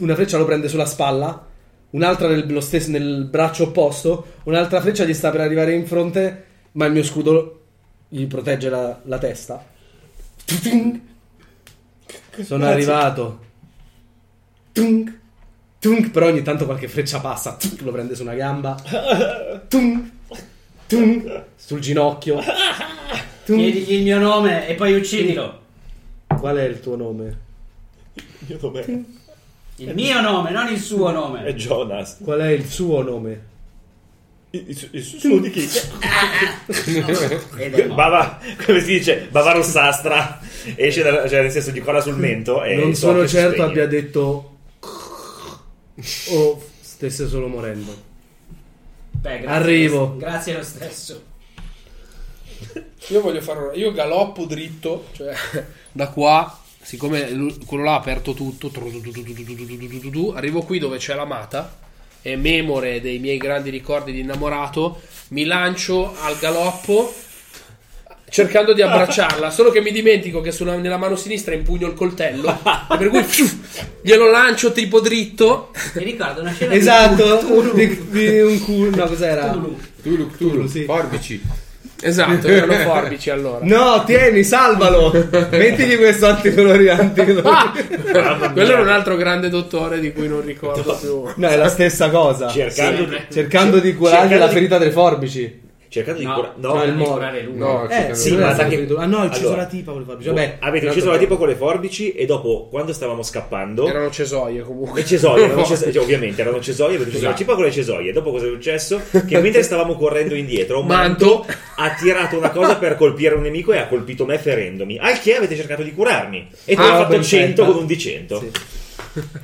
Speaker 3: Una freccia lo prende sulla spalla, un'altra nel, stesso- nel braccio opposto, un'altra freccia gli sta per arrivare in fronte, ma il mio scudo gli protegge la, la testa. Sono arrivato. Tung, tung, però ogni tanto qualche freccia passa, lo prende su una gamba. Tung, tung, sul ginocchio. Tung.
Speaker 1: Chiedigli il mio nome e poi uccidilo.
Speaker 3: Qual è il tuo nome?
Speaker 6: Io dov'è?
Speaker 1: Il mio nome, non il suo
Speaker 6: È
Speaker 1: nome.
Speaker 6: Jonas.
Speaker 3: Qual è il suo nome?
Speaker 6: Il, il, il suo di chi?
Speaker 1: È.
Speaker 6: Bava, come si dice, Bava Rossastra esce dal, cioè nel senso di cola sul mento e
Speaker 3: non
Speaker 6: il
Speaker 3: sono certo
Speaker 6: spegne.
Speaker 3: abbia detto o stesse solo morendo.
Speaker 1: Beh, grazie
Speaker 3: Arrivo.
Speaker 1: Lo, grazie lo stesso.
Speaker 4: Io voglio fare Io galoppo dritto, cioè da qua, siccome quello là ha aperto tutto, arrivo qui dove c'è l'amata e memore dei miei grandi ricordi di innamorato, mi lancio al galoppo cercando di abbracciarla, solo che mi dimentico che sulla- nella mano sinistra impugno il coltello, e per cui glielo lancio tipo dritto.
Speaker 1: Mi ricordo una scena
Speaker 3: Esatto, di, di un culo. No, cos'era?
Speaker 1: Tulu.
Speaker 5: Tulu, Tulu,
Speaker 3: sì.
Speaker 5: forbici.
Speaker 4: Esatto, erano forbici allora.
Speaker 3: No, tieni, salvalo. Mettigli questo anticoloriante.
Speaker 4: Ah! Quello era un altro grande dottore di cui non ricordo più.
Speaker 3: No, è la stessa cosa.
Speaker 6: Cercando,
Speaker 1: Sì.
Speaker 6: di,
Speaker 3: Cercando di curargli
Speaker 6: Cercando
Speaker 3: la
Speaker 6: di-
Speaker 3: ferita delle forbici.
Speaker 6: Cercando di
Speaker 1: No,
Speaker 6: cura-
Speaker 1: no,
Speaker 3: no, il
Speaker 1: di
Speaker 3: mo-
Speaker 1: curare lui.
Speaker 5: No,
Speaker 3: Eh,
Speaker 6: sì, ma che-
Speaker 3: Ah no, ha ucciso
Speaker 6: Allora,
Speaker 3: la tipa con le forbici. Vabbè,
Speaker 6: avete ucciso la tipo con le forbici e dopo, quando stavamo scappando,
Speaker 4: Erano cesoie comunque.
Speaker 6: le cesoie, erano cesoie, cioè, ovviamente erano cesoie, avete ucciso la cipa con le cesoie. Dopo cosa è successo? Che mentre stavamo correndo indietro,
Speaker 4: Manto.
Speaker 6: Manto ha tirato una cosa per colpire un nemico e ha colpito me ferendomi. Al che avete cercato di curarmi. E tu
Speaker 3: Ah,
Speaker 6: hai fatto
Speaker 3: perfetto.
Speaker 6: 100 con un di 100.
Speaker 3: Sì.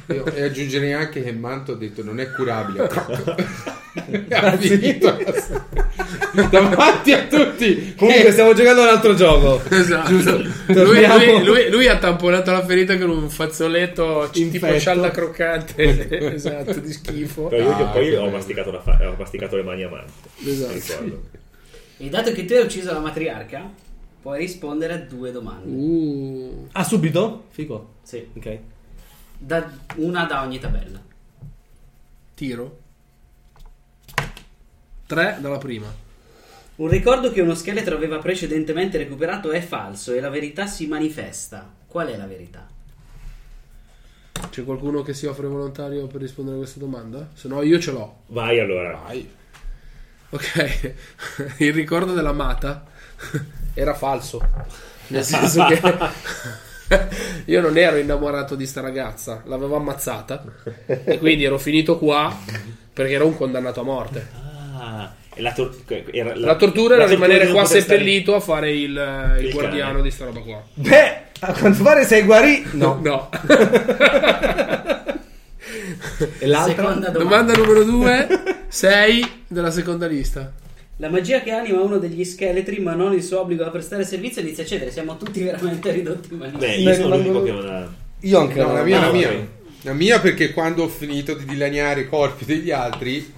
Speaker 5: Io- e aggiungerei anche che Manto ha detto non è curabile. ha finito davanti a tutti.
Speaker 3: Comunque stiamo giocando a un altro gioco.
Speaker 4: Esatto. Lui, lui- lui- lui ha tamponato la ferita con un fazzoletto c- tipo
Speaker 3: Infetto.
Speaker 4: scialla croccante. esatto, di schifo.
Speaker 6: Però io,
Speaker 5: Ah,
Speaker 6: poi ho masticato, la fa- ho masticato le mani a Manto.
Speaker 4: Esatto.
Speaker 1: E dato che tu hai ucciso la matriarca, puoi rispondere a due domande.
Speaker 4: Uh,
Speaker 3: Ah, subito? Figo.
Speaker 1: Sì.
Speaker 3: Ok.
Speaker 1: Da- una da ogni tabella.
Speaker 4: tiro. 3 dalla prima.
Speaker 1: Un ricordo che uno scheletro aveva precedentemente recuperato è falso e la verità si manifesta. Qual è la verità?
Speaker 4: C'è qualcuno che si offre volontario per rispondere a questa domanda? Se no, io ce l'ho.
Speaker 6: Vai allora.
Speaker 4: Vai. Ok, il ricordo dell'amata era falso. Nel senso che io non ero innamorato di sta ragazza, l'avevo ammazzata e quindi ero finito qua perché ero un condannato a morte.
Speaker 6: Ah, e la, tor- era-
Speaker 4: La tortura era
Speaker 6: la
Speaker 4: rimanere qua seppellito a fare il, il
Speaker 6: Il
Speaker 4: guardiano
Speaker 6: cane.
Speaker 4: di sta roba qua.
Speaker 3: Beh, a quanto pare sei guarito. No.
Speaker 4: No.
Speaker 3: E l'altra?
Speaker 1: Domanda.
Speaker 4: Domanda numero 2, 6 della seconda lista.
Speaker 1: La magia che anima uno degli scheletri, ma non il suo obbligo a prestare servizio, inizia a cedere. Siamo tutti veramente ridotti malissimo.
Speaker 6: Beh, io sono l'unico che non ha.
Speaker 3: Io anche
Speaker 5: No,
Speaker 3: no.
Speaker 5: la mia,
Speaker 6: Ah,
Speaker 5: la mia. La mia perché quando ho finito di dilaniare i corpi degli altri,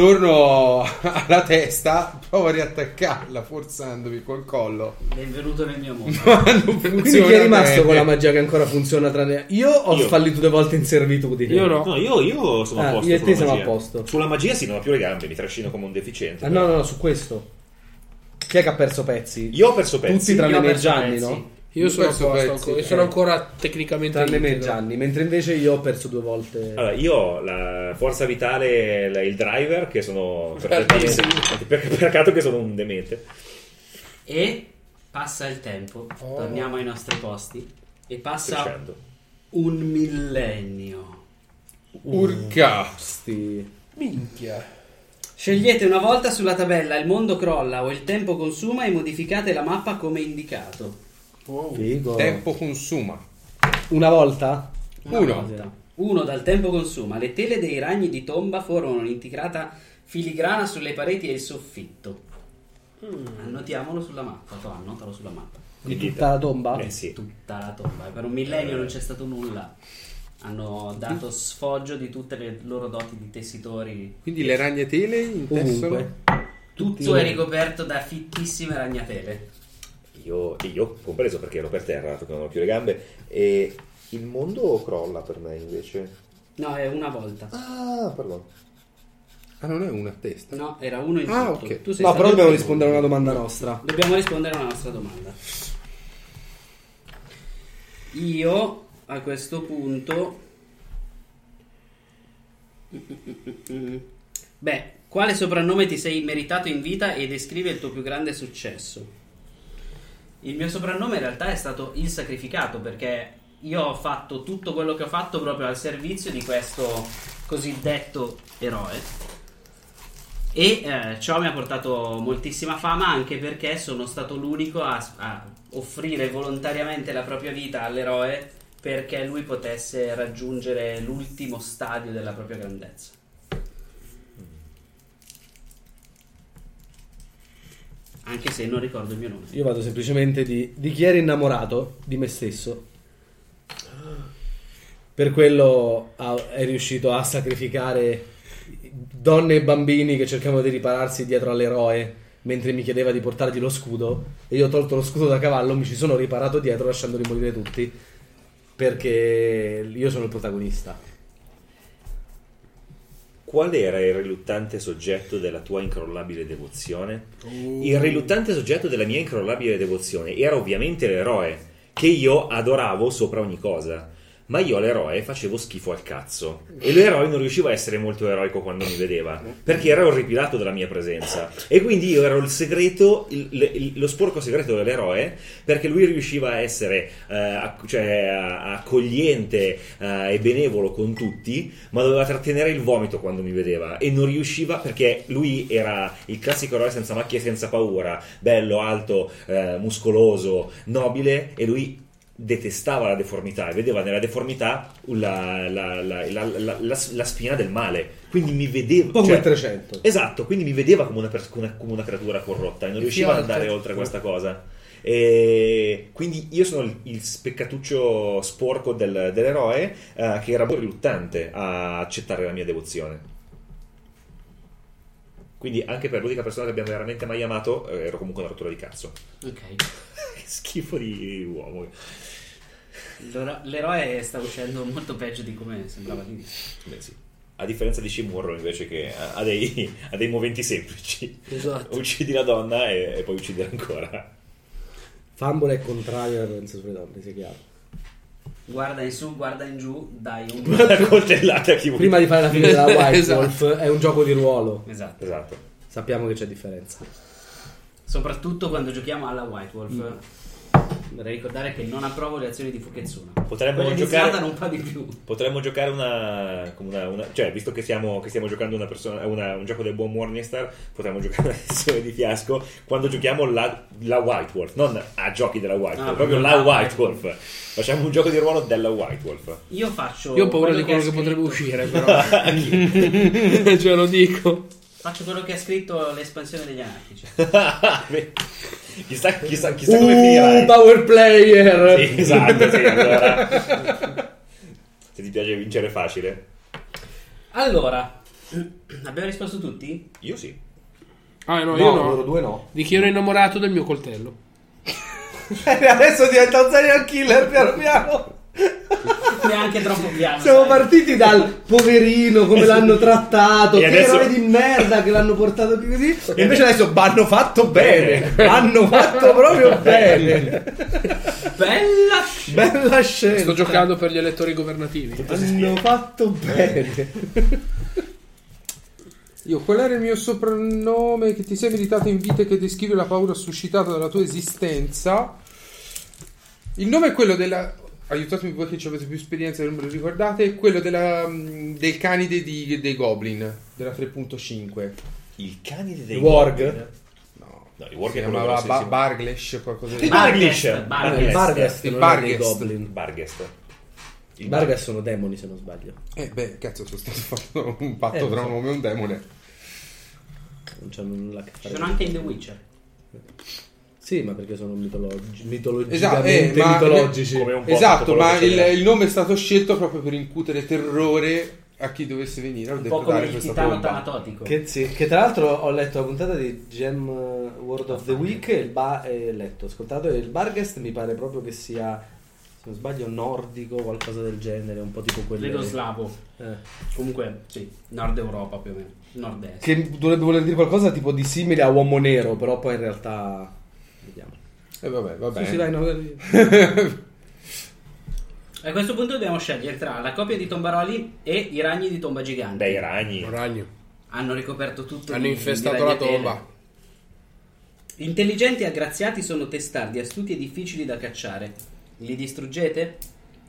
Speaker 5: torno alla testa, provo a riattaccarla forzandomi col collo.
Speaker 1: Benvenuto nel mio mondo.
Speaker 5: Ma non
Speaker 3: Quindi
Speaker 5: funziona
Speaker 3: chi è rimasto
Speaker 5: bene.
Speaker 3: con la magia che ancora funziona tranne io ho
Speaker 6: Io.
Speaker 3: fallito due volte in servitudine?
Speaker 4: Io no.
Speaker 6: No, io, io sono
Speaker 3: Ah,
Speaker 6: a posto.
Speaker 3: io e
Speaker 6: sulla
Speaker 3: te siamo
Speaker 6: magia.
Speaker 3: a posto.
Speaker 6: Sulla magia sì, non ho più le gambe, mi trascino come un deficiente.
Speaker 3: Ah, no, no, no, su questo. Chi è che ha perso pezzi?
Speaker 6: Io ho perso pezzi.
Speaker 3: Tutti tranne me Gianni,
Speaker 1: pezzi.
Speaker 3: no?
Speaker 4: Io sono posto
Speaker 5: pezzi,
Speaker 4: ancora, io
Speaker 5: eh.
Speaker 4: sono ancora tecnicamente
Speaker 3: Tranne me. Gianni, mentre invece io ho perso due volte.
Speaker 6: Allora, io ho la forza vitale e il driver che sono perfettamente. per- Peccato che sono un demente.
Speaker 1: E passa il tempo,
Speaker 4: Oh.
Speaker 1: torniamo ai nostri posti. E passa
Speaker 6: Crescendo.
Speaker 1: un millennio.
Speaker 5: Urca.
Speaker 3: Sti-
Speaker 4: Minchia.
Speaker 1: Scegliete una volta sulla tabella il mondo crolla o il tempo consuma e modificate la mappa come indicato.
Speaker 3: Figo.
Speaker 5: Tempo consuma.
Speaker 3: Una volta?
Speaker 1: Una
Speaker 5: Uno.
Speaker 1: volta. Uno dal tempo consuma. Le tele dei ragni di tomba formano un'intricata filigrana sulle pareti e il soffitto. Annotiamolo sulla mappa. Tu annotalo sulla mappa.
Speaker 3: Di tutta la tomba?
Speaker 6: Eh sì.
Speaker 1: Tutta la tomba. Per un millennio non c'è stato nulla. hanno dato sfoggio di tutte le loro doti di tessitori.
Speaker 5: Quindi le ragnatele intessono.
Speaker 1: Tutto è ricoperto da fittissime ragnatele.
Speaker 6: Io, io compreso perché ero per terra, perché non ho più le gambe. E il mondo crolla per me invece.
Speaker 1: No, è una volta.
Speaker 6: Ah, pardon.
Speaker 5: Ah, non è una a testa.
Speaker 1: No, era uno in
Speaker 5: Ah,
Speaker 1: tutto.
Speaker 5: ok.
Speaker 1: Tu sei
Speaker 3: No,
Speaker 1: stato
Speaker 3: però
Speaker 1: il
Speaker 3: dobbiamo
Speaker 1: primo.
Speaker 3: rispondere a una domanda nostra.
Speaker 1: Dobbiamo rispondere a una nostra domanda. Io a questo punto. Beh, quale soprannome ti sei meritato in vita e descrive il tuo più grande successo? Il mio soprannome in realtà è stato il sacrificato perché io ho fatto tutto quello che ho fatto proprio al servizio di questo cosiddetto eroe. E eh, ciò mi ha portato moltissima fama anche perché sono stato l'unico a, a offrire volontariamente la propria vita all'eroe perché lui potesse raggiungere l'ultimo stadio della propria grandezza. Anche se non ricordo il mio nome.
Speaker 3: Io vado semplicemente di, di chi ero innamorato di me stesso. Per quello ha- è riuscito a sacrificare donne e bambini che cercavano di ripararsi dietro all'eroe mentre mi chiedeva di portargli lo scudo. E io ho tolto lo scudo da cavallo, mi ci sono riparato dietro lasciandoli morire tutti. Perché io sono il protagonista.
Speaker 6: Qual era il riluttante soggetto della tua incrollabile devozione? Il riluttante soggetto della mia incrollabile devozione era ovviamente l'eroe, che io adoravo sopra ogni cosa. Ma io all'eroe facevo schifo al cazzo. E l'eroe non riusciva a essere molto eroico quando mi vedeva, perché era orripilato dalla mia presenza. E quindi io ero il segreto, il- il- lo sporco segreto dell'eroe, perché lui riusciva a essere acc- cioè, a- accogliente eh, e benevolo con tutti, ma doveva trattenere il vomito quando mi vedeva. E non riusciva perché lui era il classico eroe senza macchie e senza paura, bello, alto, eh, muscoloso, nobile, e lui detestava la deformità e vedeva nella deformità la, la- la- la- spina del male. Quindi mi vedeva.
Speaker 3: Un po'
Speaker 6: cioè-
Speaker 3: come 300.
Speaker 6: Esatto, quindi mi vedeva come una, come- come una creatura corrotta e non
Speaker 4: E
Speaker 6: riusciva ad andare oltre questa cosa. E quindi io sono il, il speccatuccio sporco del- dell'eroe eh, che era molto riluttante a accettare la mia devozione. Quindi anche per l'unica persona che abbiamo veramente mai amato eh, ero comunque una rottura di cazzo.
Speaker 1: Ok.
Speaker 6: Schifo di uomo.
Speaker 1: L'ero- L'eroe sta uscendo molto peggio di come sembrava all'inizio.
Speaker 6: Beh, sì. A differenza di Shimurro invece che ha- dei, ha dei moventi semplici.
Speaker 4: Esatto.
Speaker 6: Uccidi la donna e, e poi uccidi ancora.
Speaker 3: Fumble è contrario alla violenza sulle donne, sia chiaro.
Speaker 1: Guarda in su, guarda in giù, dai un...
Speaker 6: Una coltellata a chi vuole.
Speaker 3: Prima di fare la fine della White
Speaker 4: Esatto.
Speaker 3: Wolf è un gioco di ruolo.
Speaker 1: Esatto.
Speaker 6: Esatto.
Speaker 3: Sappiamo che c'è differenza.
Speaker 1: Soprattutto quando giochiamo alla White Wolf. Vorrei ricordare che non approvo le azioni di Fuketsuna.
Speaker 6: Potremmo
Speaker 1: Quella
Speaker 6: giocare-
Speaker 1: non fa di più.
Speaker 6: Potremmo giocare una, una, una- cioè, visto che stiamo, che stiamo giocando una persona, una- un gioco del buon Morningstar, potremmo giocare una sessione di fiasco quando giochiamo la, la White Wolf, non a giochi della White Wolf,
Speaker 1: Ah,
Speaker 6: proprio
Speaker 1: la White
Speaker 6: Wolf. Facciamo un gioco di ruolo della White Wolf.
Speaker 1: Io faccio.
Speaker 4: Io ho paura di quello
Speaker 1: ha
Speaker 4: che potrebbe uscire, però. Ce lo dico.
Speaker 1: Faccio quello che ha scritto l'espansione degli anarchici.
Speaker 6: Chissà, chissà, chissà come finirà.
Speaker 3: Uh, power player!
Speaker 6: Sì, esatto, sì, allora. Se ti piace vincere facile.
Speaker 1: Allora, abbiamo risposto tutti?
Speaker 6: Io sì.
Speaker 4: Ah, no,
Speaker 3: No,
Speaker 4: io
Speaker 3: loro
Speaker 4: no.
Speaker 3: due no.
Speaker 4: Di chi ero innamorato del mio coltello.
Speaker 3: Adesso diventa un serial killer piano piano.
Speaker 1: Neanche troppo piano.
Speaker 3: Siamo
Speaker 1: sai.
Speaker 3: partiti dal poverino, come l'hanno trattato,
Speaker 6: E
Speaker 3: che
Speaker 6: adesso-
Speaker 3: eroe di merda che l'hanno portato più così. E invece adesso hanno fatto bene. Hanno fatto proprio bene.
Speaker 1: Bella scena.
Speaker 3: Bella scena.
Speaker 4: Sto giocando per gli elettori governativi.
Speaker 3: Hanno fatto bene.
Speaker 5: Io, qual era il mio soprannome che ti sei meritato in vita e che descrive la paura suscitata dalla tua esistenza? Il nome è quello della. Aiutatemi voi che ci avete più esperienza e non me lo ricordate. Quello della, mm, del canide di- dei Goblin della 3.5.
Speaker 6: Il canide dei
Speaker 3: Il Warg?
Speaker 6: Goblin.
Speaker 5: No,
Speaker 6: No, il Warg
Speaker 5: si chiamava ba-. Barglesh o qualcosa
Speaker 6: Il
Speaker 5: di
Speaker 1: Bargest,
Speaker 6: Bargest.
Speaker 1: Bargest.
Speaker 3: Il Bargast
Speaker 5: Il Bargest.
Speaker 3: Goblin.
Speaker 6: Bargest. Il
Speaker 3: I Bargast sono demoni se non sbaglio.
Speaker 5: Eh, beh, cazzo, sono stato fatto un patto
Speaker 3: Eh,
Speaker 5: tra un uomo e un demone.
Speaker 3: Non c'hanno nulla a che
Speaker 1: Ci
Speaker 3: fare.
Speaker 1: sono anche in The Witcher.
Speaker 3: Sì, ma perché sono mitologi- mitologicamente
Speaker 5: Esatto, eh, ma-
Speaker 3: mitologici.
Speaker 6: come un po'
Speaker 5: Esatto, ma il, il nome è stato scelto proprio per incutere terrore a chi dovesse venire a
Speaker 1: Un po' come
Speaker 5: depredare
Speaker 1: il
Speaker 5: questa
Speaker 1: titano
Speaker 5: tomba.
Speaker 1: tanatotico.
Speaker 3: Che, sì, che tra l'altro ho letto la puntata di Gem World of the Week e il ba- e letto, ascoltato e il Bargest mi pare proprio che sia, se non sbaglio, nordico o qualcosa del genere, un po' tipo quelle...
Speaker 1: Credo slavo.
Speaker 3: Eh.
Speaker 1: Comunque, sì, Nord Europa più o meno. Nord-est.
Speaker 3: Che dovrebbe voler dire qualcosa tipo di simile a uomo nero, però poi in realtà... Vediamo.
Speaker 5: E vabbè, vabbè.
Speaker 3: Sì, sì, vai, no,
Speaker 1: A questo punto dobbiamo scegliere tra la coppia di tombaroli e i ragni di tomba gigante.
Speaker 6: Beh, i ragni.
Speaker 4: Un ragno.
Speaker 1: Hanno ricoperto tutto
Speaker 4: Hanno infestato la tomba.
Speaker 1: Intelligenti e aggraziati sono testardi, astuti e difficili da cacciare. Li distruggete?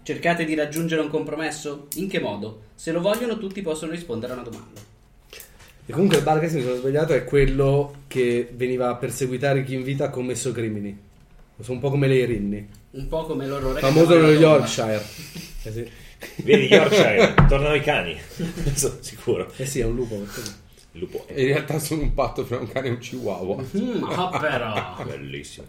Speaker 1: Cercate di raggiungere un compromesso? In che modo? Se lo vogliono, tutti possono rispondere a una domanda.
Speaker 3: E comunque il Bargest, mi sono sbagliato, è quello che veniva a perseguitare chi in vita ha commesso crimini. Sono un po' come le Rinni.
Speaker 1: Un po' come loro
Speaker 3: Famoso nello. Yorkshire. Eh sì.
Speaker 6: Vedi Yorkshire, tornano i cani. Sono sicuro.
Speaker 3: Eh sì, è un lupo.
Speaker 6: Il lupo
Speaker 5: In
Speaker 6: è
Speaker 5: realtà sono un patto fra un cane e un chihuahua.
Speaker 1: Mm, ah, però.
Speaker 6: bellissimo.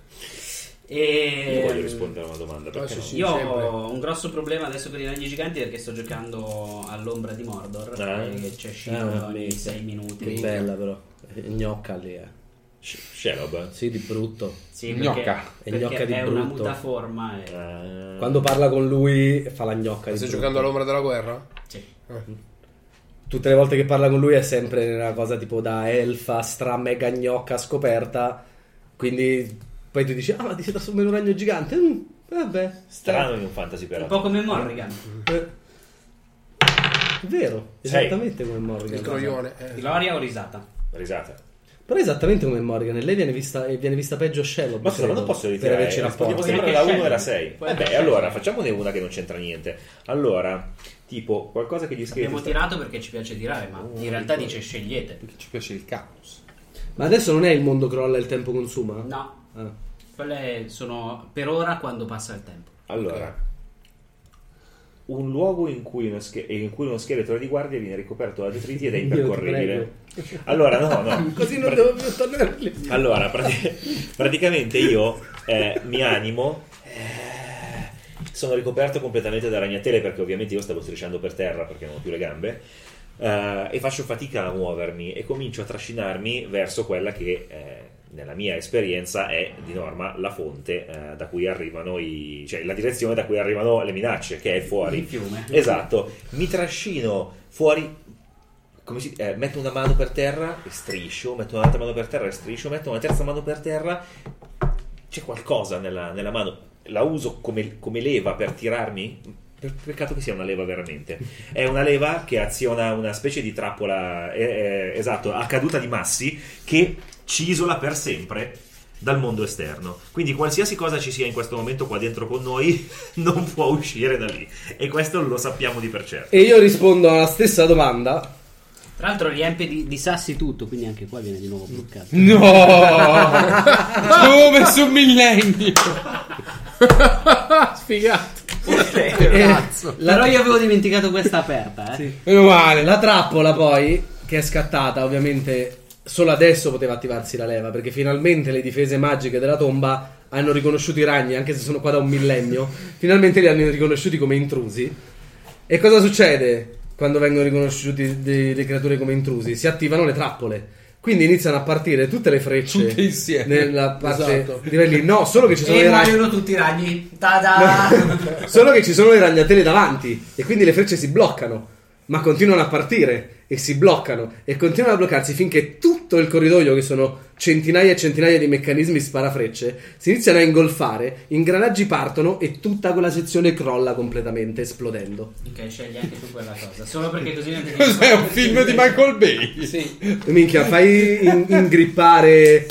Speaker 1: E...
Speaker 6: Io voglio rispondere a una domanda. Perché
Speaker 4: Ah, sì,
Speaker 6: no?
Speaker 1: Io
Speaker 4: sempre.
Speaker 1: ho un grosso problema adesso con i ragni giganti perché sto giocando all'ombra di Mordor
Speaker 6: Ah.
Speaker 1: e c'è Shield
Speaker 3: Ah,
Speaker 1: ogni
Speaker 3: minchia.
Speaker 1: 6 minuti.
Speaker 3: Che bella però. Gnocca lì, eh.
Speaker 6: Sh- Shelob.
Speaker 3: Sì, di brutto.
Speaker 1: Sì,
Speaker 5: Gnocca.
Speaker 1: perché,
Speaker 3: È gnocca
Speaker 1: perché
Speaker 3: di
Speaker 1: è una
Speaker 3: brutto.
Speaker 1: mutaforma e...
Speaker 6: Eh,
Speaker 3: Quando parla con lui fa la gnocca. di
Speaker 4: Stai
Speaker 3: brutto.
Speaker 4: giocando all'ombra della guerra?
Speaker 1: Sì.
Speaker 3: Tutte le volte che parla con lui è sempre una cosa tipo da elfa, stra mega gnocca scoperta. Quindi poi tu dici, ah, ma ti sei trasformato in un ragno gigante? Mm, vabbè,
Speaker 6: Strano in un fantasy
Speaker 1: Un
Speaker 6: però.
Speaker 1: po' come Morrigan.
Speaker 3: Eh. È vero,
Speaker 6: Sei.
Speaker 3: esattamente come Morgan.
Speaker 4: Il croglione. eh.
Speaker 1: Gloria o risata?
Speaker 6: Risata.
Speaker 3: Però è esattamente come Morgan. E lei viene vista, e viene vista peggio.
Speaker 6: Ma scusa, ma non posso ritirare.
Speaker 3: Per averci rapporti.
Speaker 1: Perché
Speaker 6: la 1 e la
Speaker 1: scegli.
Speaker 6: 6.
Speaker 1: Puoi
Speaker 6: Vabbè, allora facciamone una che non c'entra niente. Allora, tipo, qualcosa che gli scrive.
Speaker 1: Abbiamo tirato perché ci piace tirare, ma in realtà dice scegliete.
Speaker 5: Perché ci piace il caos.
Speaker 3: Ma adesso non è il mondo crolla e il tempo consuma?
Speaker 1: No,
Speaker 3: Ah.
Speaker 1: quelle sono per ora quando passa il tempo.
Speaker 6: Allora, un luogo in cui uno, sch- in cui uno scheletro di guardia viene ricoperto da detriti ed è impercorribile. Allora, no, no.
Speaker 3: Così non
Speaker 6: Pra-
Speaker 3: devo più tornare lì.
Speaker 6: Allora, prati- praticamente io eh, mi animo. eh, sono ricoperto completamente da ragnatele perché ovviamente io stavo strisciando per terra perché non ho più le gambe. eh, e faccio fatica a muovermi e comincio a trascinarmi verso quella che eh, nella mia esperienza è di norma la fonte eh, da cui arrivano i, cioè la direzione da cui arrivano le minacce che è fuori
Speaker 1: Il fiume.
Speaker 6: esatto mi trascino fuori come si, eh, metto una mano per terra e striscio, metto un'altra mano per terra e striscio, metto una terza mano per terra, c'è qualcosa nella, nella mano, la uso come, come leva per tirarmi. Peccato che sia una leva veramente. È una leva che aziona una specie di trappola, eh, eh, esatto, a caduta di massi, che ci isola per sempre dal mondo esterno. Quindi qualsiasi cosa ci sia in questo momento qua dentro con noi non può uscire da lì. E questo lo sappiamo di per certo.
Speaker 3: E io rispondo alla stessa domanda.
Speaker 1: Tra l'altro riempie di, di sassi tutto, quindi anche qua viene di nuovo bloccato.
Speaker 5: No! Come su un millennio!
Speaker 4: Sfigato.
Speaker 1: Cazzo. Però io avevo dimenticato questa aperta, eh.
Speaker 5: Meno male.
Speaker 3: La trappola poi, che è scattata, ovviamente solo adesso poteva attivarsi la leva, perché finalmente le difese magiche della tomba hanno riconosciuto i ragni, anche se sono qua da un millennio, finalmente li hanno riconosciuti come intrusi. E cosa succede quando vengono riconosciuti de- le creature come intrusi? Si attivano le trappole. Quindi iniziano a partire tutte le frecce
Speaker 5: Tutte insieme.
Speaker 3: nella parte
Speaker 4: Esatto.
Speaker 3: di. No, solo che ci sono
Speaker 1: E
Speaker 3: le ragni.
Speaker 1: muoiono tutti i ragni. Ta-da!
Speaker 3: Solo che ci sono le ragnatele davanti e quindi le frecce si bloccano, ma continuano a partire e si bloccano e continuano a bloccarsi finché tutto il corridoio, che sono centinaia e centinaia di meccanismi sparafrecce, si iniziano a ingolfare, ingranaggi partono e tutta quella sezione crolla completamente, esplodendo.
Speaker 1: ok, scegli anche tu quella cosa. Solo perché così non ti
Speaker 5: Cos'è un film di Michael Bay?
Speaker 4: Sì.
Speaker 3: Minchia, fai in- ingrippare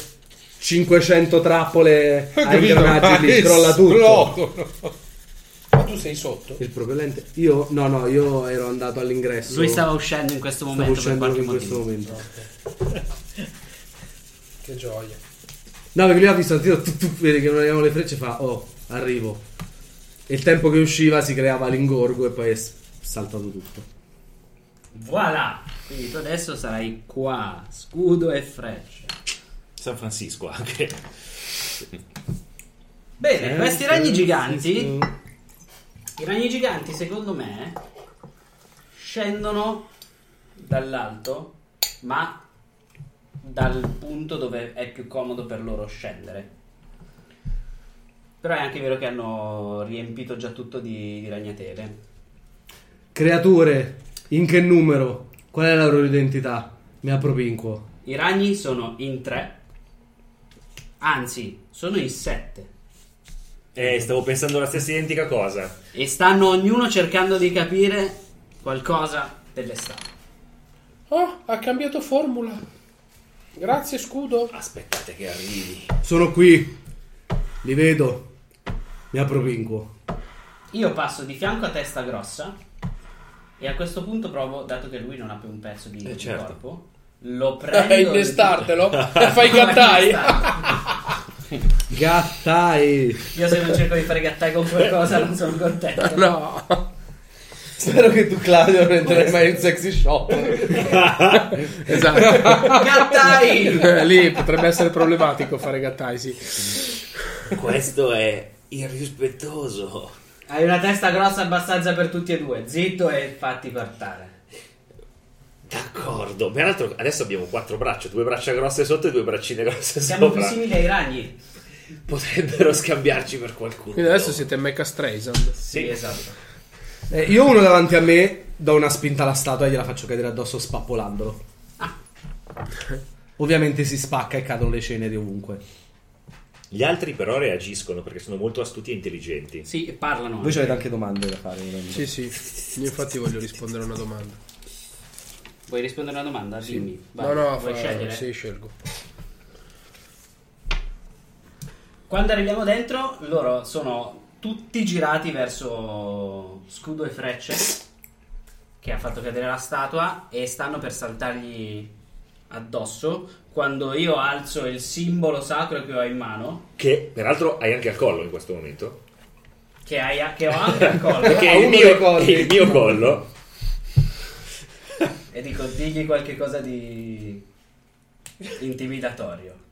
Speaker 3: 500 trappole
Speaker 5: capito,
Speaker 3: ingranaggi, crolla tutto.
Speaker 5: esplodono.
Speaker 4: Tu sei sotto?
Speaker 3: Il propellente. Io, no, no, io ero andato all'ingresso.
Speaker 1: Lui stava uscendo in questo
Speaker 3: Stavo
Speaker 1: momento per
Speaker 3: uscendo
Speaker 1: qualche
Speaker 3: in questo momento.
Speaker 4: Che gioia.
Speaker 3: No, perché lui ha visto il tiro, tu, tu, vede che non avevamo le frecce, fa, oh, arrivo. E il tempo che usciva si creava l'ingorgo e poi è saltato tutto.
Speaker 1: Voilà! Quindi tu adesso sarai qua, scudo e frecce.
Speaker 6: San Francisco anche.
Speaker 1: Bene, questi ragni giganti, i ragni giganti secondo me scendono dall'alto, ma dal punto dove è più comodo per loro scendere. Però è anche vero che hanno riempito già tutto di, di ragnatele.
Speaker 3: Creature, in che numero? Qual è la loro identità? Mi apro pinquo.
Speaker 1: I ragni sono in tre, anzi, sono in sette.
Speaker 6: Eh, stavo pensando la stessa identica cosa.
Speaker 1: E stanno ognuno cercando di capire qualcosa delle statue.
Speaker 4: Oh, ha cambiato formula. Grazie, scudo.
Speaker 6: Aspettate che arrivi.
Speaker 3: Sono qui. Li vedo. Mi apro pinquo.
Speaker 1: Io passo di fianco a testa grossa e a questo punto provo, dato che lui non ha più un pezzo di,
Speaker 6: Eh,
Speaker 1: di
Speaker 6: certo.
Speaker 1: corpo, lo prendo
Speaker 4: Eh, innestartelo. e fai gattai.
Speaker 3: Gattai.
Speaker 1: Io se non cerco di fare gattai con qualcosa non sono contento.
Speaker 4: no.
Speaker 3: Spero che tu, Claudio, non entrerai mai in sexy shop.
Speaker 4: Esatto.
Speaker 1: Gattai!
Speaker 4: Eh, Lì potrebbe essere problematico fare gattai, sì.
Speaker 6: Questo è irrispettoso.
Speaker 1: Hai una testa grossa abbastanza per tutti e due. Zitto e fatti portare.
Speaker 6: D'accordo. Peraltro adesso abbiamo quattro braccia, due braccia grosse sotto e due braccine grosse
Speaker 1: Siamo più
Speaker 6: sopra.
Speaker 1: simili ai ragni.
Speaker 6: Potrebbero scambiarci per qualcuno.
Speaker 4: Quindi adesso siete Mecha Streisand.
Speaker 1: Sì, esatto.
Speaker 3: Eh, io uno davanti a me do una spinta alla statua e gliela faccio cadere addosso spappolandolo. Ovviamente si spacca e cadono le ceneri ovunque.
Speaker 6: Gli altri però reagiscono perché sono molto astuti e intelligenti.
Speaker 1: Sì, parlano.
Speaker 3: Voi avete anche domande da fare.
Speaker 4: Sì, sì. Io infatti voglio rispondere a una domanda.
Speaker 1: Vuoi rispondere a una domanda? Dimmi. Vai,
Speaker 4: no, no,
Speaker 1: vuoi
Speaker 4: fa-
Speaker 1: scegliere?
Speaker 4: sì, scelgo.
Speaker 1: Quando arriviamo dentro, loro sono tutti girati verso scudo e frecce che ha fatto cadere la statua e stanno per saltargli addosso quando io alzo il simbolo sacro che ho in mano
Speaker 6: Che peraltro hai anche al collo in questo momento.
Speaker 1: che, hai- che ho anche al collo
Speaker 6: Perché
Speaker 3: Ah,
Speaker 6: è il mio, il mio collo.
Speaker 1: e dico digli qualche cosa di intimidatorio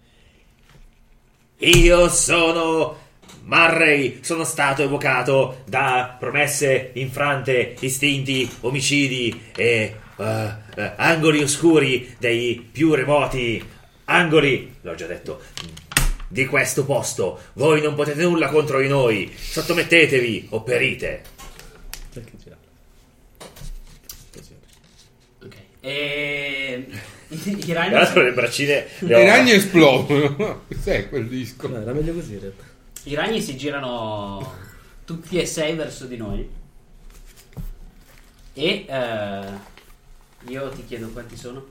Speaker 6: Io sono Marray, sono stato evocato da promesse infrante, istinti, omicidi e eh, eh, angoli oscuri dei più remoti angoli, l'ho già detto, di questo posto. Voi non potete nulla contro di noi. Sottomettetevi o perite.
Speaker 3: Perché girare?
Speaker 1: ok e i, i
Speaker 6: Tra
Speaker 1: ragni
Speaker 6: l'altro le braccine le ho-
Speaker 5: I ragni esplodono. Cos'è quel disco?
Speaker 3: No, era meglio così in realtà.
Speaker 1: I ragni si girano tutti e sei verso di noi. E eh, io ti chiedo quanti sono.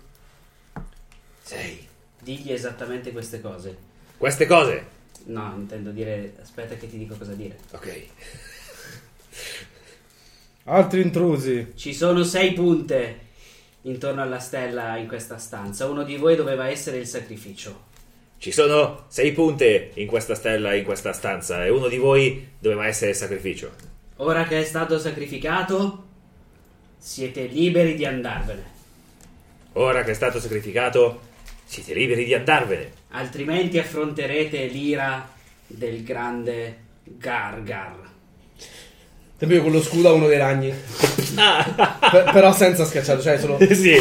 Speaker 6: Sei.
Speaker 1: Digli esattamente queste cose.
Speaker 6: Queste cose.
Speaker 1: No, intendo dire. Aspetta, che ti dico cosa dire.
Speaker 6: Ok.
Speaker 3: Altri intrusi.
Speaker 1: Ci sono sei punte intorno alla stella in questa stanza. Uno di voi doveva essere il sacrificio.
Speaker 6: Ci sono sei punte in questa stella, in questa stanza, e uno di voi doveva essere il sacrificio.
Speaker 1: Ora che è stato sacrificato, siete liberi di andarvene.
Speaker 6: Ora che è stato sacrificato, siete liberi di andarvene.
Speaker 1: Altrimenti affronterete l'ira del grande Gargar.
Speaker 3: Sempre io con lo scudo a uno dei ragni. Per- però senza schiacciato, cioè solo.
Speaker 6: sì.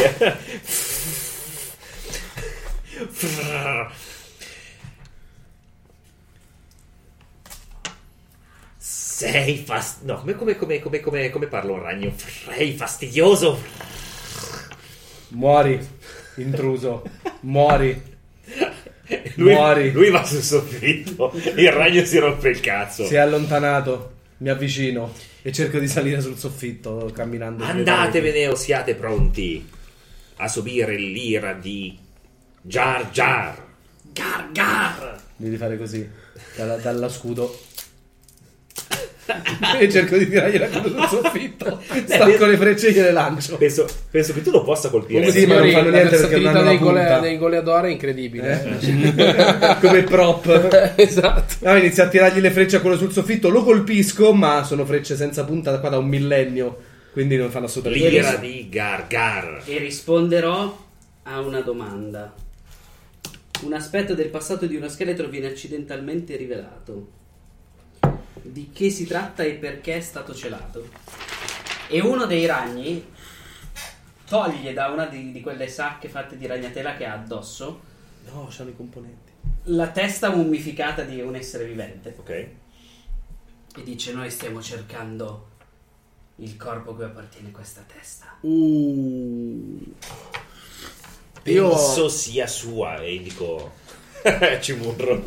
Speaker 6: Sei fast... No, come, come, come, come, come, parla un ragno? Sei fastidioso.
Speaker 3: Muori, intruso. Muori.
Speaker 6: Lui,
Speaker 3: Muori.
Speaker 6: lui va sul soffitto. Il ragno si rompe il cazzo.
Speaker 3: Si è allontanato. Mi avvicino e cerco di salire sul soffitto camminando.
Speaker 6: Andatevene o siate pronti a subire l'ira di Jar Jar.
Speaker 1: Gargar!
Speaker 3: pareti. Devi fare così. Dalla, dalla scudo. e cerco di tirargliela quello sul soffitto. Stacco le frecce e gliele lancio.
Speaker 6: Penso, penso che tu lo possa colpire.
Speaker 3: Sì, ma non fanno
Speaker 4: la
Speaker 3: niente perché non hanno
Speaker 4: dei,
Speaker 3: la
Speaker 4: gole-
Speaker 3: punta.
Speaker 4: dei goleador è incredibile. eh.
Speaker 3: Come prop.
Speaker 4: esatto.
Speaker 3: No, inizio a tirargli le frecce a quello sul soffitto. Lo colpisco, ma sono frecce senza punta da qua da un millennio. Quindi non fanno assolutamente
Speaker 6: L'ira di Gargar.
Speaker 1: E risponderò a una domanda. Un aspetto del passato di uno scheletro viene accidentalmente rivelato. Di che si tratta e perché è stato celato. E uno dei ragni toglie da una di, di quelle sacche fatte di ragnatela che ha addosso
Speaker 3: No, c'hanno i componenti.
Speaker 1: la testa mummificata di un essere vivente.
Speaker 6: Ok.
Speaker 1: E dice: Noi stiamo cercando il corpo a cui appartiene questa testa.
Speaker 4: Uh. Io,
Speaker 6: Penso sia sua e indico Cimurro.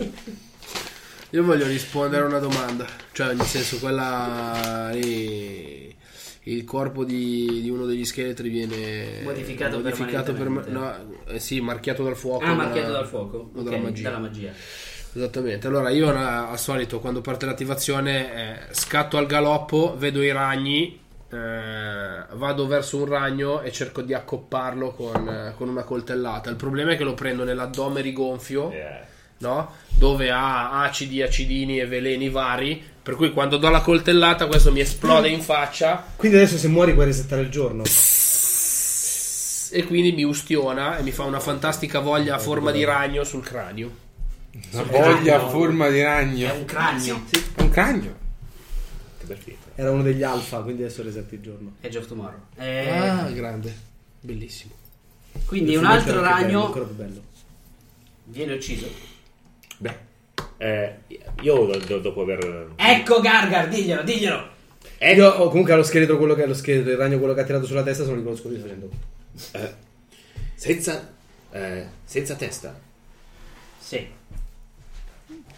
Speaker 4: Io voglio rispondere a una domanda. Cioè, nel senso, quella lì, Il corpo di, di uno degli scheletri viene
Speaker 1: Modificato
Speaker 4: modificato per, no, eh sì, marchiato dal fuoco.
Speaker 1: Ah,
Speaker 4: dalla-
Speaker 1: marchiato dal fuoco.
Speaker 4: o dalla
Speaker 1: Ok,
Speaker 4: magia.
Speaker 1: Dalla magia.
Speaker 4: Esattamente. Allora, io na- al solito quando parte l'attivazione eh, scatto al galoppo, vedo i ragni, eh, vado verso un ragno e cerco di accopparlo con, eh, con una coltellata. Il problema è che lo prendo nell'addome rigonfio,
Speaker 6: Eh,
Speaker 4: no? Dove ha acidi, acidini e veleni vari. Per cui quando do la coltellata, questo mi esplode in faccia
Speaker 3: Quindi adesso se muori puoi resettare il giorno.
Speaker 4: e quindi mi ustiona e mi fa una fantastica voglia a forma di ragno sul cranio.
Speaker 5: Una voglia a forma di
Speaker 1: È
Speaker 5: ragno.
Speaker 1: un cranio.
Speaker 5: È un cranio.
Speaker 6: che bel film.
Speaker 3: Era uno degli alfa, quindi adesso resetti il giorno.
Speaker 1: Edge of Tomorrow. Eh,
Speaker 4: Ah, grande. Bellissimo.
Speaker 1: quindi un altro ragno
Speaker 3: ancora più bello.
Speaker 1: viene ucciso.
Speaker 6: Beh, eh, io do- do- dopo aver...
Speaker 1: Ecco Gargar, diglielo, diglielo.
Speaker 6: Eh,
Speaker 3: Io ho comunque allo scheletro quello che è lo scheletro, il ragno quello che ha tirato sulla testa, se non riconosco lui facendo.
Speaker 6: eh, senza, eh, senza testa.
Speaker 1: Sì.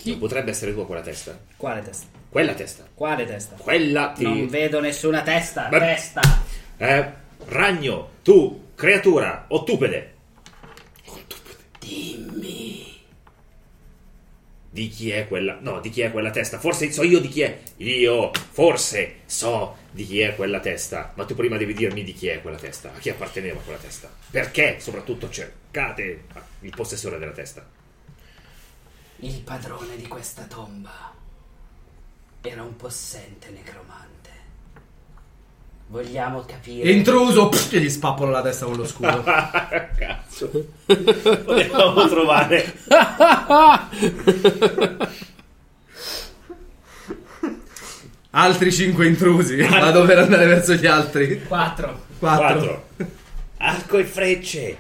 Speaker 6: Non potrebbe essere tua quella testa.
Speaker 1: Quale testa?
Speaker 6: Quella testa.
Speaker 1: Quale testa?
Speaker 6: Quella ti...
Speaker 1: Non vedo nessuna testa.
Speaker 6: Beh.
Speaker 1: Testa.
Speaker 6: Eh, ragno, tu, creatura, ottupede.
Speaker 1: Dimmi.
Speaker 6: Di chi è quella? No, di chi è quella testa? Forse so io di chi è. Io, forse, so di chi è quella testa. Ma tu prima devi dirmi di chi è quella testa. A chi apparteneva quella testa. Perché, soprattutto, cercate il possessore della testa.
Speaker 1: Il padrone di questa tomba era un possente necromante. Vogliamo capire.
Speaker 3: Intruso! Pff, e gli spappolo la testa con lo scudo.
Speaker 6: Cazzo. Potevamo trovare.
Speaker 3: altri 5 intrusi. Vado per andare verso gli altri.
Speaker 1: 4.
Speaker 3: 4.
Speaker 6: Quattro. Arco e frecce.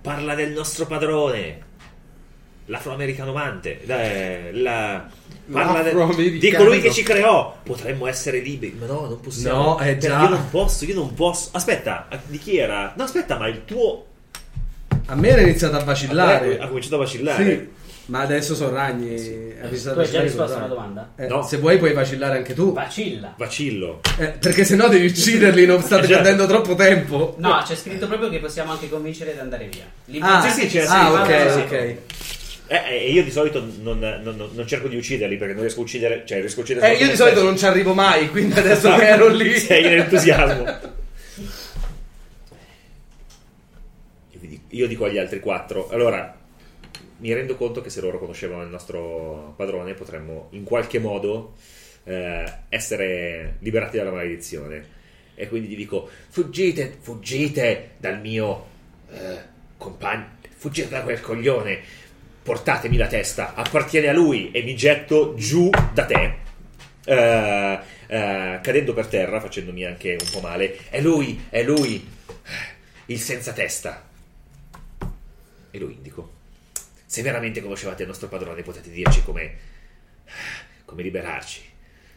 Speaker 6: Parla del nostro padrone. L'afroamericano mante. Eh, la- Parla de- di colui che ci creò. Potremmo essere liberi. Ma no, non possiamo.
Speaker 3: No, eh,
Speaker 6: Per-
Speaker 3: già.
Speaker 6: Io non posso, io non posso. Aspetta, di chi era? No, aspetta, ma il tuo.
Speaker 3: A me era iniziato a vacillare.
Speaker 6: Ha cominciato a vacillare.
Speaker 3: Sì. Ma adesso sono ragni. Ha iniziato
Speaker 1: Tu hai già risposto alla domanda?
Speaker 3: Eh,
Speaker 6: No.
Speaker 3: Se vuoi puoi vacillare anche tu.
Speaker 1: Vacilla.
Speaker 6: Vacillo.
Speaker 3: Eh, perché sennò devi ucciderli, non state
Speaker 6: Esatto.
Speaker 3: perdendo troppo tempo.
Speaker 1: No, c'è scritto proprio che possiamo anche convincere ad andare via. Li-
Speaker 3: Ah,
Speaker 6: Sì, sì, c'è-
Speaker 3: ah,
Speaker 6: sì,
Speaker 3: ok,
Speaker 6: sì, sì.
Speaker 3: ok.
Speaker 6: Eh, e io di solito non, non- non- cerco di ucciderli perché non riesco a uccidere. Cioè, riesco a uccidere
Speaker 3: Eh, io di solito
Speaker 6: stesso.
Speaker 3: non ci arrivo mai, quindi adesso che ero lì.
Speaker 6: Sei in entusiasmo. Io, dico- io dico agli altri quattro. Allora, mi rendo conto che se loro conoscevano il nostro padrone potremmo in qualche modo eh, essere liberati dalla maledizione. E quindi gli dico: fuggite, fuggite dal mio eh, compagno, fuggite da quel coglione. Portatemi la testa, appartiene a lui e mi getto giù da te. Eh, eh, cadendo per terra, facendomi anche un po' male. È lui, è lui, il senza testa. E lo indico. Se veramente conoscevate il nostro padrone, potete dirci come, come liberarci.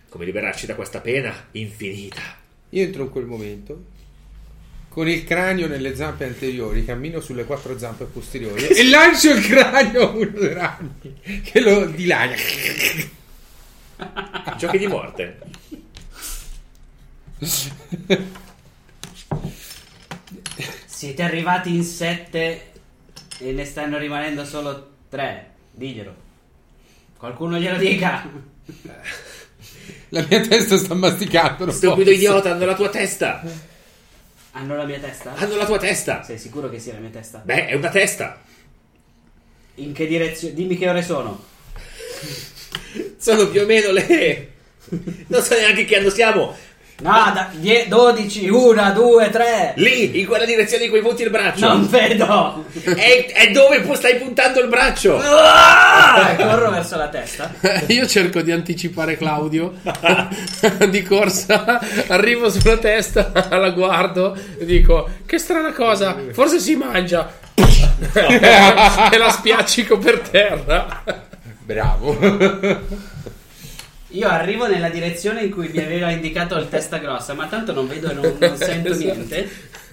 Speaker 6: Come liberarci da questa pena infinita.
Speaker 5: Io entro in quel momento con il cranio nelle zampe anteriori, cammino sulle quattro zampe posteriori e lancio il cranio a uno dei ragni che lo dilania.
Speaker 6: Giochi di morte.
Speaker 1: Siete arrivati in sette e ne stanno rimanendo solo tre. Diglielo. Qualcuno glielo dica.
Speaker 5: La mia testa sta masticando.
Speaker 6: Stupido
Speaker 5: posso.
Speaker 6: idiota, hanno la tua testa.
Speaker 1: Hanno la mia testa?
Speaker 6: Hanno la tua testa.
Speaker 1: Sei sicuro che sia la mia testa?
Speaker 6: Beh, è una testa.
Speaker 1: In che direzione? Dimmi che ore sono.
Speaker 6: Sono più o meno le. Non so neanche che anno siamo.
Speaker 1: No, da, die- 12, 1, 2, 3.
Speaker 6: Lì, in quella direzione in cui punti il braccio.
Speaker 1: Non vedo.
Speaker 6: È, è dove stai puntando il braccio.
Speaker 1: Ah, corro verso la testa.
Speaker 4: Io cerco di anticipare Claudio di corsa, arrivo sulla testa, la guardo e dico: Che strana cosa, forse si mangia. e la spiaccico per terra.
Speaker 5: Bravo.
Speaker 1: Io arrivo nella direzione in cui mi aveva indicato il testa grossa, ma tanto non vedo e non, non sento
Speaker 4: Esatto.
Speaker 1: niente.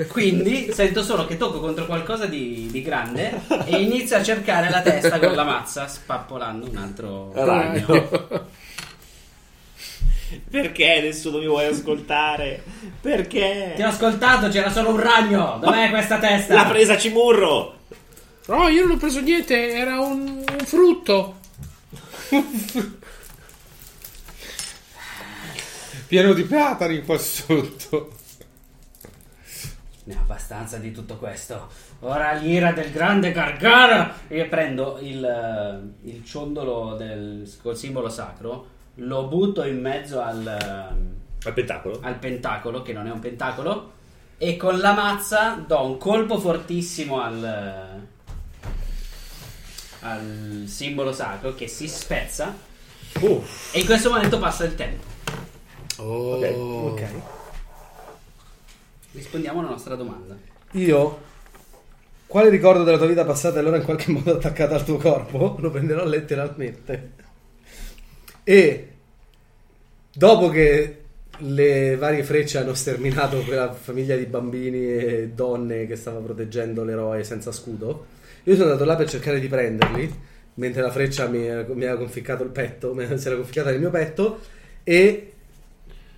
Speaker 1: Quindi sento solo che tocco contro qualcosa di, di grande e inizio a cercare la testa con la mazza, spappolando un altro ragno.
Speaker 6: Perché nessuno mi vuole ascoltare? Perché?
Speaker 1: Ti ho ascoltato, c'era solo un ragno. Dov'è questa testa?
Speaker 6: L'ha presa Cimurro.
Speaker 4: No, io non ho preso niente, era un, un frutto.
Speaker 5: Pieno di platani qua sotto.
Speaker 1: Ne ho abbastanza di tutto questo. Ora l'ira del grande Gargara. Io prendo il, eh, il ciondolo del, col simbolo sacro, lo butto in mezzo al, eh,
Speaker 6: Al pentacolo?
Speaker 1: al pentacolo, che non è un pentacolo, e con la mazza do un colpo fortissimo al, al simbolo sacro che si spezza.
Speaker 6: Uff.
Speaker 1: E in questo momento passa il tempo.
Speaker 6: Ok.
Speaker 3: Ok.
Speaker 1: Rispondiamo alla nostra domanda.
Speaker 3: Io, quale ricordo della tua vita passata è allora in qualche modo attaccato al tuo corpo? Lo prenderò letteralmente. E dopo che le varie frecce hanno sterminato quella famiglia di bambini e donne che stava proteggendo l'eroe senza scudo, io sono andato là per cercare di prenderli, mentre la freccia mi, mi aveva conficcato il petto, mi- si era conficcata nel mio petto, e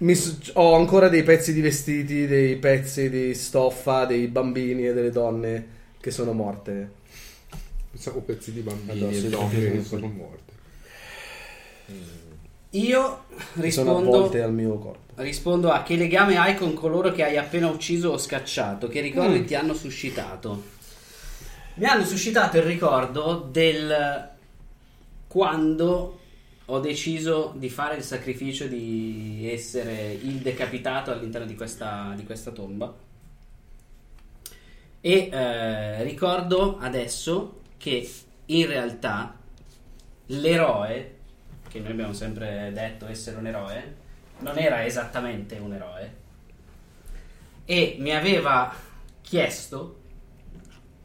Speaker 3: mi s- ho ancora dei pezzi di vestiti, dei pezzi di stoffa, dei bambini e delle donne che sono morte.
Speaker 5: Pensavo pezzi di bambini
Speaker 3: Addosso,
Speaker 5: e donne che sono morte.
Speaker 1: Io
Speaker 3: che sono
Speaker 1: rispondo...
Speaker 3: avvolte al mio corpo.
Speaker 1: Rispondo a che legame hai con coloro che hai appena ucciso o scacciato? Che ricordi ti hanno suscitato? Mi hanno suscitato il ricordo del quando ho deciso di fare il sacrificio di essere il decapitato all'interno di questa, di questa tomba. E eh, ricordo adesso che in realtà l'eroe, che noi abbiamo sempre detto essere un eroe, non era esattamente un eroe e mi aveva chiesto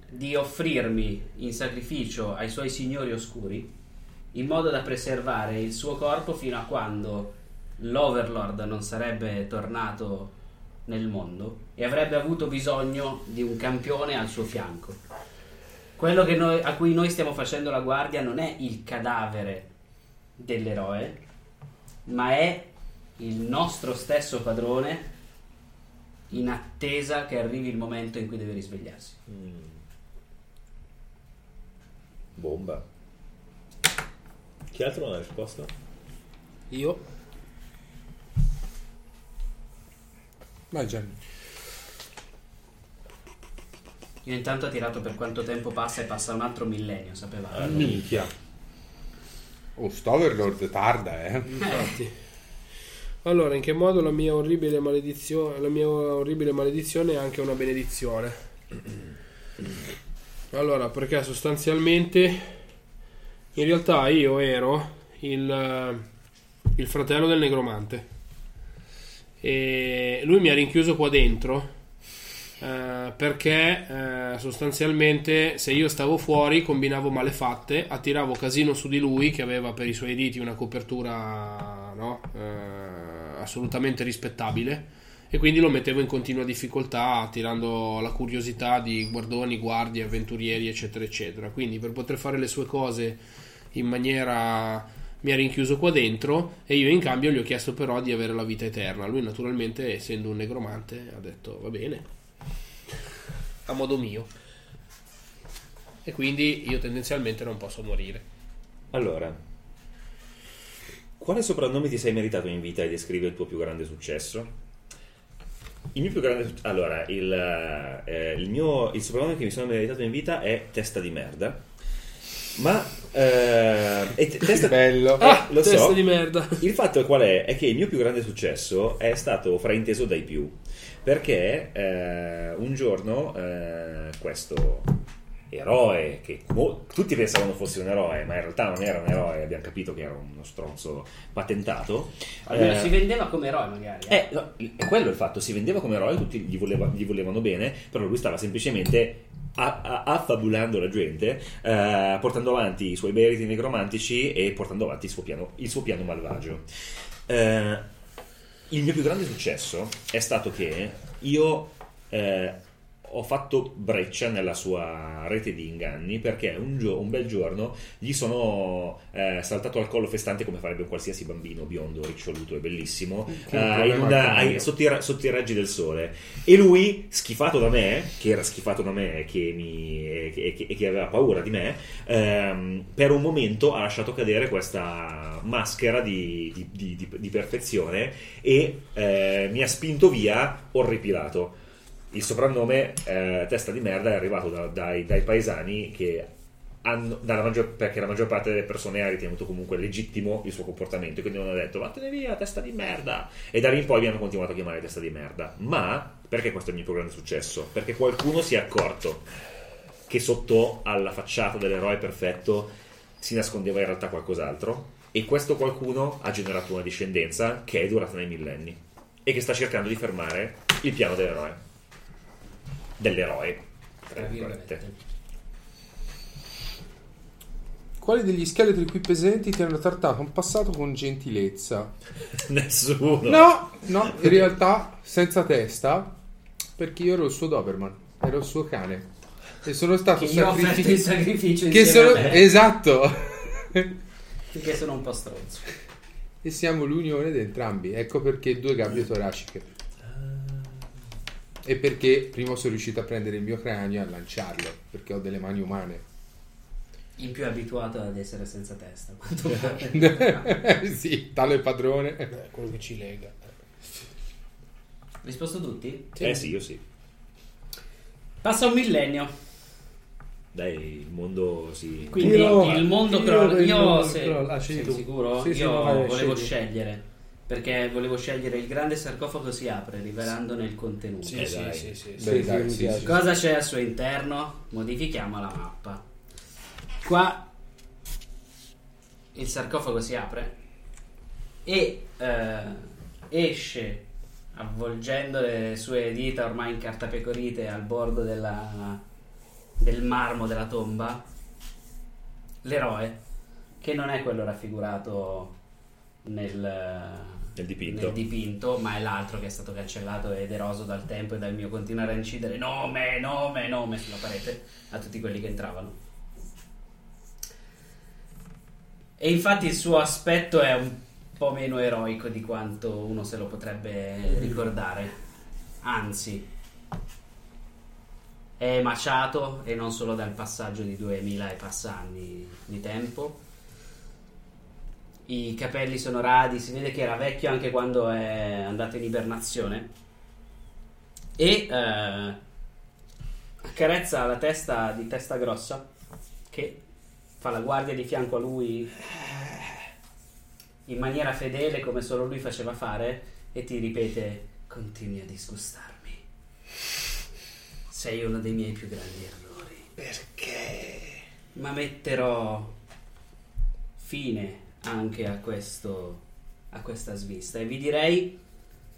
Speaker 1: di offrirmi in sacrificio ai suoi signori oscuri in modo da preservare il suo corpo fino a quando l'Overlord non sarebbe tornato nel mondo e avrebbe avuto bisogno di un campione al suo fianco. Quello noi- a cui noi stiamo facendo la guardia non è il cadavere dell'eroe, ma è il nostro stesso padrone in attesa che arrivi il momento in cui deve risvegliarsi.
Speaker 6: Bomba. Chi altro non ha risposto?
Speaker 4: Io
Speaker 5: Vai Gianni.
Speaker 1: Io intanto ho tirato per quanto tempo passa e passa un altro millennio,
Speaker 6: Ah,
Speaker 1: sapevate?
Speaker 5: Minchia. Oh, Stoverlord tarda, eh.
Speaker 4: Infatti. Allora, in che modo la mia orribile maledizione, la mia orribile maledizione è anche una benedizione? Allora, perché sostanzialmente in realtà io ero il, il fratello del negromante e lui mi ha rinchiuso qua dentro eh, perché eh, sostanzialmente se io stavo fuori combinavo malefatte, attiravo casino su di lui che aveva per i suoi diti una copertura no, eh, assolutamente rispettabile e quindi lo mettevo in continua difficoltà attirando la curiosità di guardoni, guardie, avventurieri eccetera eccetera. Quindi per poter fare le sue cose in maniera mi ha rinchiuso qua dentro e io in cambio gli ho chiesto però di avere la vita eterna. Lui naturalmente essendo un negromante ha detto va bene, a modo mio. E quindi io tendenzialmente non posso morire.
Speaker 6: Allora, quale soprannome ti sei meritato in vita e descrive il tuo più grande successo? Il mio più grande allora, il, eh, il mio il soprannome che mi sono meritato in vita è testa di merda. Ma eh, e te- testa,
Speaker 5: Bello.
Speaker 4: Ah,
Speaker 6: lo
Speaker 4: testa
Speaker 6: so.
Speaker 4: di merda.
Speaker 6: Il fatto qual è? È che il mio più grande successo è stato frainteso dai più. Perché eh, un giorno eh, questo eroe, che mo- tutti pensavano fosse un eroe, ma in realtà non era un eroe, abbiamo capito che era uno stronzo patentato.
Speaker 1: Almeno
Speaker 6: eh,
Speaker 1: si vendeva come eroe, magari. eh.
Speaker 6: eh, no, è quello il fatto, si vendeva come eroe, tutti gli, voleva- gli volevano bene, però lui stava semplicemente affabulando la gente, eh, portando avanti i suoi bei riti negromantici e portando avanti il suo piano, il suo piano malvagio. Eh, il mio più grande successo è stato che io eh, ho fatto breccia nella sua rete di inganni perché un, gio- un bel giorno gli sono eh, saltato al collo festante come farebbe un qualsiasi bambino biondo, riccioluto e bellissimo
Speaker 5: Che
Speaker 6: eh, una- ai- sotto, i, sotto i raggi del sole. E lui schifato da me che era schifato da me che mi, e, che, e che- e che aveva paura di me ehm, per un momento ha lasciato cadere questa maschera di, di- di- di- di perfezione e eh, mi ha spinto via orripilato il soprannome eh, testa di merda è arrivato da- dai, dai paesani che hanno, maggior- perché la maggior parte delle persone ha ritenuto comunque legittimo il suo comportamento. E quindi hanno detto vattene via testa di merda. E da lì in poi mi hanno continuato a chiamare testa di merda. Ma perché questo è il mio più grande successo? perché qualcuno si è accorto che sotto alla facciata dell'eroe perfetto si nascondeva in realtà qualcos'altro. E questo qualcuno ha generato una discendenza che è durata nei millenni e che sta cercando di fermare il piano dell'eroe dell'eroe tra virgolette.
Speaker 5: Quali degli scheletri qui presenti ti hanno trattato in passato con gentilezza?
Speaker 6: nessuno
Speaker 5: No, no, in realtà senza testa, perché io ero il suo Doberman, ero il suo cane. E sono stato
Speaker 1: Che
Speaker 5: sacrificato.
Speaker 1: sacrificio
Speaker 5: Che sono... Esatto.
Speaker 1: perché sono un po' stronzo.
Speaker 5: e siamo l'unione di entrambi. Ecco perché due gabbie toraciche. E perché prima sono riuscito a prendere il mio cranio e a lanciarlo, perché ho delle mani umane.
Speaker 1: In più abituato ad essere senza testa. a quanto pare.
Speaker 5: sì, tale padrone.
Speaker 4: Eh, quello che ci lega.
Speaker 1: Risposto tutti?
Speaker 6: eh sì io sì
Speaker 1: Passa un millennio.
Speaker 6: dai il mondo si
Speaker 1: Quindi
Speaker 3: Io-
Speaker 1: il mondo
Speaker 3: io
Speaker 1: crolla. Io,
Speaker 3: mondo
Speaker 1: se,
Speaker 3: crolla. Ah,
Speaker 1: sei
Speaker 3: tu.
Speaker 1: sicuro?
Speaker 3: Sì, sì,
Speaker 1: io
Speaker 3: vai,
Speaker 1: volevo
Speaker 3: scegli.
Speaker 1: scegliere. Perché volevo scegliere il grande sarcofago si apre, rivelandone il contenuto.
Speaker 4: Sì,
Speaker 6: Eh,
Speaker 4: sì,
Speaker 6: dai.
Speaker 4: sì, sì, sì.
Speaker 5: Beh,
Speaker 3: Sì,
Speaker 5: dai,
Speaker 3: sì,
Speaker 5: sì.
Speaker 1: Cosa c'è al suo interno? Modifichiamo la mappa. Qua il sarcofago si apre e eh, esce avvolgendo le sue dita ormai incartapecorite al bordo della- del marmo della tomba l'eroe che non è quello raffigurato nel,
Speaker 6: Nel dipinto.
Speaker 1: nel dipinto, ma è l'altro che è stato cancellato ed eroso dal tempo e dal mio continuare a incidere nome, nome, nome sulla parete a tutti quelli che entravano. E infatti il suo aspetto è un po' meno eroico di quanto uno se lo potrebbe ricordare. Anzi, è maciato e non solo dal passaggio di 2000 e passa anni di tempo. I capelli sono radi, si vede che era vecchio anche quando è andato in ibernazione. E eh, accarezza la testa di testa grossa che fa la guardia di fianco a lui in maniera fedele come solo lui faceva fare e ti ripete continui a disgustarmi. Sei uno dei miei più grandi errori.
Speaker 6: Perché?
Speaker 1: Ma metterò fine anche a questo a questa svista e vi direi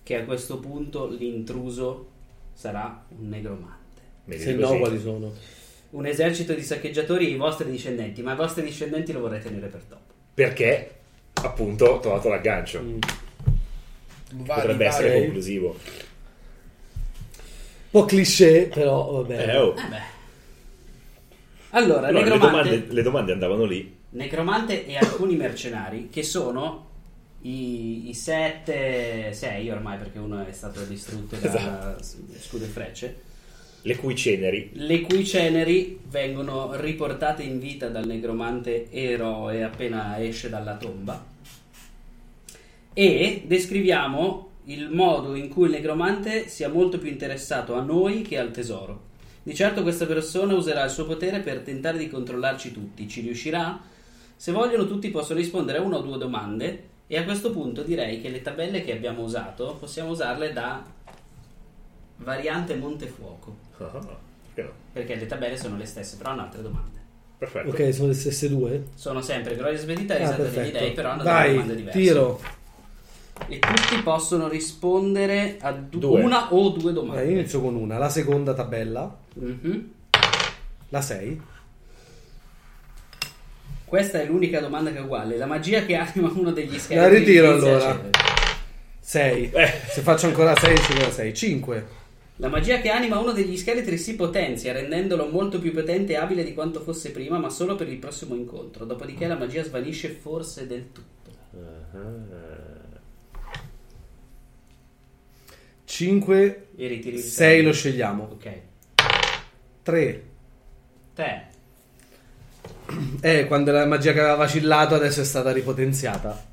Speaker 1: che a questo punto l'intruso sarà un negromante
Speaker 3: Se no, quali sono?
Speaker 1: un esercito di saccheggiatori e i vostri discendenti ma i vostri discendenti lo vorrei tenere per dopo
Speaker 6: perché appunto ho trovato l'aggancio
Speaker 3: Mm.
Speaker 4: Vai,
Speaker 6: potrebbe
Speaker 4: vai.
Speaker 6: essere
Speaker 3: vai.
Speaker 6: conclusivo
Speaker 3: Un po' cliché, però vabbè.
Speaker 6: eh, oh.
Speaker 1: Eh. Allora,
Speaker 6: Allora, le, domande, le domande andavano lì
Speaker 1: necromante e alcuni mercenari che sono i, i sette, sei ormai perché uno è stato distrutto da
Speaker 6: Esatto.
Speaker 1: scudo e frecce,
Speaker 6: le cui ceneri
Speaker 1: le cui ceneri vengono riportate in vita dal necromante eroe appena esce dalla tomba. E descriviamo il modo in cui il necromante sia molto più interessato a noi che al tesoro. Di certo questa persona userà il suo potere per tentare di controllarci tutti. Ci riuscirà? Se vogliono tutti possono rispondere a una o due domande e a questo punto direi che le tabelle che abbiamo usato possiamo usarle da variante Montefuoco,
Speaker 2: Ah, perché no?
Speaker 1: perché le tabelle sono le stesse, però hanno altre domande.
Speaker 2: Perfetto.
Speaker 3: Ok, sono le stesse due.
Speaker 1: Sono sempre Gloria Svedita e
Speaker 3: Ah,
Speaker 1: Risata degli. Dei, però hanno delle domande diverse.
Speaker 3: tiro.
Speaker 1: E tutti possono rispondere a du-
Speaker 2: Due.
Speaker 1: una o due
Speaker 3: Eh,
Speaker 1: domande.
Speaker 3: io inizio con una, la seconda tabella,
Speaker 1: Mhm.
Speaker 3: la 6.
Speaker 1: Questa è l'unica domanda che è uguale. La magia che anima uno degli
Speaker 3: La
Speaker 1: scheletri.
Speaker 3: ritiro allora.
Speaker 1: cedere.
Speaker 3: 6.
Speaker 2: Eh.
Speaker 3: Se faccio ancora 6, ci sono 6. 5.
Speaker 1: La magia che anima uno degli scheletri si potenzia, rendendolo molto più potente e abile di quanto fosse prima, ma solo per il prossimo incontro. Dopodiché la magia svanisce forse del tutto.
Speaker 2: Ah.
Speaker 3: 5.
Speaker 1: E ritiri il
Speaker 3: 6
Speaker 1: sei.
Speaker 3: lo scegliamo.
Speaker 1: Ok.
Speaker 3: 3.
Speaker 1: Te.
Speaker 3: Eh, quando la magia che aveva vacillato adesso è stata ripotenziata.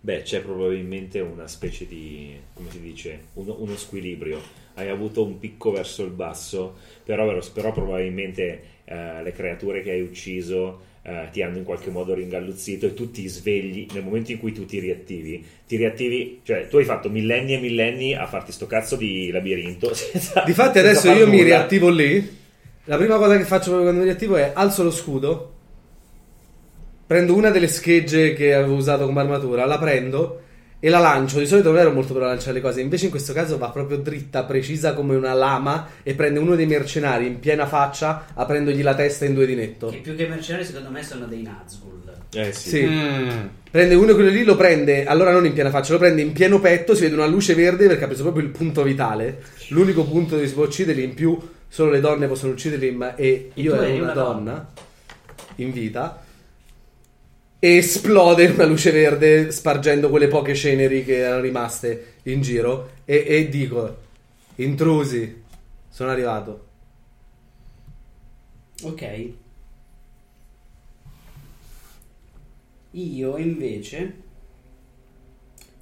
Speaker 6: Beh, c'è probabilmente una specie di, come si dice, uno, uno squilibrio. Hai avuto un picco verso il basso, però, però probabilmente eh, le creature che hai ucciso eh, ti hanno in qualche modo ringalluzzito e tu ti svegli nel momento in cui tu ti riattivi. Ti riattivi, cioè tu hai fatto millenni e millenni a farti sto cazzo di labirinto. senza-
Speaker 3: Difatti adesso io mi
Speaker 6: nulla.
Speaker 3: riattivo lì. La prima cosa che faccio quando mi riattivo è alzo lo scudo. Prendo una delle schegge che avevo usato come armatura, la prendo e la lancio. Di solito non ero molto per lanciare le cose, invece in questo caso va proprio dritta, precisa come una lama e prende uno dei mercenari in piena faccia, aprendogli la testa in due di netto.
Speaker 1: Che più che mercenari, secondo me, sono dei Nazgul.
Speaker 6: Eh sì.
Speaker 3: Sì.
Speaker 4: Mm.
Speaker 3: Prende uno di quelli lì, lo prende, allora non in piena faccia, lo prende in pieno petto, si vede una luce verde perché ha preso proprio il punto vitale. L'unico punto dove si può ucciderli, in più solo le donne possono ucciderli, ma e io ero una,
Speaker 1: una
Speaker 3: donna, in vita. Esplode una luce verde spargendo quelle poche ceneri che erano rimaste in giro. E, e dico, intrusi, sono arrivato.
Speaker 1: Ok. Io invece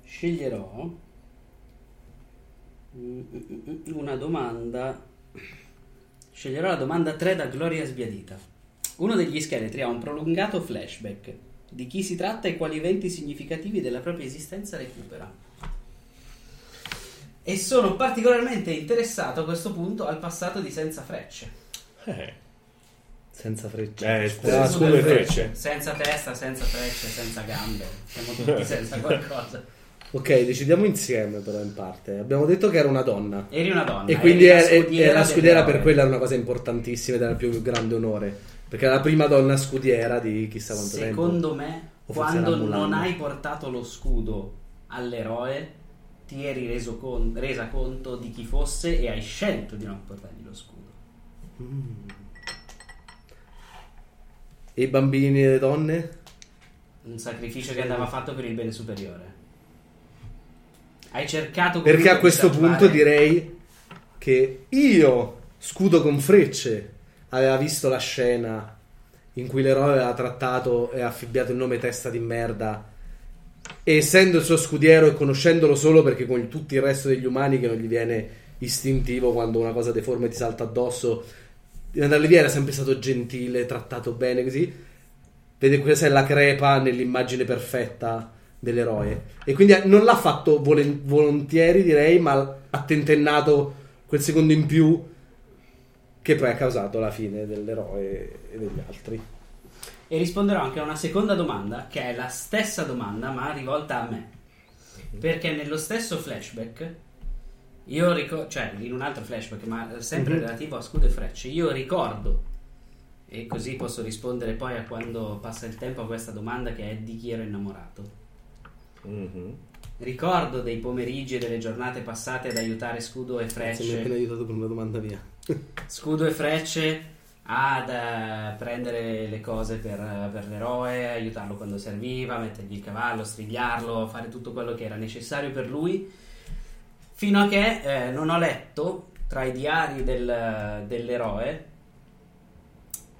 Speaker 1: sceglierò mm, una domanda. Sceglierò la domanda 3 da Gloria Sbiadita. Uno degli scheletri ha un prolungato flashback. Di chi si tratta e quali eventi significativi della propria esistenza recupera. E sono particolarmente interessato a questo punto al passato di Senza Frecce.
Speaker 6: Eh,
Speaker 3: Senza frecce.
Speaker 6: eh, scusa,
Speaker 3: scusa,
Speaker 6: le
Speaker 3: frecce.
Speaker 6: frecce.
Speaker 1: Senza testa, senza frecce, senza gambe. Siamo tutti senza qualcosa.
Speaker 3: Ok, decidiamo insieme però in parte. Abbiamo detto che era una donna.
Speaker 1: Eri una donna.
Speaker 3: E quindi
Speaker 1: la
Speaker 3: è- è-
Speaker 1: scudiera
Speaker 3: era scudiera
Speaker 1: dell'eroe.
Speaker 3: per quella era una cosa importantissima ed era il più grande onore. Perché era la prima donna scudiera di chissà quanto
Speaker 1: Secondo me,
Speaker 3: O forse
Speaker 1: quando non hai portato lo scudo all'eroe, ti eri reso con- resa conto di chi fosse e hai scelto di non portargli lo scudo.
Speaker 3: tempo. E i bambini e le donne?
Speaker 1: Un sacrificio che andava fatto per il bene superiore. Hai cercato
Speaker 3: Perché a questo punto direi che io, scudo con frecce, aveva visto la scena in cui l'eroe aveva trattato e affibbiato il nome testa di merda. E essendo il suo scudiero e conoscendolo solo perché con tutto il resto degli umani che non gli viene istintivo quando una cosa deforme ti salta addosso, di andarli via era sempre stato gentile, trattato bene così. Vede questa è la crepa nell'immagine perfetta dell'eroe. E quindi non l'ha fatto volen- volentieri, direi, ma ha tentennato quel secondo in più che poi ha causato la fine dell'eroe e degli altri.
Speaker 1: E risponderò anche a una seconda domanda, che è la stessa domanda, ma rivolta a me. Perché nello stesso flashback, io ricordo, cioè in un altro flashback, ma sempre
Speaker 3: Mhm.
Speaker 1: relativo a scudo e frecce, io ricordo, e così posso rispondere poi a quando passa il tempo a questa domanda che è di chi ero innamorato.
Speaker 6: Mhm.
Speaker 1: Ricordo dei pomeriggi e delle giornate passate ad aiutare Scudo e
Speaker 3: Se mi hai appena
Speaker 1: Frecce.
Speaker 3: aiutato con una domanda mia.
Speaker 1: Scudo e Frecce ad eh, prendere le cose per, per l'eroe, aiutarlo quando serviva, mettergli il cavallo, strigliarlo, fare tutto quello che era necessario per lui. Fino a che eh, non ho letto tra i diari del- dell'eroe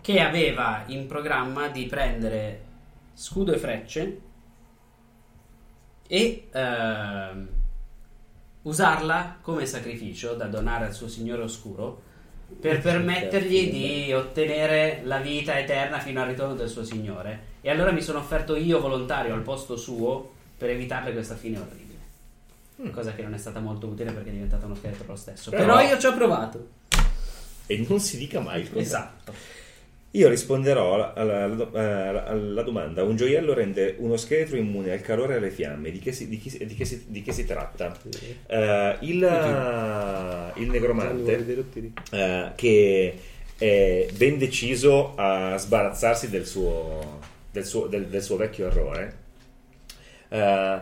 Speaker 1: che aveva in programma di prendere scudo e frecce e ehm, usarla come sacrificio da donare al suo signore oscuro per permettergli di ottenere la vita eterna fino al ritorno del suo signore. E allora mi sono offerto io volontario al posto suo per evitarle questa fine orribile. Cosa che non è stata molto utile perché è diventato uno scheletro lo stesso.
Speaker 6: Però-
Speaker 1: Però, io ci ho provato.
Speaker 6: E non si dica mai.
Speaker 1: Esatto.
Speaker 6: Io risponderò alla, alla- alla- alla domanda: un gioiello rende uno scheletro immune al calore e alle fiamme. Di che si, di chi di che si- di che si tratta? Eh, il, il negromante eh, che è ben deciso a sbarazzarsi del suo, del suo, del- del suo vecchio errore, eh,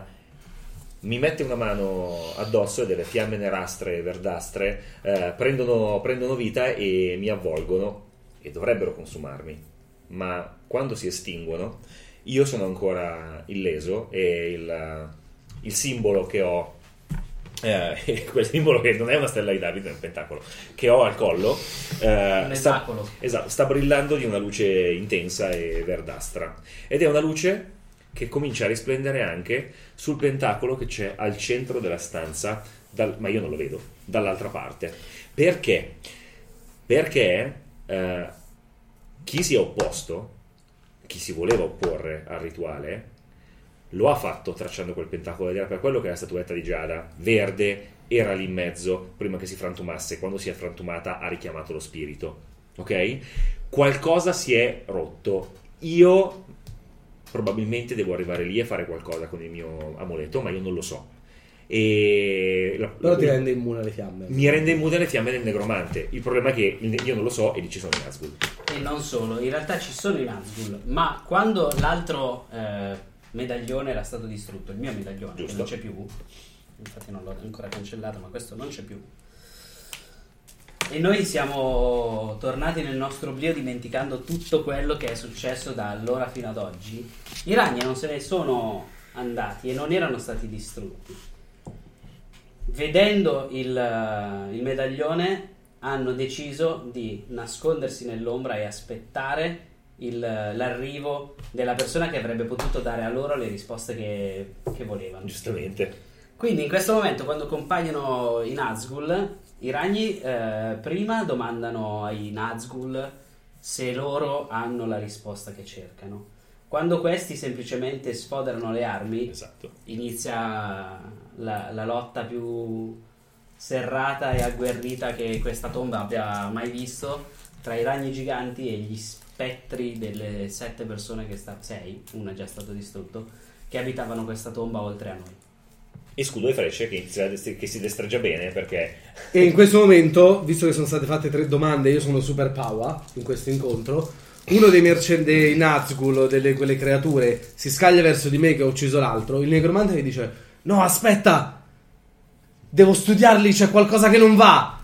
Speaker 6: mi mette una mano addosso e delle fiamme nerastre e verdastre eh, prendono, prendono vita e mi avvolgono e dovrebbero consumarmi. Ma quando si estinguono, io sono ancora illeso e il, il simbolo che ho, eh, quel simbolo che non è una stella di Davide, è un pentacolo, che ho al collo, eh,
Speaker 1: Un
Speaker 6: sta, esatto, sta brillando di una luce intensa e verdastra. Ed è una luce che comincia a risplendere anche sul pentacolo che c'è al centro della stanza, dal- ma io non lo vedo, dall'altra parte. Perché? Perché eh, chi si è opposto, chi si voleva opporre al rituale, lo ha fatto tracciando quel pentacolo ed era per quello che la statuetta di Giada, verde, era lì in mezzo prima che si frantumasse. Quando si è frantumata ha richiamato lo spirito. Ok? Qualcosa si è rotto. Io probabilmente devo arrivare lì e fare qualcosa con il mio amuleto, ma io non lo so. E la-
Speaker 3: Però ti rende immune alle fiamme.
Speaker 6: mi rende immune le fiamme del negromante. Il problema è che io non lo so e lì ci sono i Nazgûl.
Speaker 1: E non solo, in realtà ci sono i Nazgûl, ma quando l'altro eh, medaglione era stato distrutto, il mio medaglione, che non c'è più, infatti non l'ho ancora cancellato, ma questo non c'è più. E noi siamo tornati nel nostro oblio dimenticando tutto quello che è successo da allora fino ad oggi. I ragni non se ne sono andati e non erano stati distrutti. Vedendo il, eh, il medaglione hanno deciso di nascondersi nell'ombra e aspettare il- l'arrivo della persona che avrebbe potuto dare a loro le risposte che, che volevano.
Speaker 6: Giustamente.
Speaker 1: Quindi in questo momento quando compaiono i Nazgûl, i ragni eh, prima domandano ai Nazgûl se loro hanno la risposta che cercano. Quando questi semplicemente sfoderano le armi,
Speaker 6: Esatto.
Speaker 1: inizia la, la lotta più serrata e agguerrita che questa tomba abbia mai visto tra i ragni giganti e gli spettri delle sette persone che sta sei, una è già stato distrutto, che abitavano questa tomba oltre a noi.
Speaker 6: E scudo e frecce che, che si destreggia bene perché
Speaker 3: E in questo momento, visto che sono state fatte tre domande, io sono super power in questo incontro. Uno dei mercen dei Nazgûl, o delle quelle creature, si scaglia verso di me che ho ucciso l'altro. Il negromante mi dice: No, aspetta, devo studiarli, c'è qualcosa che non va.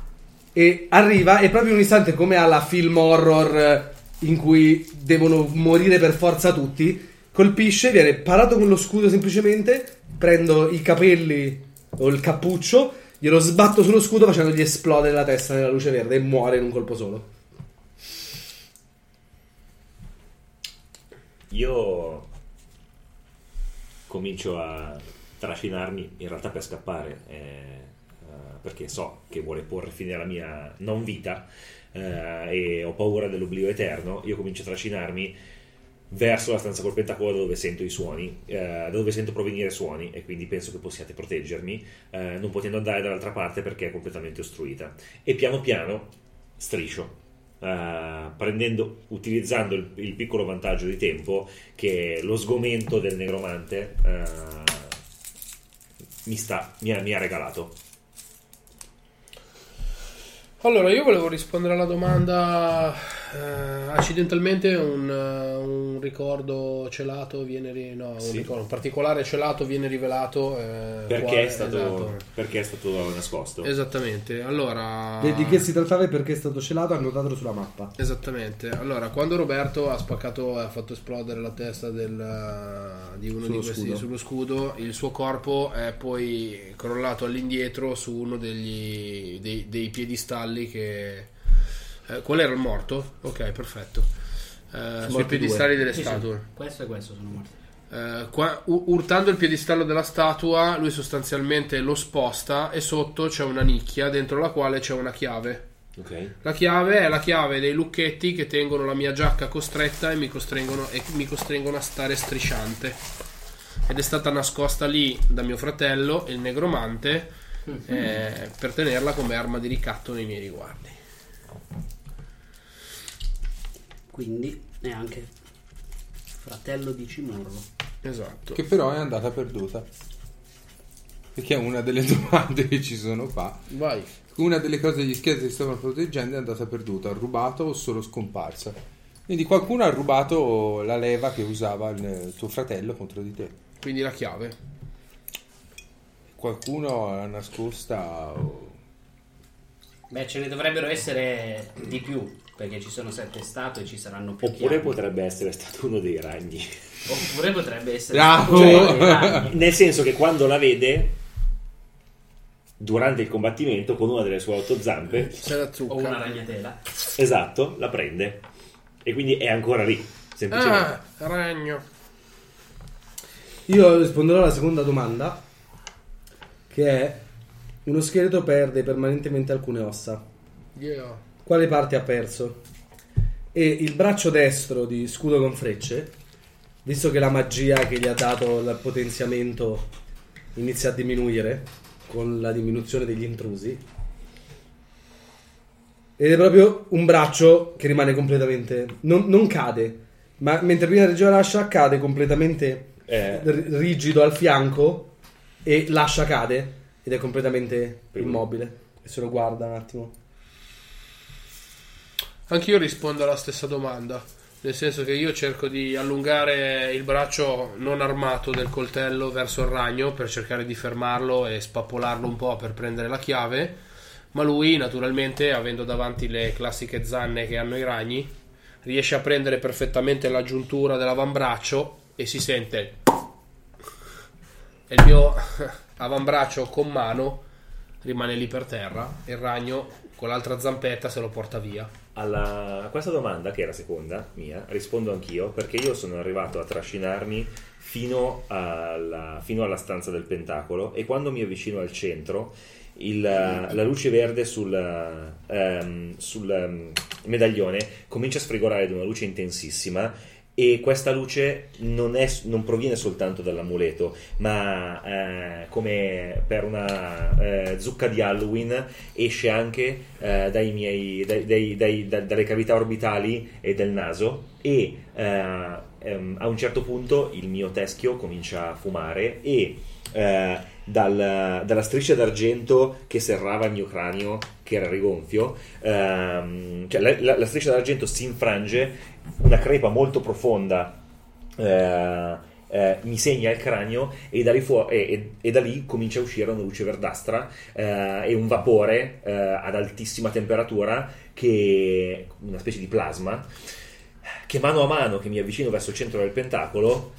Speaker 3: E arriva, e proprio un istante, come alla film horror eh, in cui devono morire per forza tutti, colpisce, viene parato con lo scudo semplicemente, prendo i capelli o il cappuccio, glielo sbatto sullo scudo facendogli esplodere la testa nella luce verde e muore in un colpo solo.
Speaker 6: io comincio a trascinarmi in realtà per scappare eh, eh, perché so che vuole porre fine alla mia non vita eh, e ho paura dell'oblio eterno io comincio a trascinarmi verso la stanza col pentacolo da dove sento i suoni eh, dove sento provenire suoni e quindi penso che possiate proteggermi eh, non potendo andare dall'altra parte perché è completamente ostruita. E piano piano striscio eh, prendendo, utilizzando il, il piccolo vantaggio di tempo che lo sgomento del negromante eh, mi, sta, mi, ha, mi ha regalato.
Speaker 4: Allora, io volevo rispondere alla domanda. Eh, accidentalmente un, eh, un ricordo celato viene ri- no, un,
Speaker 6: Sì.
Speaker 4: ricordo- un particolare celato viene rivelato eh,
Speaker 6: Perché,
Speaker 4: quale-
Speaker 6: è stato,
Speaker 4: esatto.
Speaker 6: perché è stato nascosto.
Speaker 4: Esattamente. Allora
Speaker 3: Di, di che si trattava e perché è stato celato, annotatelo sulla mappa.
Speaker 4: Esattamente. Allora, quando Roberto ha spaccato e ha fatto esplodere la testa del, di uno
Speaker 3: Sullo
Speaker 4: di questi
Speaker 3: scudo.
Speaker 4: sullo scudo, il suo corpo è poi crollato all'indietro su uno degli, dei, dei piedistalli che... eh, qual era il morto? Ok, perfetto. Eh, sui piedistalli delle
Speaker 1: Sì, sì,
Speaker 4: statue.
Speaker 1: questo e questo sono morti.
Speaker 4: Eh, qua- u- urtando il piedistallo della statua, lui sostanzialmente lo sposta e sotto c'è una nicchia dentro la quale c'è una chiave.
Speaker 6: Ok.
Speaker 4: La chiave è la chiave dei lucchetti che tengono la mia giacca costretta e mi costringono, e mi costringono a stare strisciante. Ed è stata nascosta lì da mio fratello, il negromante, eh, per tenerla come arma di ricatto nei miei riguardi.
Speaker 1: Quindi è anche fratello di Cimorro.
Speaker 4: Esatto.
Speaker 5: Che però è andata perduta. Perché è una delle domande che ci sono qua.
Speaker 4: Vai.
Speaker 5: Una delle cose che gli scheletri stavano proteggendo è andata perduta, rubato o solo scomparsa. Quindi qualcuno ha rubato la leva che usava il tuo fratello contro di te.
Speaker 4: Quindi la chiave.
Speaker 5: Qualcuno l'ha nascosta o...
Speaker 1: Beh, ce ne dovrebbero essere di più, perché ci sono sette statue e ci saranno più
Speaker 6: Oppure
Speaker 1: chiavi.
Speaker 6: potrebbe essere stato uno dei ragni.
Speaker 1: Oppure potrebbe essere stato uno dei ragni.
Speaker 6: Nel senso che quando la vede durante il combattimento con una delle sue otto zampe,
Speaker 4: C'è la zucca.
Speaker 1: o una ragnatela.
Speaker 6: esatto, la prende. E quindi è ancora lì, semplicemente.
Speaker 4: Ah, ragno.
Speaker 3: Io risponderò alla seconda domanda, che è uno scheletro perde permanentemente alcune ossa.
Speaker 4: Yeah.
Speaker 3: Quale parte ha perso? E il braccio destro di scudo con frecce, visto che la magia che gli ha dato il potenziamento inizia a diminuire con la diminuzione degli intrusi. Ed è proprio un braccio che rimane completamente. Non, non cade, ma mentre prima reggeva l'ascia cade completamente
Speaker 6: Eh.
Speaker 3: r- rigido al fianco e l'ascia cade ed è completamente immobile. E se lo guarda un attimo.
Speaker 4: Anch'io rispondo alla stessa domanda. Nel senso che io cerco di allungare il braccio non armato del coltello verso il ragno per cercare di fermarlo e spappolarlo un po' per prendere la chiave. Ma lui, naturalmente, avendo davanti le classiche zanne che hanno i ragni, riesce a prendere perfettamente la giuntura dell'avambraccio e si sente. E il mio avambraccio con mano rimane lì per terra e il ragno con l'altra zampetta se lo porta via.
Speaker 6: Alla- a questa domanda, che è la seconda mia, rispondo anch'io perché io sono arrivato a trascinarmi fino alla, fino alla stanza del pentacolo e quando mi avvicino al centro il- la luce verde sul, ehm, sul ehm, medaglione comincia a sfrigolare di una luce intensissima e questa luce non, è- non proviene soltanto dall'amuleto ma eh, come per una eh, zucca di Halloween esce anche eh, dai miei, dai- dai- dai- da- dalle cavità orbitali e del naso e eh, ehm, a un certo punto il mio teschio comincia a fumare e eh, dal- dalla striscia d'argento che serrava il mio cranio che era rigonfio ehm, cioè la, la- la striscia d'argento si infrange una crepa molto profonda eh, eh, mi segna il cranio e da lì, fu- e- e- e da lì comincia a uscire una luce verdastra eh, e un vapore eh, ad altissima temperatura che una specie di plasma che mano a mano che mi avvicino verso il centro del pentacolo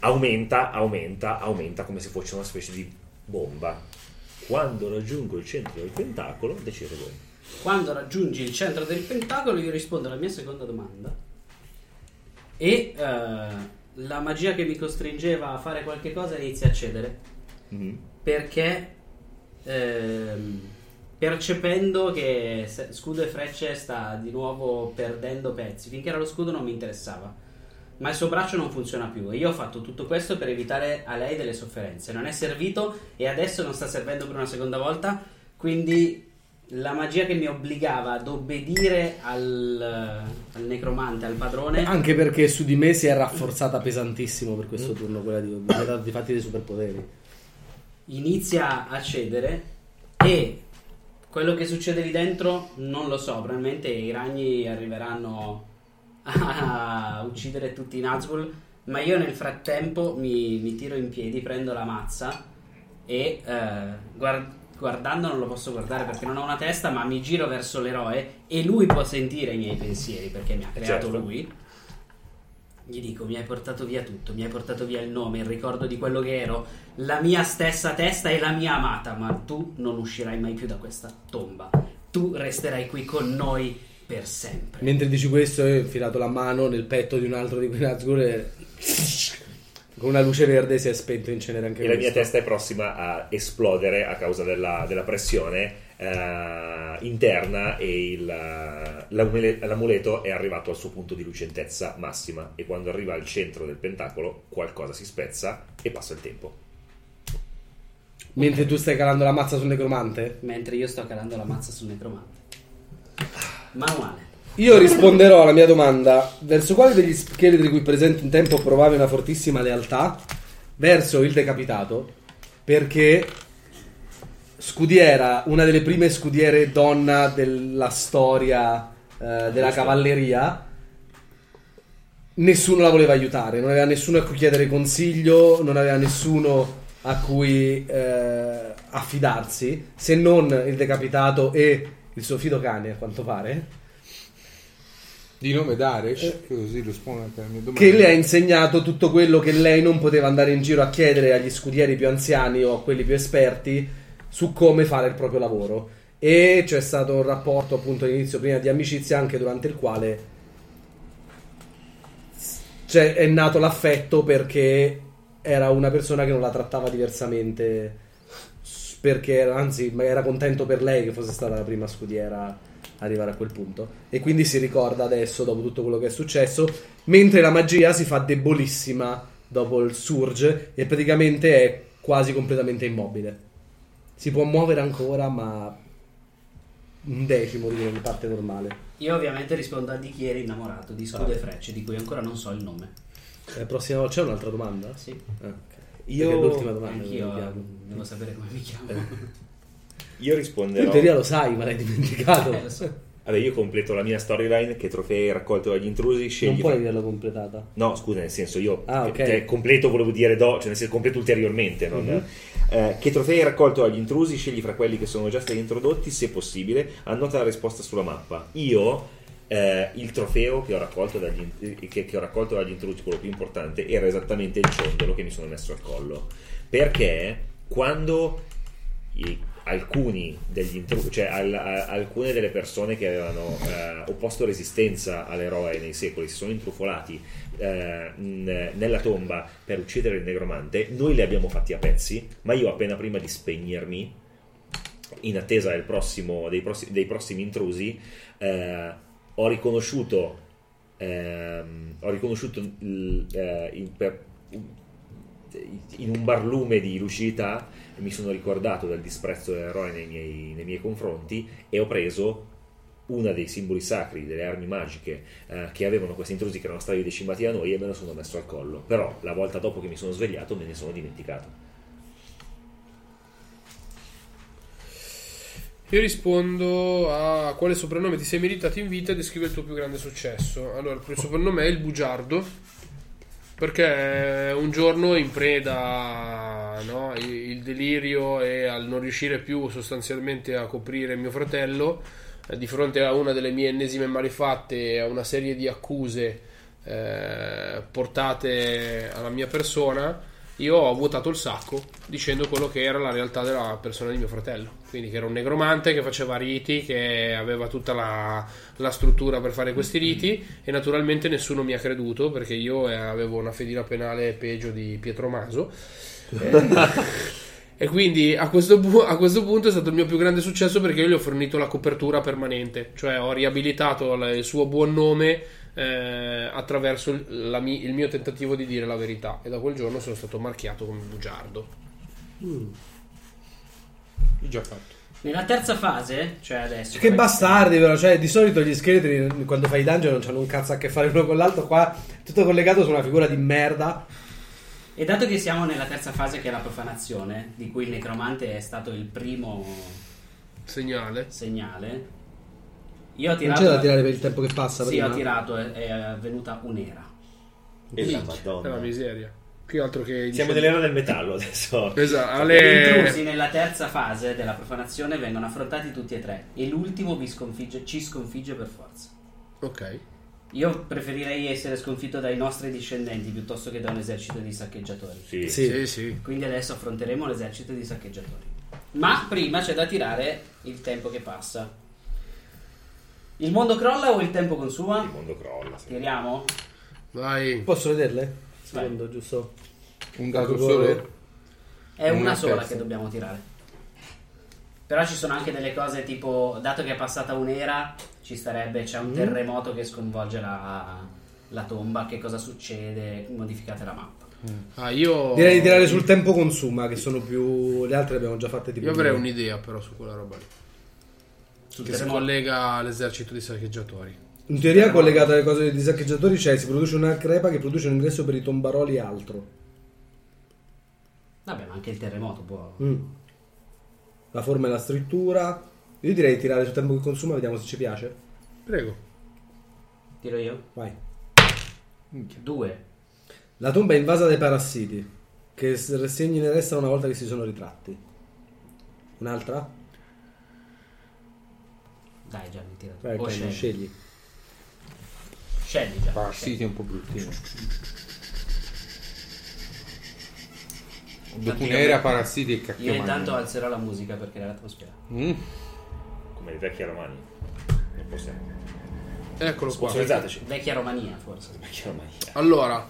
Speaker 6: aumenta, aumenta, aumenta come se fosse una specie di bomba. Quando raggiungo il centro del pentacolo, decidete voi.
Speaker 1: Quando raggiungi il centro del pentacolo, io rispondo alla mia seconda domanda. E eh, la magia che mi costringeva a fare qualche cosa inizia a cedere.
Speaker 6: Mhm.
Speaker 1: Perché ehm, percependo che scudo e frecce sta di nuovo perdendo pezzi. Finché era lo scudo non mi interessava. Ma il suo braccio non funziona più. E io ho fatto tutto questo per evitare a lei delle sofferenze. Non è servito e adesso non sta servendo per una seconda volta. Quindi la magia che mi obbligava ad obbedire al, al necromante, al padrone.
Speaker 3: Anche perché su di me si è rafforzata pesantissimo per questo turno, quella di, di fatti dei superpoteri.
Speaker 1: inizia a cedere e quello che succede lì dentro non lo so, probabilmente i ragni arriveranno a uccidere tutti i Nazgul, ma io nel frattempo mi, mi tiro in piedi, prendo la mazza e eh, guard- guardando non lo posso guardare perché non ho una testa, ma mi giro verso l'eroe e lui può sentire i miei pensieri perché mi ha creato
Speaker 6: Certo.
Speaker 1: lui. Gli dico, mi hai portato via tutto, mi hai portato via il nome, il ricordo di quello che ero, la mia stessa testa e la mia amata, ma tu non uscirai mai più da questa tomba. Tu resterai qui con noi per sempre.
Speaker 3: Mentre dici questo, ho infilato la mano nel petto di un altro di quei Nazgûl e Con una luce verde si è spento in cenere anche
Speaker 6: E la mia
Speaker 3: questo.
Speaker 6: testa è prossima a esplodere a causa della, della pressione eh, interna e il, l'amule- l'amuleto è arrivato al suo punto di lucentezza massima e quando arriva al centro del pentacolo qualcosa si spezza e passa il tempo.
Speaker 3: Mentre tu stai calando la mazza sul necromante?
Speaker 1: Mentre io sto calando la mazza sul necromante. Manuale.
Speaker 3: Io risponderò alla mia domanda verso quale degli scheletri qui presenti un tempo provavi una fortissima lealtà verso il decapitato perché scudiera, una delle prime scudiere donna della storia eh, della cavalleria nessuno la voleva aiutare, non aveva nessuno a cui chiedere consiglio, non aveva nessuno a cui eh, affidarsi se non il decapitato e il suo fido cane a quanto pare
Speaker 5: Di nome Daresh, così rispondo anche alla mia domanda.
Speaker 3: che le ha insegnato tutto quello che lei non poteva andare in giro a chiedere agli scudieri più anziani o a quelli più esperti su come fare il proprio lavoro. E c'è stato un rapporto appunto all'inizio prima di amicizia anche durante il quale cioè, è nato l'affetto perché era una persona che non la trattava diversamente perché anzi era contento per lei che fosse stata la prima scudiera arrivare a quel punto e quindi si ricorda adesso dopo tutto quello che è successo mentre la magia si fa debolissima dopo il surge e praticamente è quasi completamente immobile si può muovere ancora ma un decimo di quello che parte normale
Speaker 1: Io ovviamente rispondo a di chi eri innamorato, di Scudo e Frecce, di cui ancora non so il nome.
Speaker 3: la prossima volta c'è un'altra domanda?
Speaker 1: Sì,
Speaker 3: Ah.
Speaker 6: Io-
Speaker 3: Perché è l'ultima domanda
Speaker 1: anch'io
Speaker 3: abbiamo.
Speaker 1: devo sapere come mi chiamo.
Speaker 6: Io
Speaker 3: Tu in
Speaker 6: risponderò.
Speaker 3: teoria lo sai ma l'hai dimenticato
Speaker 1: Eh, so.
Speaker 6: Vabbè, io completo la mia storyline che trofei raccolto dagli intrusi, scegli.
Speaker 3: non puoi
Speaker 6: fra-
Speaker 3: averla completata
Speaker 6: No, scusa, nel senso io
Speaker 3: Ah, ok.
Speaker 6: cioè, completo volevo dire do, cioè nel senso completo ulteriormente. non-
Speaker 3: Mhm.
Speaker 6: Eh, che trofei hai raccolto agli intrusi? Scegli fra quelli che sono già stati introdotti, se possibile, annota la risposta sulla mappa. Io eh, il trofeo che ho, raccolto dagli, che, che ho raccolto dagli intrusi, quello più importante, era esattamente il ciondolo che mi sono messo al collo. Perché quando alcuni degli intrusi, cioè al- a- alcune delle persone che avevano eh, opposto resistenza all'eroe nei secoli si sono intrufolati eh, nella tomba per uccidere il negromante, noi li abbiamo fatti a pezzi, ma io appena prima di spegnermi, in attesa prossimo- dei, prossi- dei prossimi intrusi, eh, ho riconosciuto, ehm, ho riconosciuto il- eh, in, per- in un barlume di lucidità mi sono ricordato del disprezzo dell'eroe nei miei, nei miei confronti e ho preso uno dei simboli sacri delle armi magiche eh, che avevano questi intrusi che erano stati decimati da noi e me lo sono messo al collo. Però la volta dopo che mi sono svegliato me ne sono dimenticato.
Speaker 4: Io rispondo a quale soprannome ti sei meritato in vita e descrive il tuo più grande successo. Allora, il primo soprannome è il bugiardo, perché un giorno in preda no, il delirio e al non riuscire più sostanzialmente a coprire mio fratello, eh, di fronte a una delle mie ennesime malefatte e a una serie di accuse eh, portate alla mia persona, io ho vuotato il sacco dicendo quello che era la realtà della persona di mio fratello. Quindi che era un negromante che faceva riti, che aveva tutta la, la struttura per fare questi riti. E naturalmente nessuno mi ha creduto perché io eh, avevo una fedina penale peggio di Pietro Maso. Eh, e quindi a questo, pu- a questo punto è stato il mio più grande successo perché io gli ho fornito la copertura permanente, cioè ho riabilitato il suo buon nome eh, attraverso mi- il mio tentativo di dire la verità. E da quel giorno sono stato marchiato come bugiardo.
Speaker 5: Già fatto.
Speaker 1: Nella terza fase, cioè adesso...
Speaker 3: Che bastardi, però. Cioè, di solito gli scheletri quando fai i dungeon non hanno un cazzo a che fare uno con l'altro. Qua è tutto collegato su una figura di merda.
Speaker 1: E dato che siamo nella terza fase che è la profanazione, di cui il necromante è stato il primo
Speaker 4: Segnale.
Speaker 1: segnale, io ho
Speaker 3: Non
Speaker 1: tirato...
Speaker 3: c'è da tirare per il tempo che passa.
Speaker 1: Sì,
Speaker 3: prima.
Speaker 1: ho tirato, è, è venuta un'era.
Speaker 6: E la
Speaker 4: È
Speaker 6: madonna.
Speaker 4: la miseria. Più altro che...
Speaker 6: Siamo nell'era del metallo adesso.
Speaker 4: Esatto,
Speaker 1: Gli
Speaker 4: alle...
Speaker 1: intrusi nella terza fase della profanazione vengono affrontati tutti e tre e l'ultimo vi sconfigge, ci sconfigge per forza.
Speaker 4: Ok.
Speaker 1: Io preferirei essere sconfitto dai nostri discendenti piuttosto che da un esercito di saccheggiatori.
Speaker 6: Sì.
Speaker 3: Sì.
Speaker 4: Sì, sì.
Speaker 1: Quindi adesso affronteremo l'esercito di saccheggiatori. Ma prima c'è da tirare il tempo che passa. Il mondo crolla o il tempo consuma?
Speaker 6: Il mondo crolla. sì.
Speaker 1: Tiriamo?
Speaker 4: Vai.
Speaker 3: Posso vederle? Secondo, giusto?
Speaker 5: Un dato solo?
Speaker 1: È una
Speaker 5: Una
Speaker 1: sola che dobbiamo tirare. Però ci sono anche delle cose tipo, dato che è passata un'era, ci starebbe, c'è un
Speaker 3: Mm.
Speaker 1: terremoto che sconvolge la, la tomba, che cosa succede, modificate la mappa.
Speaker 4: Ah, io.
Speaker 3: Direi di tirare sul tempo consuma, che sono più. Le altre le abbiamo già fatte tipo.
Speaker 4: Io avrei un'idea però su quella roba lì.
Speaker 1: Sul
Speaker 4: Che si
Speaker 1: terremoto.
Speaker 4: collega all'esercito di saccheggiatori.
Speaker 3: In teoria, collegata alle cose dei saccheggiatori, c'è si produce una crepa che produce un ingresso per i tombaroli e altro.
Speaker 1: Vabbè, ma anche il terremoto può...
Speaker 3: Mm. La forma e la scrittura. Io direi di tirare sul tempo che consuma, vediamo se ci piace.
Speaker 4: Prego.
Speaker 1: Tiro io?
Speaker 3: Vai.
Speaker 1: Due.
Speaker 3: La tomba è invasa dai parassiti, che segni ne restano una volta che si sono ritratti. Un'altra?
Speaker 1: Dai Gianni, tira.
Speaker 3: Vai,
Speaker 1: o
Speaker 3: Kenny,
Speaker 1: scegli.
Speaker 3: scegli.
Speaker 1: Scegli già.
Speaker 5: Parassiti è un po' bruttino. Dopo un'era parassiti e
Speaker 1: Io intanto alzerò la musica per creare atmosfera.
Speaker 5: Mm.
Speaker 6: Come i vecchi romani. Non possiamo.
Speaker 4: Eccolo qua.
Speaker 6: Sponsorizzateci.
Speaker 1: Vecchia Romania, forse.
Speaker 6: Vecchi romani.
Speaker 4: Allora,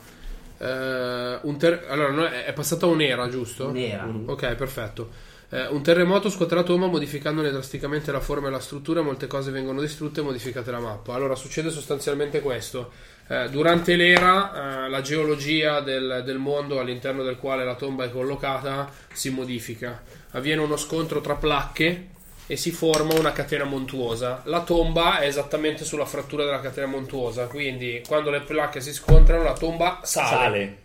Speaker 4: eh, un ter- allora no, è è passata un'era, giusto?
Speaker 1: Nera.
Speaker 4: Ok, perfetto. Eh, un terremoto scuote la tomba modificandone drasticamente la forma e la struttura, molte cose vengono distrutte e modificate la mappa. Allora succede sostanzialmente questo. Eh, durante l'era eh, la geologia del, del mondo all'interno del quale la tomba è collocata si modifica. Avviene uno scontro tra placche e si forma una catena montuosa. La tomba è esattamente sulla frattura della catena montuosa, quindi quando le placche si scontrano la tomba sale
Speaker 6: Sale.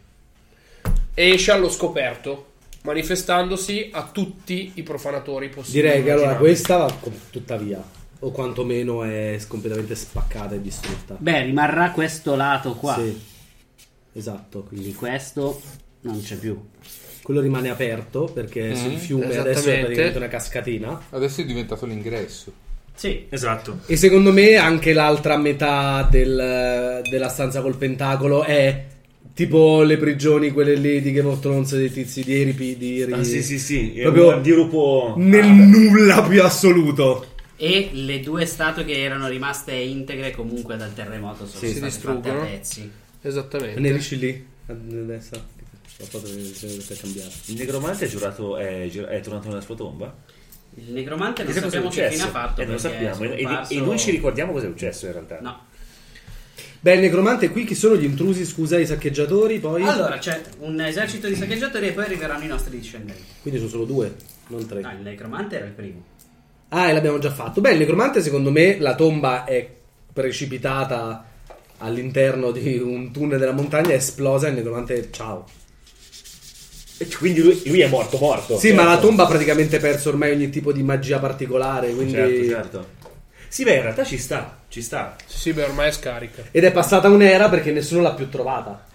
Speaker 4: e esce allo scoperto, manifestandosi a tutti i profanatori possibili.
Speaker 3: Direi che allora questa va tuttavia, o quantomeno è completamente spaccata e distrutta.
Speaker 1: Beh, rimarrà questo lato qua.
Speaker 3: Sì, esatto.
Speaker 1: Quindi questo non c'è più.
Speaker 3: Quello rimane aperto perché
Speaker 5: Mm,
Speaker 3: il fiume adesso è praticamente una cascatina.
Speaker 5: Adesso è diventato l'ingresso.
Speaker 1: Sì.
Speaker 6: Esatto.
Speaker 3: E secondo me anche l'altra metà del- della stanza col pentacolo è tipo le prigioni, quelle lì di Game of Thrones dei tizi di Eripi, di Eri-
Speaker 6: Ah, sì, sì, sì.
Speaker 3: Proprio
Speaker 6: un dirupo.
Speaker 3: nel nulla più assoluto.
Speaker 1: E le due statue che erano rimaste integre comunque dal terremoto sono
Speaker 4: Sì, si
Speaker 1: state fatte a pezzi.
Speaker 4: Esattamente.
Speaker 3: Ne riesci lì? A destra? La foto che si è cambiata.
Speaker 6: Il negromante è giurato. È, è tornato nella sua tomba?
Speaker 1: Il negromante non sappiamo che fine
Speaker 6: successo?
Speaker 1: ha fatto.
Speaker 6: Eh, non lo sappiamo. E, e- e noi ci ricordiamo cosa è successo in realtà.
Speaker 1: No.
Speaker 3: Beh, il necromante qui chi sono gli intrusi, scusa, i saccheggiatori, poi...
Speaker 1: Allora, c'è un esercito di saccheggiatori e poi arriveranno i nostri discendenti.
Speaker 3: Quindi sono solo due, non tre.
Speaker 1: No, il necromante era il primo.
Speaker 3: Ah, e l'abbiamo già fatto. Beh, il necromante secondo me la tomba è precipitata all'interno di un tunnel della montagna, è esplosa e il necromante ciao.
Speaker 6: E quindi lui, lui è morto, morto.
Speaker 3: Sì,
Speaker 6: Certo.
Speaker 3: ma la tomba ha praticamente perso ormai ogni tipo di magia particolare, quindi...
Speaker 6: Certo, certo. Sì, beh, in realtà ci sta. Ci sta.
Speaker 4: Sì, sì, beh, ormai è scarica.
Speaker 3: Ed è passata un'era perché nessuno l'ha più trovata.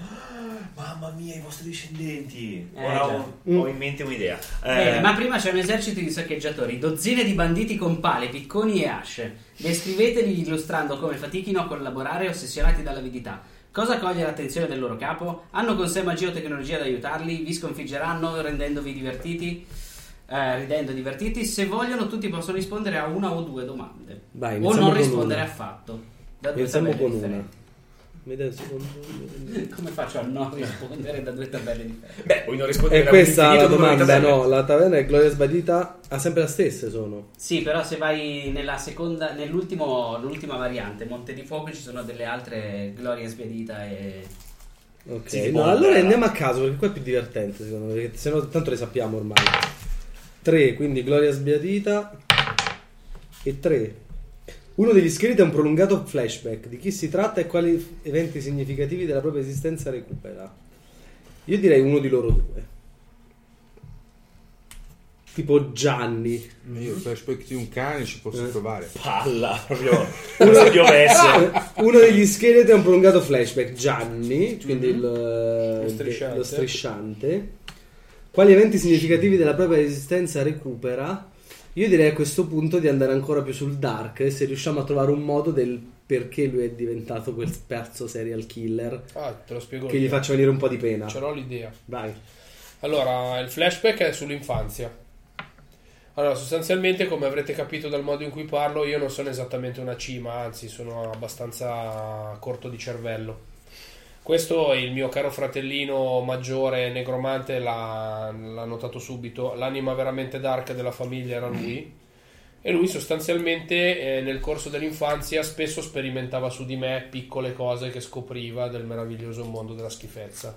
Speaker 6: Mamma mia, i vostri discendenti.
Speaker 1: Eh,
Speaker 6: Ora ho, ho in mente un'idea.
Speaker 1: Bene,
Speaker 6: Eh,
Speaker 1: ma prima c'è un esercito di saccheggiatori, dozzine di banditi con pale, picconi e asce. Descriveteli illustrando come fatichino a collaborare ossessionati dall'avidità. Cosa coglie l'attenzione del loro capo? Hanno con sé magia o tecnologia da aiutarli? Vi sconfiggeranno rendendovi divertiti? Eh, ridendo divertiti? Se vogliono tutti possono rispondere a una o due domande.
Speaker 3: Vai,
Speaker 1: o non rispondere
Speaker 3: una.
Speaker 1: affatto. Da due
Speaker 3: Iniziamo con una.
Speaker 1: differenti.
Speaker 3: Mi dai un secondo?
Speaker 1: Come faccio a non rispondere da due tabelle differenti?
Speaker 6: beh, puoi non rispondere
Speaker 3: E
Speaker 6: a
Speaker 3: questa
Speaker 6: un
Speaker 3: la domanda, no, la taverna e Gloria Sbadita ha sempre le stesse sono.
Speaker 1: Sì, però se vai nella seconda, nell'ultimo, l'ultima variante, Monte di Fuoco, ci sono delle altre Gloria Sbiadita e...
Speaker 3: Ok,
Speaker 6: Sì,
Speaker 3: no, allora andiamo a caso perché qua è più divertente secondo me, perché se no tanto le sappiamo ormai. 3, quindi Gloria Sbiadita e 3. Uno degli scheletri è un prolungato flashback di chi si tratta e quali eventi significativi della propria esistenza recupera. Io direi uno di loro due. Tipo Gianni.
Speaker 5: Io il flashback di un cane ci posso
Speaker 3: Eh.
Speaker 5: provare.
Speaker 6: Palla, proprio se piovesse.
Speaker 3: Uno degli scheletri è un prolungato flashback. Gianni, quindi il,
Speaker 4: Lo strisciante.
Speaker 3: lo strisciante. Quali eventi significativi della propria esistenza recupera? Io direi a questo punto di andare ancora più sul dark. Se riusciamo a trovare un modo del perché lui è diventato quel pezzo serial killer
Speaker 4: Ah, te lo spiego
Speaker 3: che gli
Speaker 4: io.
Speaker 3: faccia venire un po' di pena.
Speaker 4: Ce l'ho l'idea.
Speaker 3: Vai.
Speaker 4: Allora, il flashback è sull'infanzia. Allora, sostanzialmente, come avrete capito dal modo in cui parlo, io non sono esattamente una cima, anzi, sono abbastanza corto di cervello. Questo il mio caro fratellino maggiore negromante l'ha, l'ha notato subito. L'anima veramente dark della famiglia era lui. E lui sostanzialmente eh, nel corso dell'infanzia spesso sperimentava su di me piccole cose che scopriva del meraviglioso mondo della schifezza.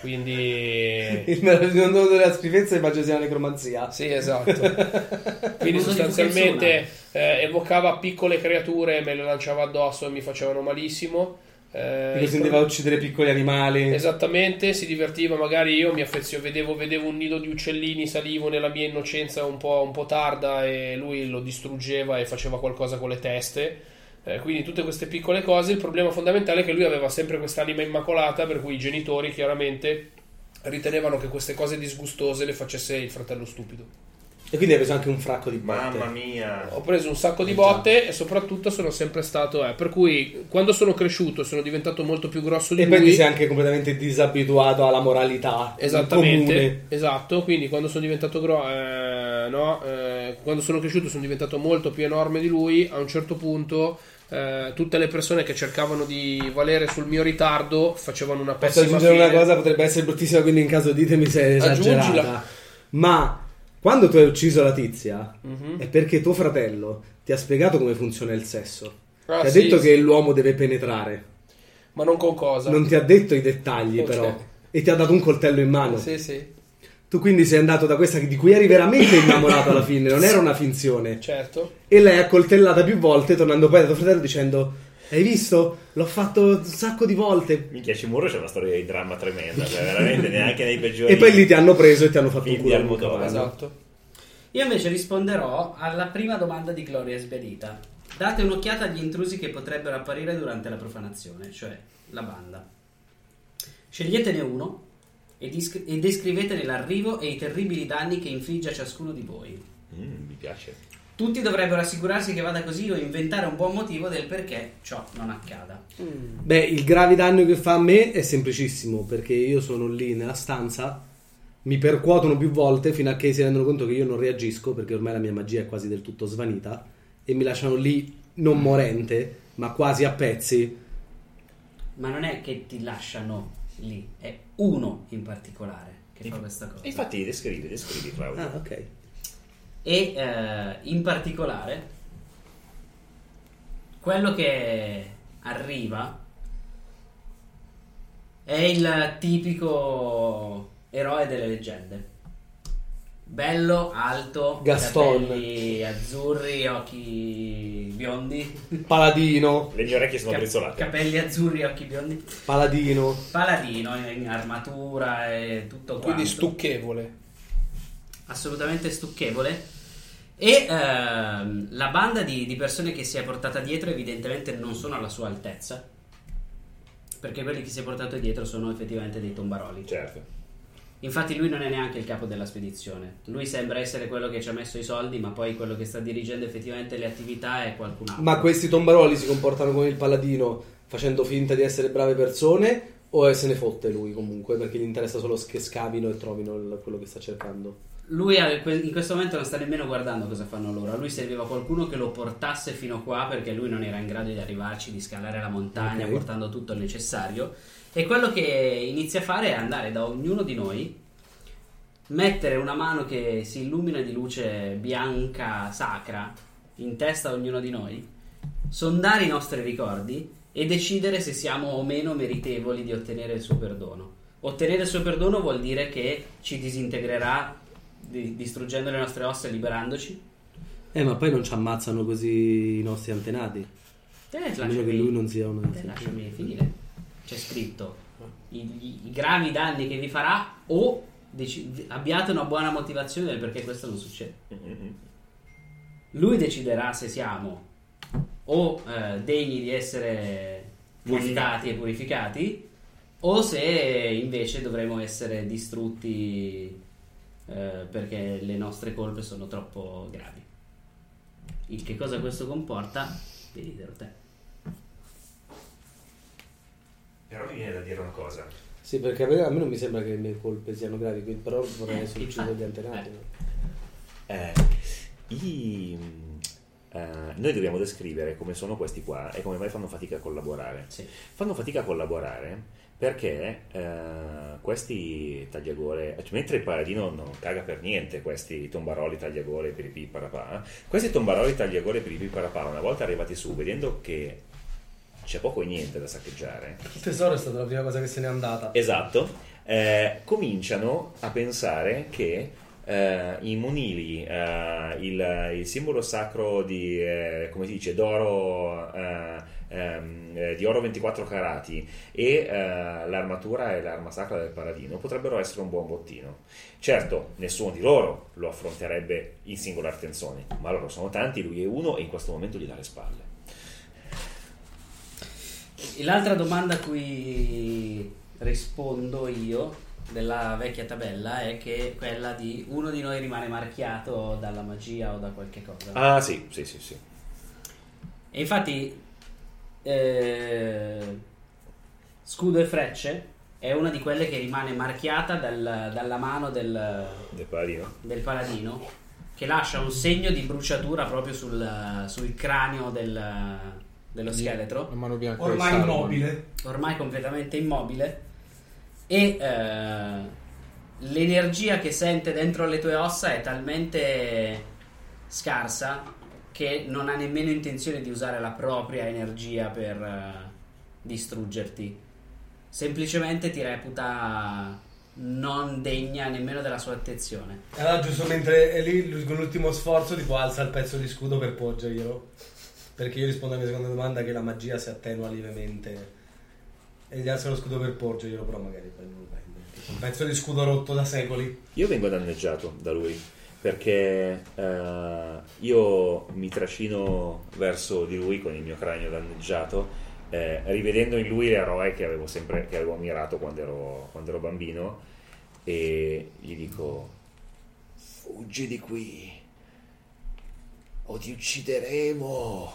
Speaker 4: Quindi...
Speaker 3: Il meraviglioso della schifezza immagino sia la necromanzia.
Speaker 4: Sì, esatto. Quindi
Speaker 1: Mondo di
Speaker 4: sostanzialmente eh, evocava piccole creature, me le lanciava addosso e mi facevano malissimo. Eh, il
Speaker 3: si andava a uccidere piccoli animali.
Speaker 4: Esattamente, si divertiva, magari io mi affezio, vedevo, vedevo un nido di uccellini, salivo nella mia innocenza un po', un po' tarda e lui lo distruggeva e faceva qualcosa con le teste. Eh, quindi tutte queste piccole cose, il problema fondamentale è che lui aveva sempre quest'anima immacolata, per cui i genitori chiaramente ritenevano che queste cose disgustose le facesse il fratello stupido.
Speaker 3: E quindi hai preso anche un fracco di botte.
Speaker 6: Mamma mia.
Speaker 4: Ho preso un sacco di
Speaker 3: Eh,
Speaker 4: botte e soprattutto sono sempre stato, eh, per cui quando sono cresciuto sono diventato molto più grosso di
Speaker 3: E poi
Speaker 4: lui.
Speaker 3: ti sei anche completamente disabituato alla moralità
Speaker 4: Esattamente,
Speaker 3: comune.
Speaker 4: esatto. Quindi quando sono diventato gro- eh, no, eh, quando sono cresciuto sono diventato molto più enorme di lui. A un certo punto, eh, tutte le persone che cercavano di valere sul mio ritardo facevano una
Speaker 3: Posso
Speaker 4: pessima
Speaker 3: aggiungere
Speaker 4: fine.
Speaker 3: una cosa, potrebbe essere bruttissima, quindi in caso ditemi se è esagerata.
Speaker 4: Aggiungila.
Speaker 3: Ma quando tu hai ucciso la tizia,
Speaker 4: Mhm.
Speaker 3: è perché tuo fratello ti ha spiegato come funziona il sesso.
Speaker 4: Ah,
Speaker 3: ti ha
Speaker 4: sì,
Speaker 3: detto
Speaker 4: sì.
Speaker 3: che l'uomo deve penetrare.
Speaker 4: Ma non con cosa?
Speaker 3: Non ti ha detto i dettagli,
Speaker 4: Ok.
Speaker 3: però. E ti ha dato un coltello in mano.
Speaker 4: Sì, sì,
Speaker 3: Tu quindi sei andato da questa di cui eri veramente innamorato alla fine, non era una finzione.
Speaker 4: certo.
Speaker 3: E l'hai accoltellata più volte, tornando poi da tuo fratello dicendo: Hai visto? L'ho fatto un sacco di volte.
Speaker 6: Minchia, Cimurro c'è una storia di dramma tremenda. Cioè, veramente neanche nei peggiori.
Speaker 3: E poi lì ti hanno preso e ti hanno fatto un culo
Speaker 6: di
Speaker 3: al
Speaker 6: Almodovar.
Speaker 3: cavallo.
Speaker 4: Esatto.
Speaker 1: Io invece risponderò alla prima domanda di Gloria Sbedita. Date un'occhiata agli intrusi che potrebbero apparire durante la profanazione, cioè la banda. Sceglietene uno e, dis- e descrivetene l'arrivo e i terribili danni che infligge a ciascuno di voi.
Speaker 6: Mm, mi piace.
Speaker 1: Tutti dovrebbero assicurarsi che vada così o inventare un buon motivo del perché ciò non accada.
Speaker 3: Beh, il grave danno che fa a me è semplicissimo perché io sono lì nella stanza, mi percuotono più volte fino a che si rendono conto che io non reagisco perché ormai la mia magia è quasi del tutto svanita e mi lasciano lì non morente ma quasi a pezzi.
Speaker 1: Ma non è che ti lasciano lì, è uno in particolare che fa questa cosa.
Speaker 6: Infatti, descrivi, descrivi, Claudio.
Speaker 3: Ah, ok.
Speaker 1: E eh, in particolare quello che arriva è il tipico eroe delle leggende. Bello, alto,
Speaker 3: Gaston.
Speaker 1: capelli azzurri, occhi biondi.
Speaker 3: Paladino,
Speaker 6: Le mie orecchie sono
Speaker 1: Cap-
Speaker 6: brizzolate.
Speaker 1: capelli azzurri, occhi biondi.
Speaker 3: paladino.
Speaker 1: Paladino in armatura e tutto quanto.
Speaker 4: Quindi stucchevole.
Speaker 1: assolutamente stucchevole. E ehm, la banda di, di persone che si è portata dietro, evidentemente, non sono alla sua altezza. Perché quelli che si è portato dietro sono effettivamente dei tombaroli.
Speaker 6: Certo.
Speaker 1: Infatti, lui non è neanche il capo della spedizione. Lui sembra essere quello che ci ha messo i soldi, ma poi quello che sta dirigendo effettivamente le attività è qualcun altro.
Speaker 3: Ma questi tombaroli si comportano come il paladino facendo finta di essere brave persone o se ne fotte lui comunque perché gli interessa solo che scavino e trovino quello che sta cercando?
Speaker 1: Lui in questo momento non sta nemmeno guardando cosa fanno loro. A lui serviva qualcuno che lo portasse fino qua perché lui non era in grado di arrivarci, di scalare la montagna
Speaker 3: Ok.
Speaker 1: portando tutto il necessario. E quello che inizia a fare è andare da ognuno di noi, mettere una mano che si illumina di luce bianca sacra in testa a ognuno di noi, sondare i nostri ricordi e decidere se siamo o meno meritevoli di ottenere il suo perdono. Ottenere il suo perdono vuol dire che ci disintegrerà di- distruggendo le nostre ossa e liberandoci.
Speaker 3: Eh, ma poi non ci ammazzano così i nostri antenati.
Speaker 1: Te
Speaker 3: meno
Speaker 1: lasciami,
Speaker 3: che lui non sia un
Speaker 1: te lasciami finire. C'è scritto i, i- i gravi danni che vi farà o deci- abbiate una buona motivazione perché questo non succede. Lui deciderà se siamo o eh, degni di essere mondati e purificati o se invece dovremo essere distrutti eh, perché le nostre colpe sono troppo gravi. Il che cosa questo comporta? Dirlo te.
Speaker 6: Però mi viene da dire una cosa.
Speaker 3: Sì, perché a me, a me non mi sembra che le mie colpe siano gravi, quindi però vorrei essere ucciso
Speaker 1: infatti,
Speaker 3: gli antenati.
Speaker 1: eh.
Speaker 6: Eh, i, eh, noi dobbiamo descrivere come sono questi qua e come mai fanno fatica a collaborare.
Speaker 1: Sì.
Speaker 6: Fanno fatica a collaborare perché eh, questi tagliagole, cioè, mentre il paladino non caga per niente questi tombaroli tagliagole piripi parapà, questi tombaroli tagliagole piripi parapà, una volta arrivati su, vedendo che c'è poco e niente da saccheggiare,
Speaker 3: Il tesoro è stata la prima cosa che se n'è andata.
Speaker 6: Esatto, eh, cominciano a pensare che eh, i monili, eh, il, il simbolo sacro di, eh, come si dice, d'oro, eh, ehm, eh, di oro 24 carati e eh, l'armatura e l'arma sacra del paladino potrebbero essere un buon bottino. Certo, nessuno di loro lo affronterebbe in singola artenzone, ma loro sono tanti, lui è uno e in questo momento gli dà le spalle.
Speaker 1: L'altra domanda a cui rispondo io della vecchia tabella è che quella di uno di noi rimane marchiato dalla magia o da qualche cosa.
Speaker 6: Ah sì, sì, sì, sì.
Speaker 1: E infatti eh, scudo e frecce è una di quelle che rimane marchiata dal- dalla mano del,
Speaker 6: Del paladino.
Speaker 1: del paladino che lascia un segno di bruciatura proprio sul, sul cranio del- dello scheletro
Speaker 5: La mano bianca
Speaker 7: Ormai immobile.
Speaker 1: ormai completamente immobile e eh, l'energia che sente dentro le tue ossa è talmente scarsa che non ha nemmeno intenzione di usare la propria energia per eh, distruggerti semplicemente ti reputa non degna nemmeno della sua attenzione
Speaker 7: E allora giusto mentre è lì, lui con l'ultimo sforzo tipo alza il pezzo di scudo per porgerglielo. Perché io rispondo alla mia seconda domanda che la magia si attenua lievemente. E gli alza lo scudo per porgerglielo, però magari poi non lo prende. Un pezzo di scudo rotto da secoli.
Speaker 6: Io vengo danneggiato da lui perché eh, io mi trascino verso di lui con il mio cranio danneggiato, eh, rivedendo in lui l'eroe che avevo sempre che avevo ammirato quando ero, quando ero bambino e gli dico fuggi di qui o ti uccideremo.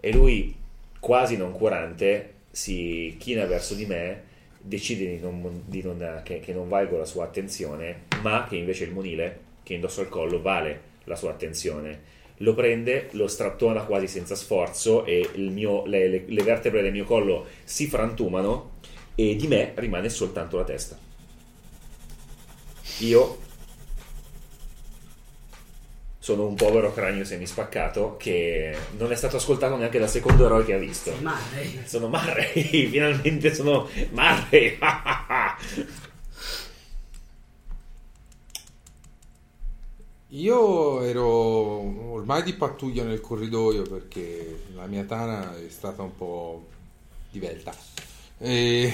Speaker 6: E lui quasi non curante si china verso di me decide di non- di non- che, che non valgo la sua attenzione ma che invece il monile che indosso al collo vale la sua attenzione lo prende, lo strattona quasi senza sforzo e il mio- le, le- le vertebre del mio collo si frantumano e di me rimane soltanto la testa io sono un povero cranio semispaccato che non è stato ascoltato neanche dal secondo eroe che ha visto.
Speaker 1: ma eh,
Speaker 6: Sono Marray, finalmente sono Marray.
Speaker 5: Io ero ormai di pattuglia nel corridoio perché la mia tana è stata un po' divelta. E...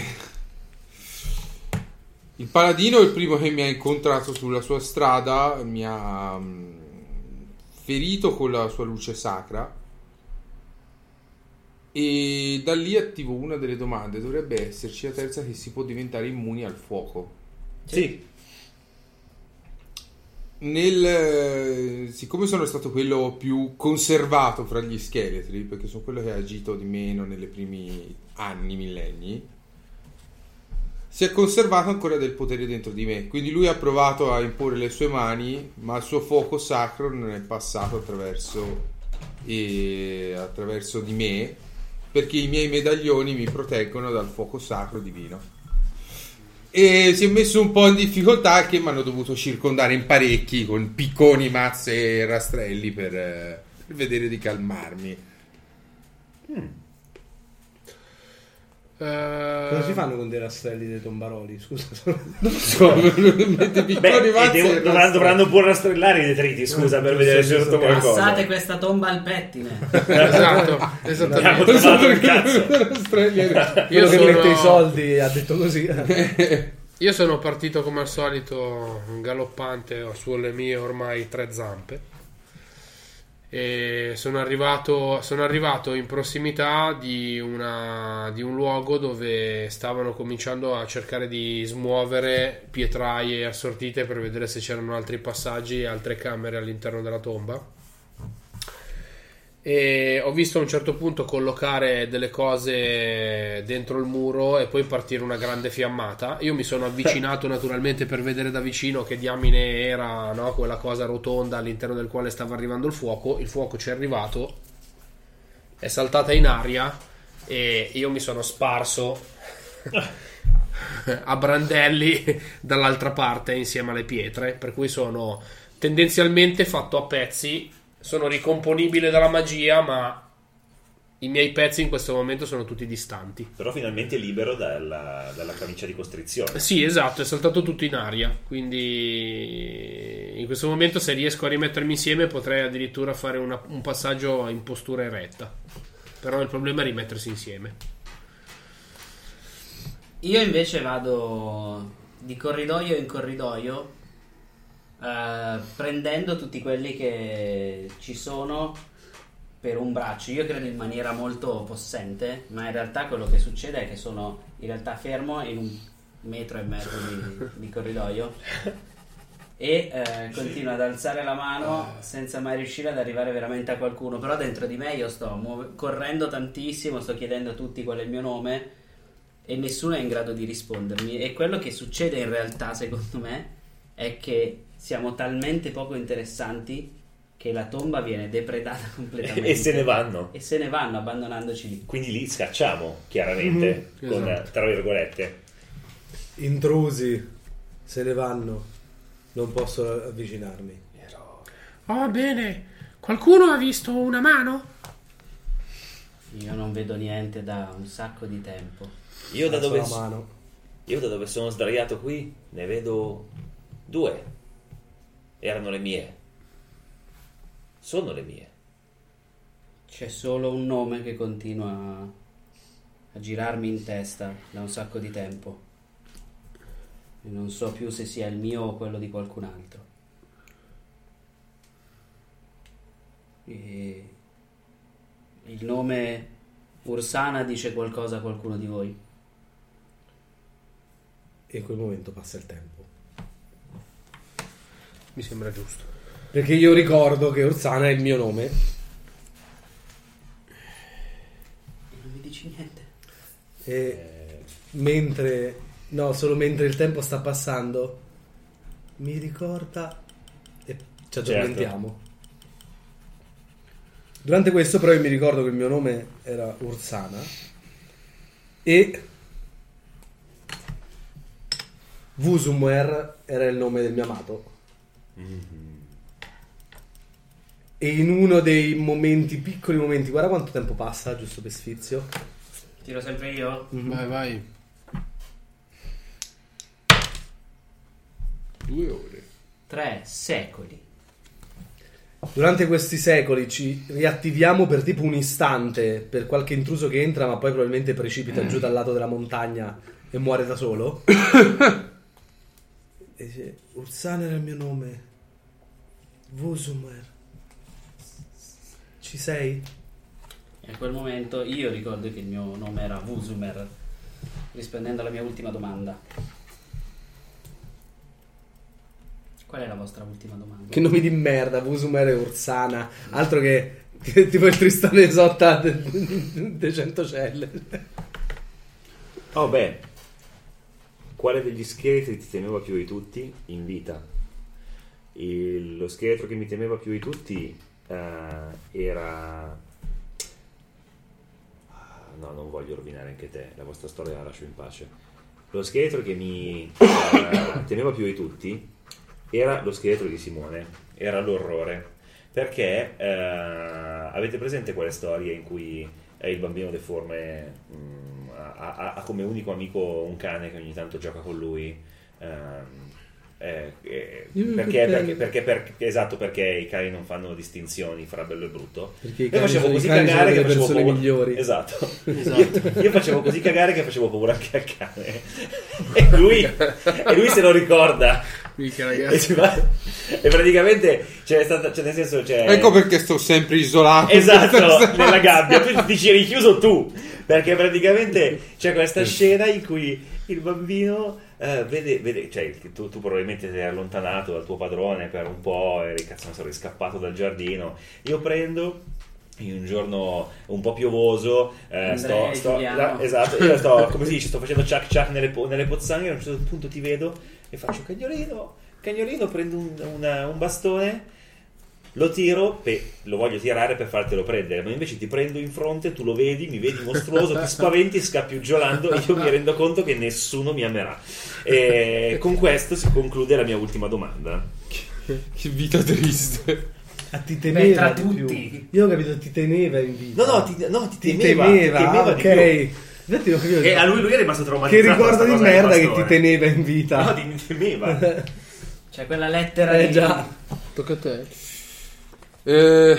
Speaker 5: Il paladino, il primo che mi ha incontrato sulla sua strada, mi ha mm, ferito con la sua luce sacra. E da lì attivo una delle domande. Dovrebbe esserci la terza che si può diventare immuni al fuoco.
Speaker 6: sì,
Speaker 5: Nel, siccome sono stato quello più conservato fra gli scheletri, perché sono quello che ha agito di meno nei primi anni, millenni, si è conservato ancora del potere dentro di me. Quindi lui ha provato a imporre le sue mani, ma il suo fuoco sacro non è passato attraverso, e, attraverso di me, perché i miei medaglioni mi proteggono dal fuoco sacro divino. E si è messo un po' in difficoltà che mi hanno dovuto circondare in parecchi con picconi, mazze e rastrelli per, eh, per vedere di calmarmi.
Speaker 4: Eh,
Speaker 7: Cosa si fanno con dei rastrelli dei tombaroli? Scusa, sono...
Speaker 5: So, mette picconi,
Speaker 6: Beh, devo- dovranno, dovranno pure rastrellare i detriti, scusa, per vedere se c'è
Speaker 7: sì,
Speaker 6: sotto
Speaker 7: sì.
Speaker 6: qualcosa.
Speaker 1: passate questa tomba al pettine
Speaker 4: esatto,
Speaker 6: Abbiamo
Speaker 4: esattamente.
Speaker 6: il cazzo.
Speaker 5: e-
Speaker 7: Quello che
Speaker 4: sono-
Speaker 7: mette i soldi ha detto così.
Speaker 4: Io sono partito come al solito galoppante sulle mie ormai tre zampe sono arrivato, sono arrivato in prossimità di, una- di un luogo dove stavano cominciando a cercare di smuovere pietraie assortite per vedere se c'erano altri passaggi e altre camere all'interno della tomba e ho visto a un certo punto collocare delle cose dentro il muro e poi partire una grande fiammata. Io mi sono avvicinato naturalmente per vedere da vicino che diamine era no, quella cosa rotonda all'interno del quale stava arrivando il fuoco. Il fuoco ci è arrivato è saltata in aria e io mi sono sparso a brandelli dall'altra parte insieme alle pietre, per cui sono tendenzialmente fatto a pezzi, sono ricomponibile dalla magia, ma i miei pezzi in questo momento sono tutti distanti.
Speaker 6: Però finalmente libero dalla, dalla camicia di costrizione.
Speaker 4: Sì, esatto, è saltato tutto in aria, quindi in questo momento se riesco a rimettermi insieme potrei addirittura fare una- un passaggio in postura eretta. Però il problema è rimettersi insieme.
Speaker 1: Io invece vado di corridoio in corridoio, eh, prendendo tutti quelli che ci sono per un braccio. Io credo in maniera molto possente, ma in realtà quello che succede è che sono in realtà fermo in un metro e mezzo di, di corridoio e eh, continuo ad alzare la mano senza mai riuscire ad arrivare veramente a qualcuno. Però dentro di me io sto muove- correndo tantissimo, sto chiedendo a tutti qual è il mio nome e nessuno è in grado di rispondermi. E quello che succede in realtà, secondo me, è che siamo talmente poco interessanti che la tomba viene depredata completamente.
Speaker 6: E se ne vanno.
Speaker 1: E se ne vanno abbandonandoci lì.
Speaker 6: Quindi li scacciamo, chiaramente,
Speaker 4: Mhm,
Speaker 6: con,
Speaker 4: esatto.
Speaker 6: tra virgolette.
Speaker 3: Intrusi se ne vanno, non posso avvicinarmi.
Speaker 4: Oh, bene. Qualcuno ha visto una mano?
Speaker 1: Io non vedo niente da un sacco di tempo.
Speaker 6: Io da, dove,
Speaker 3: mano.
Speaker 6: io da dove sono sdraiato qui ne vedo due. Erano le mie. Sono le mie.
Speaker 1: C'è solo un nome che continua a, a girarmi in testa da un sacco di tempo. E non so più se sia il mio o quello di qualcun altro. E il nome Ursana dice qualcosa a qualcuno di voi?
Speaker 3: E in quel momento passa il tempo.
Speaker 4: Mi sembra giusto.
Speaker 3: Perché io ricordo che Orsana è il mio nome.
Speaker 1: E non mi dici niente.
Speaker 3: E mentre, no, solo mentre il tempo sta passando, mi ricorda e ci addormentiamo. Durante questo, però, io mi ricordo che il mio nome era Ursana e Vusumwer era il nome del mio amato. E in uno dei momenti, piccoli momenti, guarda quanto tempo passa, giusto per sfizio.
Speaker 1: Tiro sempre io?
Speaker 4: Vai, vai.
Speaker 5: Due ore.
Speaker 1: Tre secoli.
Speaker 3: Durante questi secoli ci riattiviamo per tipo un istante per qualche intruso che entra, ma poi probabilmente precipita giù dal lato della montagna e muore da solo. e dice: Ursana era il mio nome. Vusumer. Ci sei?
Speaker 1: E a quel momento io ricordo che il mio nome era Vusumer, rispondendo alla mia ultima domanda. Qual è la vostra ultima domanda?
Speaker 3: Che nomi di merda, Vusumer e Ursana. Altro che, che tipo il Tristone Esotta de, de Centocelle.
Speaker 6: Oh beh, quale degli scheletri ti temeva più di tutti in vita? Il- lo scheletro che mi temeva più di tutti eh, era... Ah, No, non voglio rovinare anche te, la vostra storia la lascio in pace. Lo scheletro che mi eh, temeva più di tutti era lo scheletro di Simone, era l'orrore. Perché eh, avete presente quelle storie in cui è il bambino deforme mm, ha, ha- ha come unico amico un cane che ogni tanto gioca con lui? ehm, eh, eh, perché, perché, perché- perché- esatto, perché i cani non fanno distinzioni fra bello e brutto.
Speaker 3: Perché
Speaker 6: Io facevo così cagare che facevo
Speaker 3: persone
Speaker 6: paura.
Speaker 3: migliori.
Speaker 6: Esatto.
Speaker 4: Esatto.
Speaker 6: Io facevo così cagare che facevo paura anche al cane. E lui, e lui se lo ricorda.
Speaker 4: Mica,
Speaker 6: E,
Speaker 4: ragazzi.
Speaker 6: e praticamente c'è stata, cioè nel senso c'è...
Speaker 5: Ecco perché sto sempre isolato.
Speaker 6: Esatto, nella gabbia, tu ti ci eri chiuso tu, perché praticamente c'è questa scena in cui il bambino eh, vede, vede- cioè tu, tu probabilmente sei allontanato dal tuo padrone per un po', eri cazzo, non so, eri scappato dal giardino, io prendo in un giorno un po' piovoso, eh, sto,
Speaker 1: Andrea e
Speaker 6: sto-
Speaker 1: Giuliano.
Speaker 6: esatto, io sto, come si dice, sto facendo ciac ciac nelle, nelle pozzanghere, a un certo punto ti vedo e faccio cagnolino, cagnolino, prendo un, una- un bastone Lo tiro, pe- lo voglio tirare per fartelo prendere, ma invece ti prendo in fronte, tu lo vedi, mi vedi mostruoso, ti spaventi, scappi uggiolando e io mi rendo conto che nessuno mi amerà. E con questo si conclude la mia ultima domanda.
Speaker 5: Che vita triste.
Speaker 3: A ti
Speaker 1: Beh,
Speaker 3: teneva
Speaker 1: tra
Speaker 3: di
Speaker 1: tutti.
Speaker 3: più. Io ho capito, ti teneva in vita.
Speaker 6: No, no, ti, no, ti
Speaker 3: ti
Speaker 6: temeva,
Speaker 3: temeva,
Speaker 6: ti temeva
Speaker 3: ah,
Speaker 6: E a lui, lui è rimasto
Speaker 3: che
Speaker 6: traumatizzato.
Speaker 3: ricordo
Speaker 6: da sta
Speaker 3: di merda che ti teneva in vita.
Speaker 6: No, ti temeva.
Speaker 1: Cioè, quella lettera
Speaker 3: eh
Speaker 1: di...
Speaker 3: già.
Speaker 4: Tocca a te.
Speaker 5: Eh,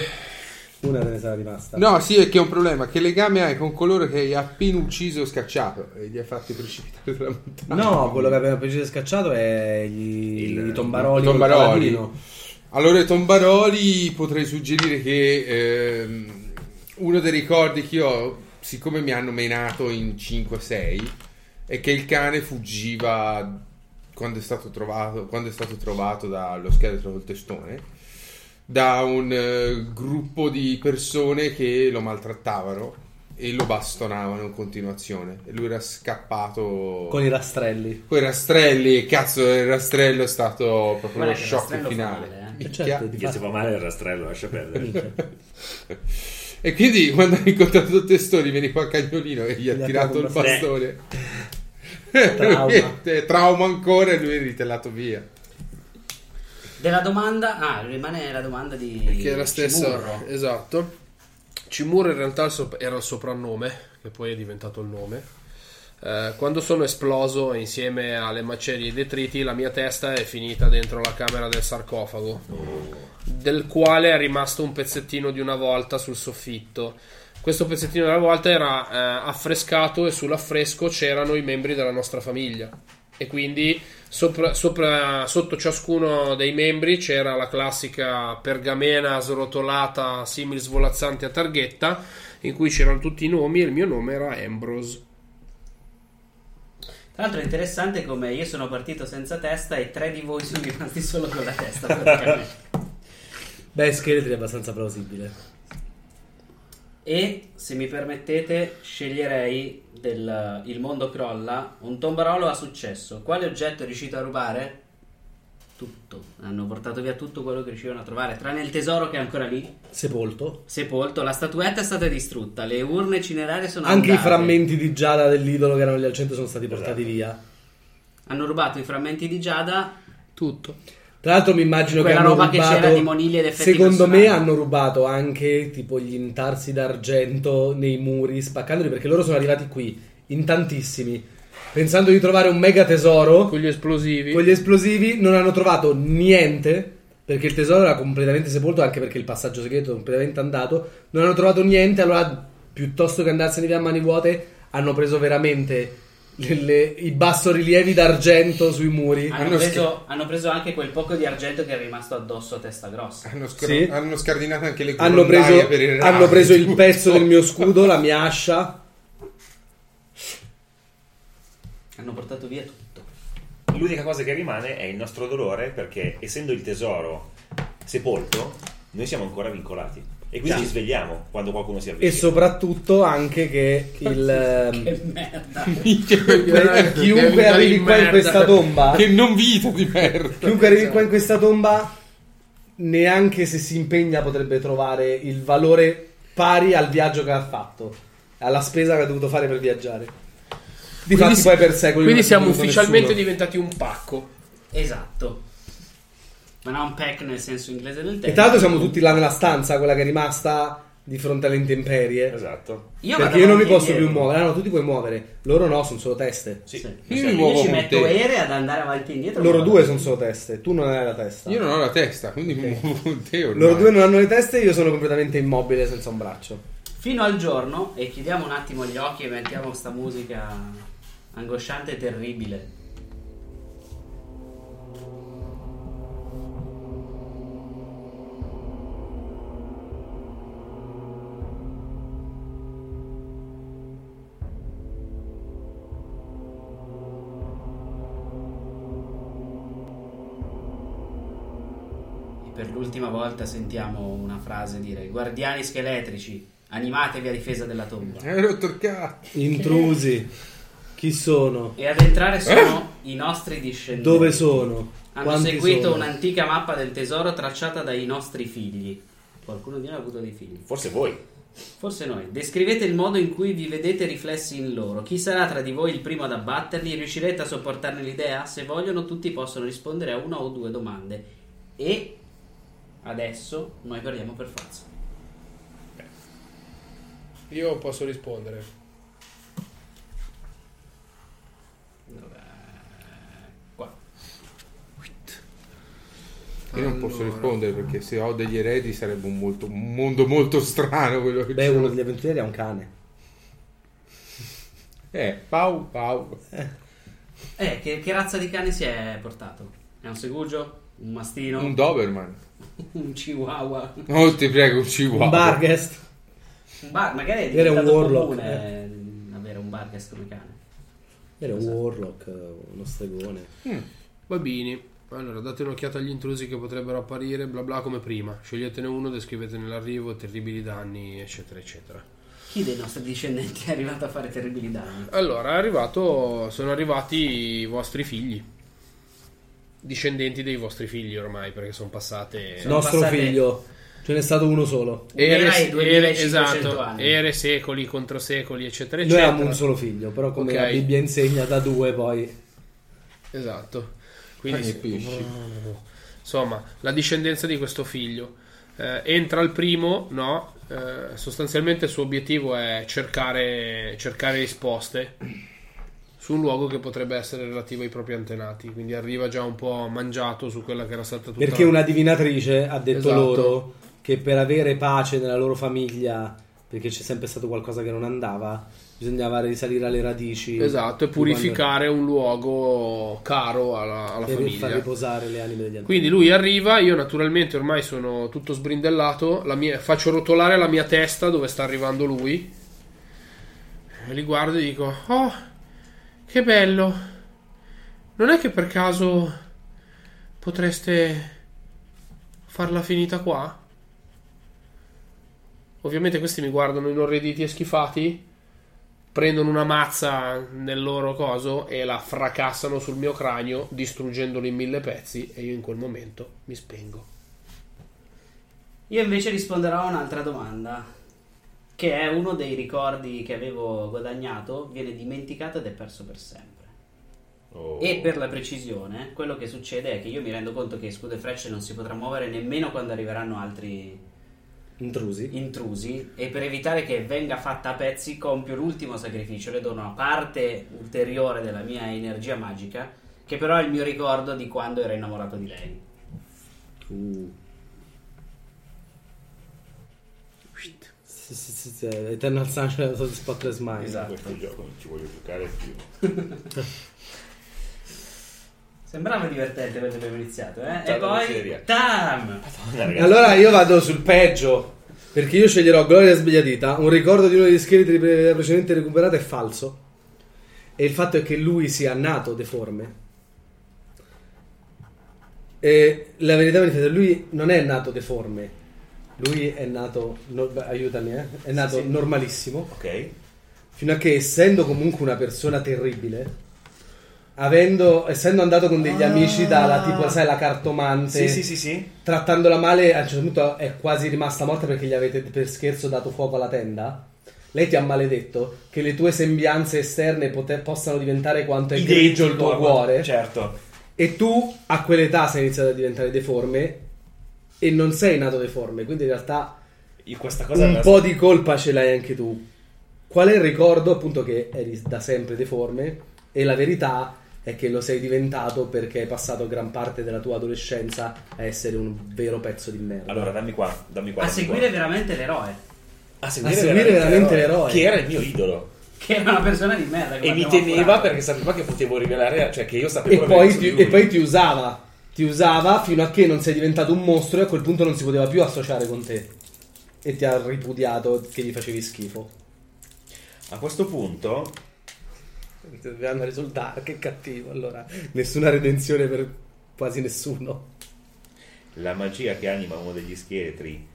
Speaker 3: Una te ne sarà rimasta.
Speaker 5: no, sì, è che è un problema. Che legame hai con coloro che hai appena ucciso o scacciato e li hai fatti precipitare dalla montagna?
Speaker 3: No, quello che abbiamo preciso scacciato è gli,
Speaker 6: Il-
Speaker 3: i tombaroli.
Speaker 5: i tombaroli. Allora, i tombaroli potrei suggerire che ehm, uno dei ricordi che io ho, siccome mi hanno menato in 5-6, è che il cane fuggiva quando è stato trovato, quando è stato trovato dallo scheletro col testone da un eh, gruppo di persone che lo maltrattavano e lo bastonavano in continuazione e lui era scappato
Speaker 3: Con i rastrelli.
Speaker 5: con i rastrelli, cazzo, il rastrello è stato proprio lo shock
Speaker 1: fa
Speaker 5: finale.
Speaker 1: male, eh.
Speaker 5: Minchia.
Speaker 3: Certo, di
Speaker 6: Che se
Speaker 3: fatto.
Speaker 6: fa male il rastrello, lascia perdere.
Speaker 5: E quindi quando ha incontrato il testone viene qua a cagnolino e gli ha tirato il bastone.
Speaker 3: Trauma.
Speaker 5: Lui- trauma ancora e lui è ritellato via.
Speaker 1: Della domanda... Ah, rimane la domanda di...
Speaker 4: Che è la stessa.
Speaker 1: Cimurro.
Speaker 4: Esatto. Cimurro in realtà il era il soprannome, che poi è diventato il nome. Eh, quando sono esploso insieme alle macerie e detriti, la mia testa è finita dentro la camera del sarcofago, del quale è rimasto un pezzettino di una volta sul soffitto. Questo pezzettino della volta era eh, affrescato e sull'affresco c'erano i membri della nostra famiglia. E quindi sopra- sopra- sotto ciascuno dei membri c'era la classica pergamena srotolata simil svolazzante a targhetta in cui c'erano tutti i nomi e il mio nome era Ambrose.
Speaker 1: Tra l'altro è interessante come io sono partito senza testa e tre di voi sono rimasti solo con la testa. praticamente.
Speaker 3: Beh, scheletri è abbastanza plausibile.
Speaker 1: e se mi permettete, sceglierei del Il mondo crolla. Un tombarolo ha successo. Quale oggetto è riuscito a rubare? Tutto. Hanno portato via tutto quello che riuscivano a trovare, tranne il tesoro che è ancora lì,
Speaker 3: Sepolto.
Speaker 1: sepolto. La statuetta è stata distrutta, le urne cinerarie sono
Speaker 3: Anche i
Speaker 1: andate.
Speaker 3: frammenti di giada dell'idolo che erano lì al centro sono stati portati via.
Speaker 1: Hanno rubato i frammenti di Giada.
Speaker 4: Tutto.
Speaker 3: Tra l'altro mi immagino
Speaker 1: Quella
Speaker 3: che hanno
Speaker 1: roba che
Speaker 3: rubato
Speaker 1: c'era di monili ed effetti
Speaker 3: Secondo me
Speaker 1: personali.
Speaker 3: hanno rubato anche tipo gli intarsi d'argento nei muri spaccandoli perché loro sono arrivati qui in tantissimi pensando di trovare un mega tesoro
Speaker 4: Con gli esplosivi.
Speaker 3: con gli esplosivi non hanno trovato niente perché il tesoro era completamente sepolto anche perché il passaggio segreto è completamente andato non hanno trovato niente allora piuttosto che andarsene via a mani vuote hanno preso veramente le- le- i bassorilievi d'argento sui muri
Speaker 1: Hanno,
Speaker 5: Hanno
Speaker 1: preso, hanno preso anche quel poco di argento che è rimasto addosso a testa grossa.
Speaker 5: Hanno, scor-
Speaker 3: Sì.
Speaker 5: hanno scardinato anche le
Speaker 3: hanno
Speaker 5: grondaie
Speaker 3: preso,
Speaker 5: per il
Speaker 3: hanno preso il pezzo del mio scudo la mia ascia
Speaker 1: Hanno portato via tutto.
Speaker 6: L'unica cosa che rimane è il nostro dolore perché essendo il tesoro sepolto, noi siamo ancora vincolati. E quindi
Speaker 3: Già.
Speaker 6: ci svegliamo quando qualcuno si
Speaker 3: e
Speaker 6: avvicina.
Speaker 3: soprattutto anche che il ehm,
Speaker 1: Che merda.
Speaker 3: chiunque arrivi qua
Speaker 4: di
Speaker 3: in questa tomba
Speaker 5: Che non vita di merda.
Speaker 3: chiunque arrivi qua in questa tomba neanche se si impegna potrebbe trovare il valore pari al viaggio che ha fatto alla spesa che ha dovuto fare per viaggiare Difatti
Speaker 4: si-
Speaker 3: poi per secoli
Speaker 4: quindi siamo ufficialmente
Speaker 3: nessuno.
Speaker 4: diventati un pacco.
Speaker 1: Esatto. Ma non pack nel senso inglese del termine.
Speaker 3: e tra l'altro siamo tutti là nella stanza quella che è rimasta di fronte alle intemperie
Speaker 6: Esatto.
Speaker 1: Io
Speaker 3: perché io non mi posso più muovere ah no tu ti puoi muovere loro no sono solo teste
Speaker 6: Sì.
Speaker 1: Sì.
Speaker 5: Io
Speaker 6: Io
Speaker 5: mi muovo
Speaker 1: Io ci
Speaker 5: con
Speaker 1: metto
Speaker 5: te.
Speaker 1: ere ad andare avanti e indietro.
Speaker 3: loro due sono solo teste tu non hai la testa
Speaker 5: Io non ho la testa, quindi mi muovo con te ormai.
Speaker 3: loro due non hanno le teste e io sono completamente immobile senza un braccio
Speaker 1: Fino al giorno, e chiudiamo un attimo gli occhi e mettiamo sta musica angosciante e terribile. E per l'ultima volta sentiamo una frase dire Guardiani scheletrici, animatevi a difesa della tomba.
Speaker 5: Cazzo.
Speaker 3: intrusi Chi sono?
Speaker 1: E ad entrare sono i nostri discendenti.
Speaker 3: Dove sono?
Speaker 1: Hanno
Speaker 3: Quanti
Speaker 1: seguito
Speaker 3: sono?
Speaker 1: un'antica mappa del tesoro tracciata dai nostri figli. Qualcuno di noi ha avuto dei figli.
Speaker 6: Forse voi.
Speaker 1: Forse noi. Descrivete il modo in cui vi vedete riflessi in loro. Chi sarà tra di voi il primo ad abbatterli? Riuscirete a sopportarne l'idea? Se vogliono, tutti possono rispondere a una o due domande. E adesso noi perdiamo per forza.
Speaker 4: Io posso rispondere.
Speaker 5: Io non posso
Speaker 4: Allora.
Speaker 5: rispondere perché se ho degli eredi sarebbe un, molto- un mondo molto strano quello che
Speaker 3: Beh,
Speaker 5: c'è.
Speaker 3: uno degli avventurieri ha un cane.
Speaker 5: Eh, Pau, Pau.
Speaker 1: Eh, che, che razza di cane si è portato? È un segugio? Un mastino?
Speaker 5: Un Doberman.
Speaker 1: un chihuahua?
Speaker 5: Oh, ti prego, un chihuahua.
Speaker 3: Un Barghest.
Speaker 1: Un bar, magari è
Speaker 3: Era un warlock,
Speaker 1: comune eh, avere un barghest come cane.
Speaker 3: Era un warlock, uno stregone.
Speaker 4: Bambini. Allora, date un'occhiata agli intrusi che potrebbero apparire, bla bla come prima. Sceglietene uno, descrivetene l'arrivo, terribili danni, eccetera, eccetera.
Speaker 1: Chi dei nostri discendenti è arrivato a fare terribili danni?
Speaker 4: Allora, è arrivato, sono arrivati i vostri figli. Discendenti dei vostri figli ormai, perché sono passate...
Speaker 1: Sono
Speaker 3: Nostro
Speaker 1: passate-
Speaker 3: figlio. Ce n'è stato uno solo.
Speaker 4: Ere,
Speaker 1: e
Speaker 4: ere-
Speaker 1: 2500
Speaker 4: esatto,
Speaker 1: anni.
Speaker 4: ere secoli contro secoli, eccetera,
Speaker 3: Noi
Speaker 4: eccetera.
Speaker 3: avevamo un solo figlio, però come
Speaker 4: Ok.
Speaker 3: la Bibbia insegna da due poi...
Speaker 4: Esatto. Quindi,
Speaker 5: e pesci.
Speaker 4: insomma, la discendenza di questo figlio. Eh, entra il primo, no? Eh, sostanzialmente il suo obiettivo è cercare, cercare risposte su un luogo che potrebbe essere relativo ai propri antenati. Quindi arriva già un po' mangiato su quella che era stata tutta
Speaker 3: Perché una divinatrice ha detto
Speaker 4: Esatto.
Speaker 3: loro che per avere pace nella loro famiglia, perché c'è sempre stato qualcosa che non andava, bisognava risalire alle radici.
Speaker 4: Esatto, e purificare un luogo caro alla, alla
Speaker 3: quando- per far
Speaker 4: famiglia.
Speaker 3: riposare le anime degli antichi.
Speaker 4: Quindi lui arriva, io naturalmente ormai sono tutto sbrindellato, la mia- faccio rotolare la mia testa dove sta arrivando lui. E li guardo e dico, oh, che bello. Non è che per caso potreste farla finita qua? Ovviamente questi mi guardano inorriditi e schifati, prendono una mazza nel loro coso e la fracassano sul mio cranio, distruggendolo in mille pezzi e io in quel momento mi spengo.
Speaker 1: Io invece risponderò a un'altra domanda, che è uno dei ricordi che avevo guadagnato, viene dimenticato ed è perso per sempre.
Speaker 6: Oh.
Speaker 1: E per la precisione, quello che succede è che io mi rendo conto che Scudo e Frecce non si potrà muovere nemmeno quando arriveranno altri
Speaker 3: Intrusi.
Speaker 1: intrusi e per evitare che venga fatta a pezzi compio l'ultimo sacrificio, le do una parte ulteriore della mia energia magica, che però è il mio ricordo di quando ero innamorato di lei.
Speaker 3: Uh. Sì, sì, sì, sì, Eternal Sunshine of the Spotless Mind.
Speaker 1: Esatto.
Speaker 6: Questo gioco non ci voglio giocare più.
Speaker 1: Sembrava divertente quando abbiamo iniziato, eh? E
Speaker 6: Tanta
Speaker 1: poi... Tam!
Speaker 6: Madonna.
Speaker 3: Allora io vado sul peggio. Perché io sceglierò Gloria Sbagliatita. Un ricordo di uno degli scheletri pre- precedenti recuperato è falso. E il fatto è che lui sia nato deforme. E la verità è che lui non è nato deforme. Lui è nato. no- aiutami, eh. È nato
Speaker 6: sì.
Speaker 3: normalissimo.
Speaker 6: Ok.
Speaker 3: Fino a che, essendo comunque una persona terribile, avendo, essendo andato con degli amici dalla tipo, sai, la cartomante,
Speaker 6: Sì, sì, sì, sì.
Speaker 3: trattandola male, a un certo punto è quasi rimasta morta perché gli avete per scherzo dato fuoco alla tenda. Lei ti ha maledetto che le tue sembianze esterne pote- possano diventare quanto è grigio il tuo cuore.
Speaker 6: Certo.
Speaker 3: E tu a quell'età sei iniziato a diventare deforme e non sei nato deforme, quindi in realtà
Speaker 6: Io questa cosa
Speaker 3: un po' di colpa ce l'hai anche tu. Qual è il ricordo? Appunto che eri da sempre deforme e la verità è che lo sei diventato perché hai passato gran parte della tua adolescenza a essere un vero pezzo di merda.
Speaker 6: Allora, dammi qua, dammi qua.
Speaker 1: A
Speaker 6: dammi
Speaker 1: seguire
Speaker 6: qua.
Speaker 1: veramente l'eroe,
Speaker 6: a
Speaker 3: seguire veramente l'eroe.
Speaker 6: Che era il mio idolo.
Speaker 1: che era una persona di merda.
Speaker 6: E mi temeva
Speaker 1: appurato.
Speaker 6: perché sapeva che potevo rivelare, cioè che io sapevo
Speaker 3: e, poi ti, e poi ti usava. Ti usava fino a che non sei diventato un mostro e a quel punto non si poteva più associare con te. E ti ha ripudiato che gli facevi schifo.
Speaker 6: A questo punto,
Speaker 3: Dobbiamo risultare, che cattivo. Allora, nessuna redenzione per quasi nessuno.
Speaker 6: la magia che anima uno degli scheletri.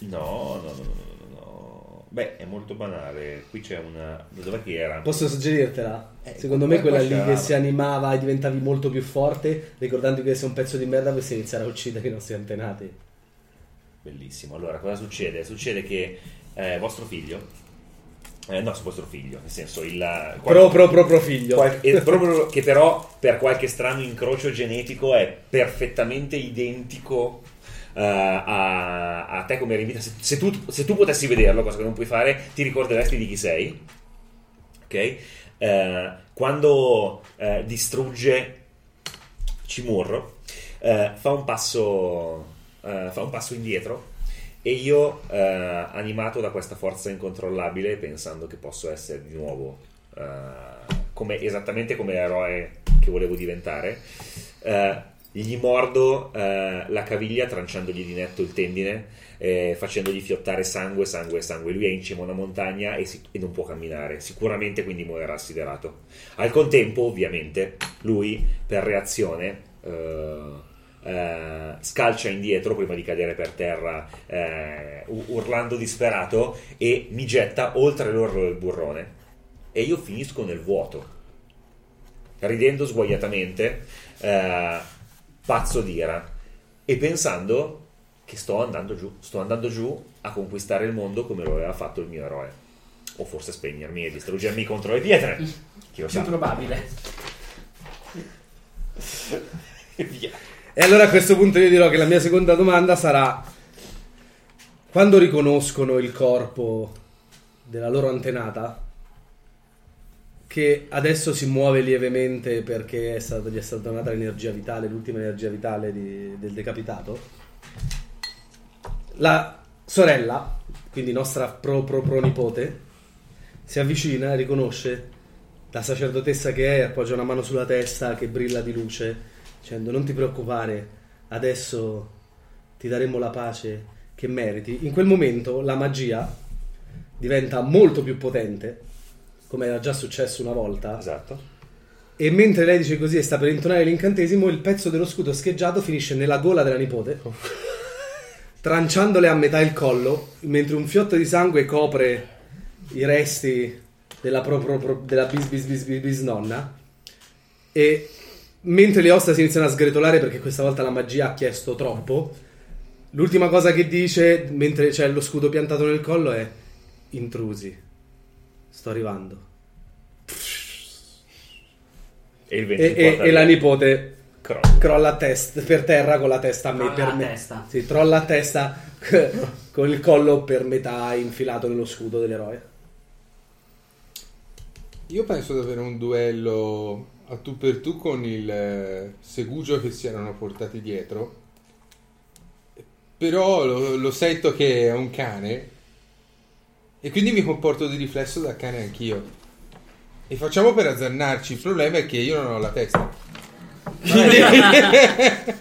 Speaker 6: No, no, no, no, no. Beh, è molto banale. Qui c'è una. Dov'è che era?
Speaker 3: Posso suggerirtela?
Speaker 6: Eh,
Speaker 3: Secondo me quella lì che si animava e diventavi molto più forte, ricordando che sei un pezzo di merda, dovresti iniziare a uccidere i nostri antenati.
Speaker 6: Bellissimo. Allora, cosa succede? Succede che eh, vostro figlio. Eh, no, vostro figlio, nel senso il.
Speaker 3: Pro pro pro pro figlio.
Speaker 6: qual- eh, proprio che però per qualche strano incrocio genetico è perfettamente identico eh, a, a te come eri in vita. Se, se tu, se tu potessi vederlo, cosa che non puoi fare, ti ricorderesti di chi sei. Ok? Eh, quando eh, distrugge Cimurro, eh, fa un passo eh, fa un passo indietro e io eh, animato da questa forza incontrollabile pensando che posso essere di nuovo eh, come, esattamente come l'eroe che volevo diventare eh, gli mordo eh, la caviglia tranciandogli di netto il tendine eh, facendogli fiottare sangue, sangue, sangue. Lui è in cima a una montagna e, si- e non può camminare, sicuramente quindi morirà assiderato. Al contempo, ovviamente, lui per reazione eh, eh, scalcia indietro prima di cadere per terra, eh, urlando disperato, e mi getta oltre l'orlo del burrone. E io finisco nel vuoto, ridendo sguaiatamente, eh, pazzo d'ira, e pensando che sto andando giù, sto andando giù a conquistare il mondo come lo aveva fatto il mio eroe. O forse spegnermi e distruggermi contro le pietre. Chi lo
Speaker 1: Più
Speaker 6: sa.
Speaker 1: probabile.
Speaker 6: E via.
Speaker 3: E allora a questo punto io dirò che la mia seconda domanda sarà: quando riconoscono il corpo della loro antenata, che adesso si muove lievemente perché è stata- gli è stata donata l'energia vitale, l'ultima energia vitale di- del decapitato, la sorella, quindi nostra pro pro pro nipote, si avvicina e riconosce la sacerdotessa che è, appoggia una mano sulla testa che brilla di luce, dicendo non ti preoccupare, adesso ti daremo la pace che meriti. In quel momento la magia diventa molto più potente, come era già successo una volta,
Speaker 6: Esatto.
Speaker 3: e mentre lei dice così e sta per intonare l'incantesimo, il pezzo dello scudo scheggiato finisce nella gola della nipote, tranciandole a metà il collo, mentre un fiotto di sangue copre i resti della, pro, pro- pro- della bis, bis, bis, bis, bis nonna. E mentre le ossa si iniziano a sgretolare perché questa volta la magia ha chiesto troppo, l'ultima cosa che dice mentre c'è lo scudo piantato nel collo è: Intrusi, sto arrivando.
Speaker 6: E il
Speaker 3: E,
Speaker 6: 20
Speaker 3: e- e la nipote
Speaker 6: crolla.
Speaker 3: crolla a testa per terra con la testa a me,
Speaker 1: Crolla
Speaker 3: per me-
Speaker 1: testa.
Speaker 3: Sì, trolla a testa con il collo per metà infilato nello scudo dell'eroe.
Speaker 5: Io penso di avere un duello a tu per tu con il eh, segugio che si erano portati dietro. Però lo, lo sento che è un cane. E quindi mi comporto di riflesso da cane anch'io. E facciamo per azzannarci. Il problema è che io non ho la testa.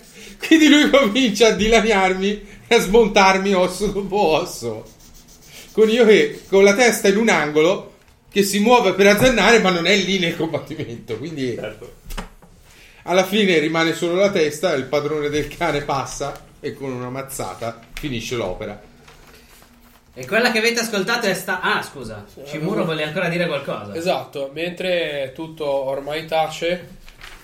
Speaker 5: quindi lui comincia a dilaniarmi e a smontarmi osso dopo osso. Con io che con la testa in un angolo che si muove per azzannare ma non è lì nel combattimento. Quindi
Speaker 6: Certo.
Speaker 5: alla fine rimane solo la testa, il padrone del cane passa e con una mazzata finisce l'opera.
Speaker 1: E quella che avete ascoltato è sta... Ah, scusa. Cimuro vuole ancora dire qualcosa.
Speaker 4: Esatto, mentre tutto ormai tace,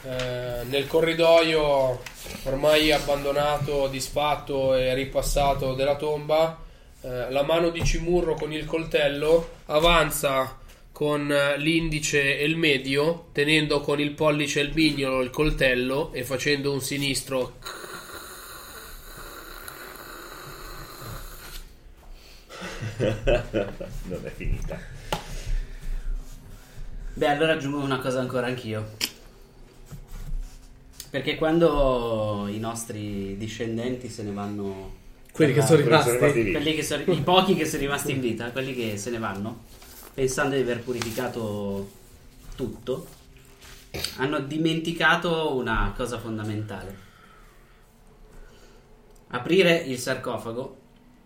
Speaker 4: eh, nel corridoio ormai abbandonato, disfatto e ripassato della tomba, eh, la mano di Cimurro con il coltello avanza con eh, l'indice e il medio, tenendo con il pollice e il mignolo il coltello e facendo un sinistro
Speaker 6: non è finita.
Speaker 1: Beh, allora aggiungo una cosa ancora anch'io. Perché quando i nostri discendenti se ne vanno...
Speaker 3: Quelli che sono rimasti.
Speaker 1: quelli che sono- I pochi che sono rimasti in vita, quelli che se ne vanno, pensando di aver purificato tutto, hanno dimenticato una cosa fondamentale. Aprire il sarcofago,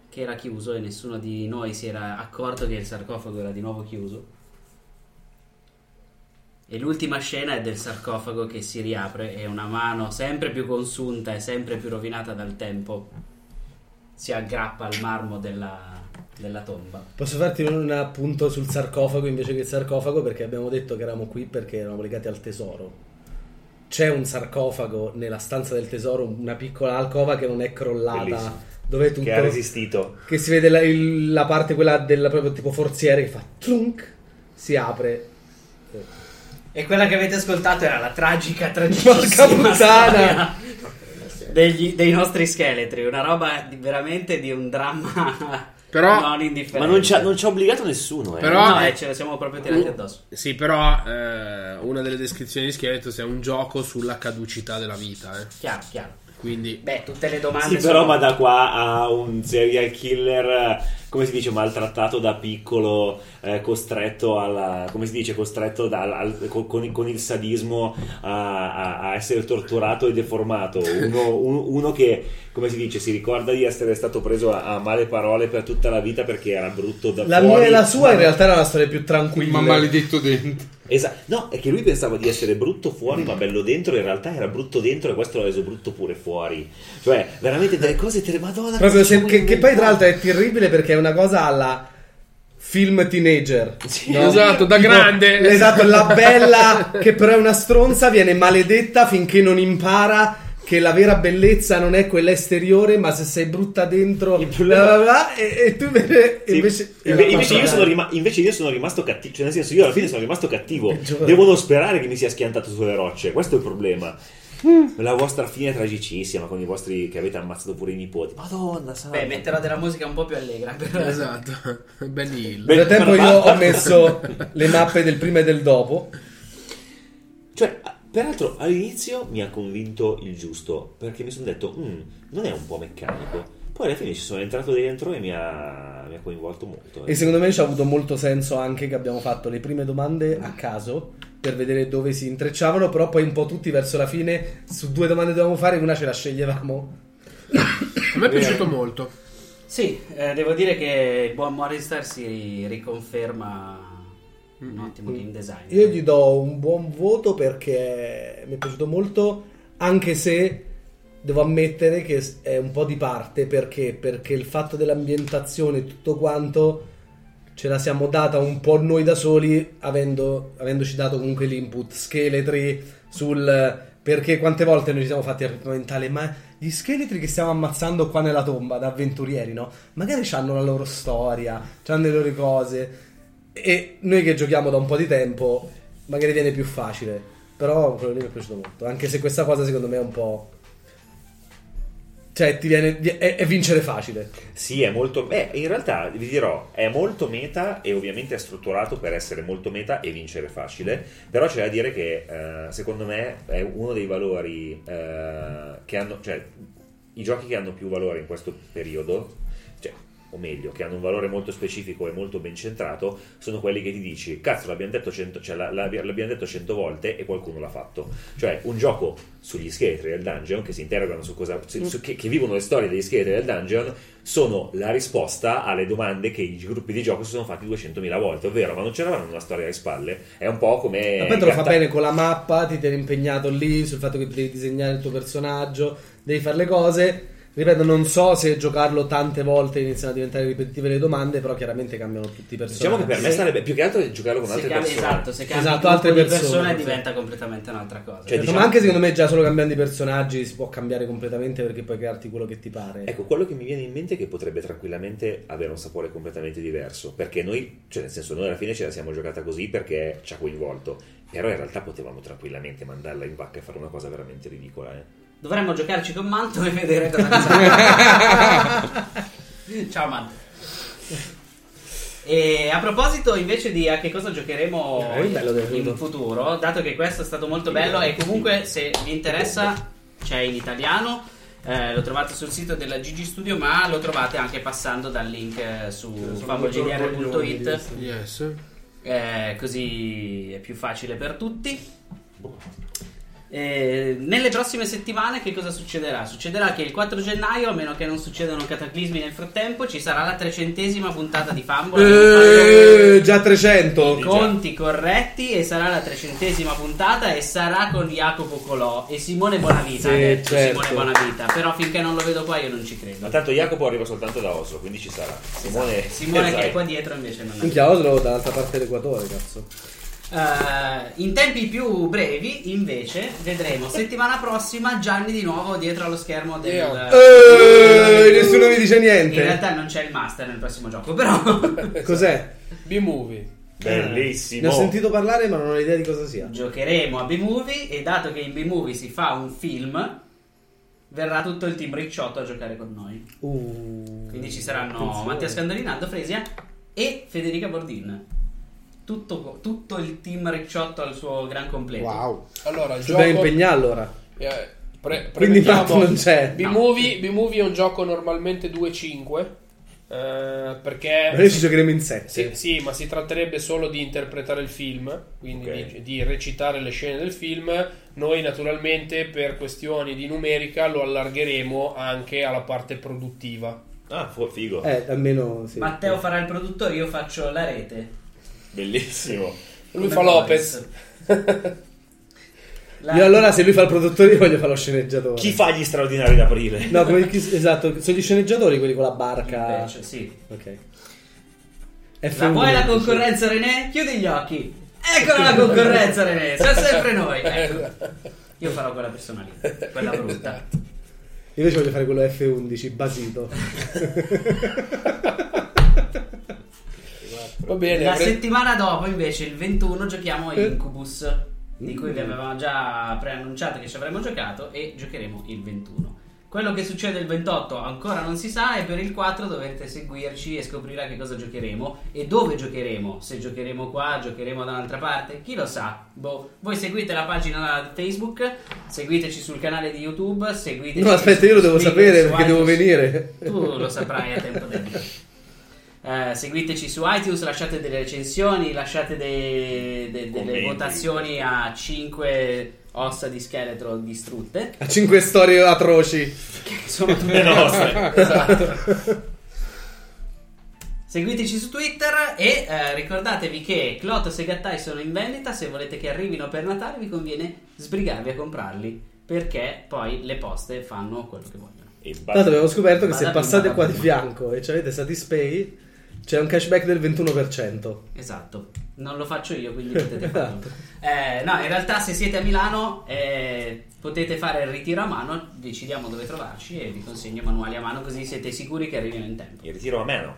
Speaker 1: che era chiuso e nessuno di noi si era accorto che il sarcofago era di nuovo chiuso. E l'ultima scena è del sarcofago che si riapre e una mano sempre più consunta e sempre più rovinata dal tempo si aggrappa al marmo della, della tomba.
Speaker 3: Posso farti un appunto sul sarcofago invece che il sarcofago perché abbiamo detto che eravamo qui perché eravamo legati al tesoro. C'è un sarcofago nella stanza del tesoro, una piccola alcova che non è crollata,
Speaker 6: Bellissimo.
Speaker 3: dove tutto
Speaker 6: Che ha resistito.
Speaker 3: che si vede la, il- la parte quella del proprio tipo forziere che fa trunk, si apre.
Speaker 1: E quella che avete ascoltato era la tragica, tragicissima
Speaker 3: puttana!
Speaker 1: dei nostri scheletri. Una roba di- veramente di un dramma
Speaker 4: Però-
Speaker 1: non indifferente.
Speaker 6: Ma non ci ha, non ci ha obbligato nessuno, eh.
Speaker 4: Però-
Speaker 1: No, eh, ce la siamo proprio tirati addosso.
Speaker 4: Sì, però eh, una delle descrizioni di Skeletos è un gioco sulla caducità della vita. eh.
Speaker 1: Chiaro, chiaro.
Speaker 4: Quindi
Speaker 1: Beh, tutte le domande
Speaker 6: Sì, però
Speaker 1: sono...
Speaker 6: ma da qua a un serial killer, eh, come si dice, maltrattato da piccolo, eh, costretto alla, come si dice, costretto dal- al- con, con- con il sadismo a, a- a essere torturato e deformato. Uno, un- uno che, come si dice, si ricorda di essere stato preso a, a male parole per tutta la vita perché era brutto da
Speaker 3: La
Speaker 6: fuori.
Speaker 3: mia e la sua in realtà era una storia più tranquilla.
Speaker 5: Ma maledetto dentro.
Speaker 6: Esa- no, è che lui pensava di essere brutto fuori, ma bello dentro. In realtà era brutto dentro, e questo l'ha reso brutto pure fuori. Cioè, veramente delle cose tre Madonna.
Speaker 3: Proprio
Speaker 6: ci
Speaker 3: che, che poi tra l'altro è terribile perché è una cosa alla film teenager.
Speaker 6: Sì.
Speaker 3: no?
Speaker 4: Esatto, da
Speaker 3: Tipo,
Speaker 4: grande.
Speaker 3: Esatto, la bella che però è una stronza viene maledetta finché non impara che la vera bellezza non è quella esteriore, ma se sei brutta dentro, bla bla bla, e, e tu invece,
Speaker 6: Sì,
Speaker 3: invece,
Speaker 6: inve-
Speaker 3: è la
Speaker 6: invece, io sono rima- invece io sono rimasto cattivo, cioè nel senso io alla fine sono rimasto cattivo. Devono sperare che mi sia schiantato sulle rocce, questo è il problema. La vostra fine è tragicissima con i vostri che avete ammazzato pure i nipoti. Madonna, santa.
Speaker 1: Beh, metterò della musica un po' più allegra. però-
Speaker 4: esatto, Benny Hill.
Speaker 6: Beh,
Speaker 3: Nel frattempo
Speaker 6: però-
Speaker 3: io ho messo le mappe del prima e del dopo.
Speaker 6: Cioè, peraltro all'inizio mi ha convinto il giusto, perché mi sono detto, "Mm, non è un po' meccanico. Poi alla fine ci sono entrato dentro e mi ha, mi ha coinvolto molto. eh.
Speaker 3: E secondo me ci ha avuto molto senso anche che abbiamo fatto le prime domande a caso per vedere dove si intrecciavano, però poi un po' tutti verso la fine su due domande dovevamo fare, una ce la sceglievamo.
Speaker 4: A me è piaciuto molto.
Speaker 1: Sì, eh, devo dire che il buon Morningstar si riconferma un ottimo game design.
Speaker 3: Io gli do un buon voto perché mi è piaciuto molto, anche se devo ammettere che è un po' di parte perché, perché il fatto dell'ambientazione e tutto quanto ce la siamo data un po' noi da soli, avendo, avendoci dato comunque l'input scheletri sul perché quante volte noi ci siamo fatti il mentale, ma gli scheletri che stiamo ammazzando qua nella tomba da avventurieri, no? Magari hanno la loro storia, hanno le loro cose. E noi che giochiamo da un po' di tempo, magari viene più facile. Però quello lì mi è piaciuto molto. Anche se questa cosa secondo me è un po'. Cioè, ti viene. è, è vincere facile.
Speaker 6: Sì, è molto. Beh, in realtà vi dirò, è molto meta e ovviamente è strutturato per essere molto meta e vincere facile. Però c'è da dire che eh, secondo me è uno dei valori eh, che hanno. cioè, i giochi che hanno più valore in questo periodo, o meglio, che hanno un valore molto specifico e molto ben centrato, sono quelli che ti dici, cazzo, l'abbiamo detto cento, cioè, la- la- l'abbiamo detto cento volte e qualcuno l'ha fatto. Cioè, un gioco sugli scheletri del dungeon che si interrogano su cosa. su- su- che, che vivono le storie degli scheletri del dungeon sono la risposta alle domande che i gruppi di gioco si sono fatti 200.000 volte, ovvero, ma non c'eravamo una storia alle spalle? È un po' come.
Speaker 3: Ma poi te lo fa bene con la mappa, ti tieni impegnato lì sul fatto che devi disegnare il tuo personaggio, devi fare le cose. Ripeto, non so se giocarlo tante volte iniziano a diventare ripetitive le domande, però chiaramente cambiano tutti i personaggi.
Speaker 6: Diciamo che per me sarebbe più che altro giocarlo con
Speaker 1: Se
Speaker 6: altre
Speaker 1: cambi,
Speaker 6: persone.
Speaker 1: esatto, se cambi
Speaker 3: Esatto, altre persone,
Speaker 1: persone diventa completamente un'altra cosa.
Speaker 6: Cioè,
Speaker 3: Certo,
Speaker 6: diciamo-
Speaker 3: ma anche secondo me già solo cambiando i personaggi si può cambiare completamente perché puoi crearti quello che ti pare.
Speaker 6: Ecco, quello che mi viene in mente è che potrebbe tranquillamente avere un sapore completamente diverso, perché noi, cioè nel senso, noi alla fine ce la siamo giocata così perché ci ha coinvolto, però in realtà potevamo tranquillamente mandarla in vacca e fare una cosa veramente ridicola, eh.
Speaker 1: Dovremmo giocarci con Manto e vedere cosa ne sa. Ciao Manto. E a proposito invece di a che cosa giocheremo
Speaker 3: Eh,
Speaker 1: in futuro, dato che questo è stato molto bello e comunque se vi interessa c'è in italiano, eh, lo trovate sul sito della Gigi Studio ma lo trovate anche passando dal link eh, su famogdr.it
Speaker 4: Yes.
Speaker 1: eh, così è più facile per tutti. Eh, nelle prossime settimane che cosa succederà? Succederà che il 4 gennaio, a meno che non succedano cataclismi nel frattempo, ci sarà la trecentesima puntata di Fumble.
Speaker 3: Eh, già 300.
Speaker 1: Conti corretti e sarà la trecentesima puntata e sarà con Jacopo Colò e Simone Bonavita.
Speaker 3: Sì,
Speaker 1: ha detto
Speaker 3: certo.
Speaker 1: Simone Bonavita, però finché non lo vedo qua io non ci credo.
Speaker 6: Ma tanto Jacopo arriva soltanto da Oslo, quindi ci sarà. Simone,
Speaker 1: Simone che è qua dietro invece non è.
Speaker 3: Minchia, Oslo dall'altra parte dell'equatore, cazzo.
Speaker 1: Eh, in tempi più brevi, invece, vedremo settimana prossima Gianni di nuovo dietro allo schermo del.
Speaker 4: Yeah.
Speaker 3: Eh, nessuno mi dice
Speaker 1: In
Speaker 3: niente.
Speaker 1: realtà non c'è il master nel prossimo gioco, però.
Speaker 3: Cos'è?
Speaker 4: B-movie.
Speaker 6: Bellissimo.
Speaker 3: Ne ho sentito parlare, ma non ho idea di cosa sia.
Speaker 1: Giocheremo a B-Movie e dato che in B-Movie si fa un film, verrà tutto il team Ricciotto a giocare con noi.
Speaker 3: Uh,
Speaker 1: Quindi ci saranno
Speaker 3: attenzione.
Speaker 1: Mattia Scandolino, Aldo Fresia e Federica Bordin. Tutto, tutto il team Ricciotto al suo gran completo.
Speaker 5: Wow.
Speaker 4: Allora, il
Speaker 3: Dobbiamo
Speaker 4: gioco...
Speaker 3: impegnare allora.
Speaker 4: Eh, pre-
Speaker 3: Quindi Matt non c'è.
Speaker 4: B-movie, B-movie è un gioco normalmente 2-5 eh, perché
Speaker 3: noi ci giocheremo in 7.
Speaker 4: sì, sì, ma si tratterebbe solo di interpretare il film, quindi
Speaker 6: Ok.
Speaker 4: di, di recitare le scene del film. Noi naturalmente per questioni di numerica lo allargheremo anche alla parte produttiva.
Speaker 6: Ah, figo.
Speaker 3: Eh, almeno sì.
Speaker 1: Matteo farà il produttore, io faccio la rete.
Speaker 6: Bellissimo.
Speaker 4: Lui
Speaker 1: Come
Speaker 4: fa Lopez.
Speaker 1: La-
Speaker 3: Io allora se lui fa il produttore io voglio fare lo sceneggiatore.
Speaker 6: Chi fa gli straordinari d'aprile?
Speaker 3: No, come chi- esatto, sono gli sceneggiatori quelli con la barca.
Speaker 1: Invece, sì.
Speaker 3: Ok.
Speaker 1: La
Speaker 3: F1
Speaker 1: vuoi la concorrenza René? Chiudi gli occhi. Eccola la concorrenza René, siamo sempre noi. Ecco. Io farò quella persona lì, quella brutta.
Speaker 3: Io invece voglio fare quello F11, basito.
Speaker 4: Va bene,
Speaker 1: La
Speaker 4: avre-
Speaker 1: settimana dopo, invece, il 21, giochiamo Incubus, di cui vi avevamo già preannunciato che ci avremmo giocato, e giocheremo il 21. Quello che succede il 28 ancora non si sa e per il 4 dovete seguirci e scoprirà che cosa giocheremo e dove giocheremo. Se giocheremo qua, giocheremo da un'altra parte, chi lo sa. Boh, voi seguite la pagina Facebook, seguiteci sul canale di YouTube, seguiteci
Speaker 3: No, aspetta, io lo devo sapere perché devo venire.
Speaker 1: Tu lo saprai a tempo debito. Eh, seguiteci su iTunes, lasciate delle recensioni, lasciate de- de- delle votazioni a 5 ossa di scheletro distrutte.
Speaker 3: A 5 storie atroci.
Speaker 1: Che sono tutte
Speaker 6: nostre.
Speaker 1: Esatto. Seguiteci su Twitter e eh, ricordatevi che Clotos e Gattai sono in vendita. Se volete che arrivino per Natale, vi conviene sbrigarvi a comprarli perché poi le poste fanno quello che vogliono.
Speaker 3: L'altro abbiamo scoperto che se passate qua di fianco e ci avete Satispay, c'è un cashback del 21%.
Speaker 1: Esatto, non lo faccio io, quindi potete farlo. Eh, no, in realtà se siete a Milano eh, potete fare il ritiro a mano, decidiamo dove trovarci e vi consegno i manuali a mano così siete sicuri che arrivino in tempo.
Speaker 6: Il ritiro a meno.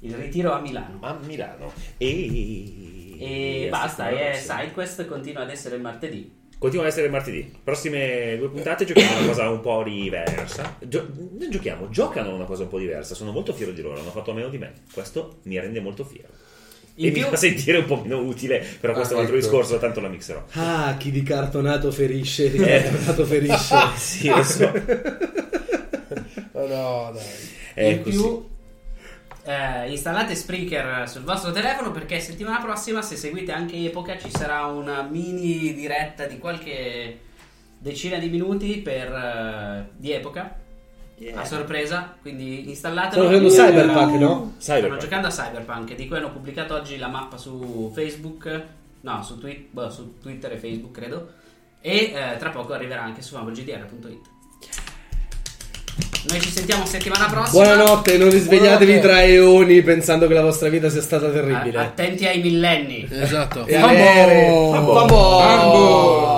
Speaker 1: Il ritiro a Milano.
Speaker 6: A Milano. E,
Speaker 1: E basta, e
Speaker 6: prossima.
Speaker 1: SideQuest continua ad essere il martedì.
Speaker 6: Continua ad essere martedì. Prossime due puntate giochiamo una cosa un po' diversa. Gio- non giochiamo, giocano una cosa un po' diversa. Sono molto fiero di loro, hanno fatto a meno di me. Questo mi rende molto fiero.
Speaker 1: In
Speaker 6: e
Speaker 1: più-
Speaker 6: mi fa sentire un po' meno utile, però questo è un altro
Speaker 5: ecco.
Speaker 6: discorso, tanto la mixerò.
Speaker 3: Ah, chi di cartonato ferisce, di
Speaker 6: Eh.
Speaker 3: cartonato ferisce.
Speaker 6: Ah, sì, lo so.
Speaker 4: Oh, no, dai.
Speaker 6: È
Speaker 1: in
Speaker 6: così.
Speaker 1: più eh, installate Spreaker sul vostro telefono perché settimana prossima se seguite anche Epoca ci sarà una mini diretta di qualche decina di minuti per, eh, di Epoca. A sorpresa quindi installatelo.
Speaker 3: Stanno
Speaker 1: Eh,
Speaker 3: Cyberpunk, no?
Speaker 1: stanno
Speaker 6: Cyberpunk.
Speaker 1: giocando a Cyberpunk di cui hanno pubblicato oggi la mappa su Facebook no su, Twi- boh, su Twitter e Facebook credo. E eh, tra poco arriverà anche su fumblegdr.it noi ci sentiamo settimana prossima
Speaker 3: Buonanotte, non risvegliatevi
Speaker 4: Buonanotte.
Speaker 3: tra eoni pensando che la vostra vita sia stata terribile.
Speaker 1: A- attenti ai millenni.
Speaker 4: Esatto.
Speaker 3: e avere
Speaker 5: Fumble.
Speaker 3: Fumble.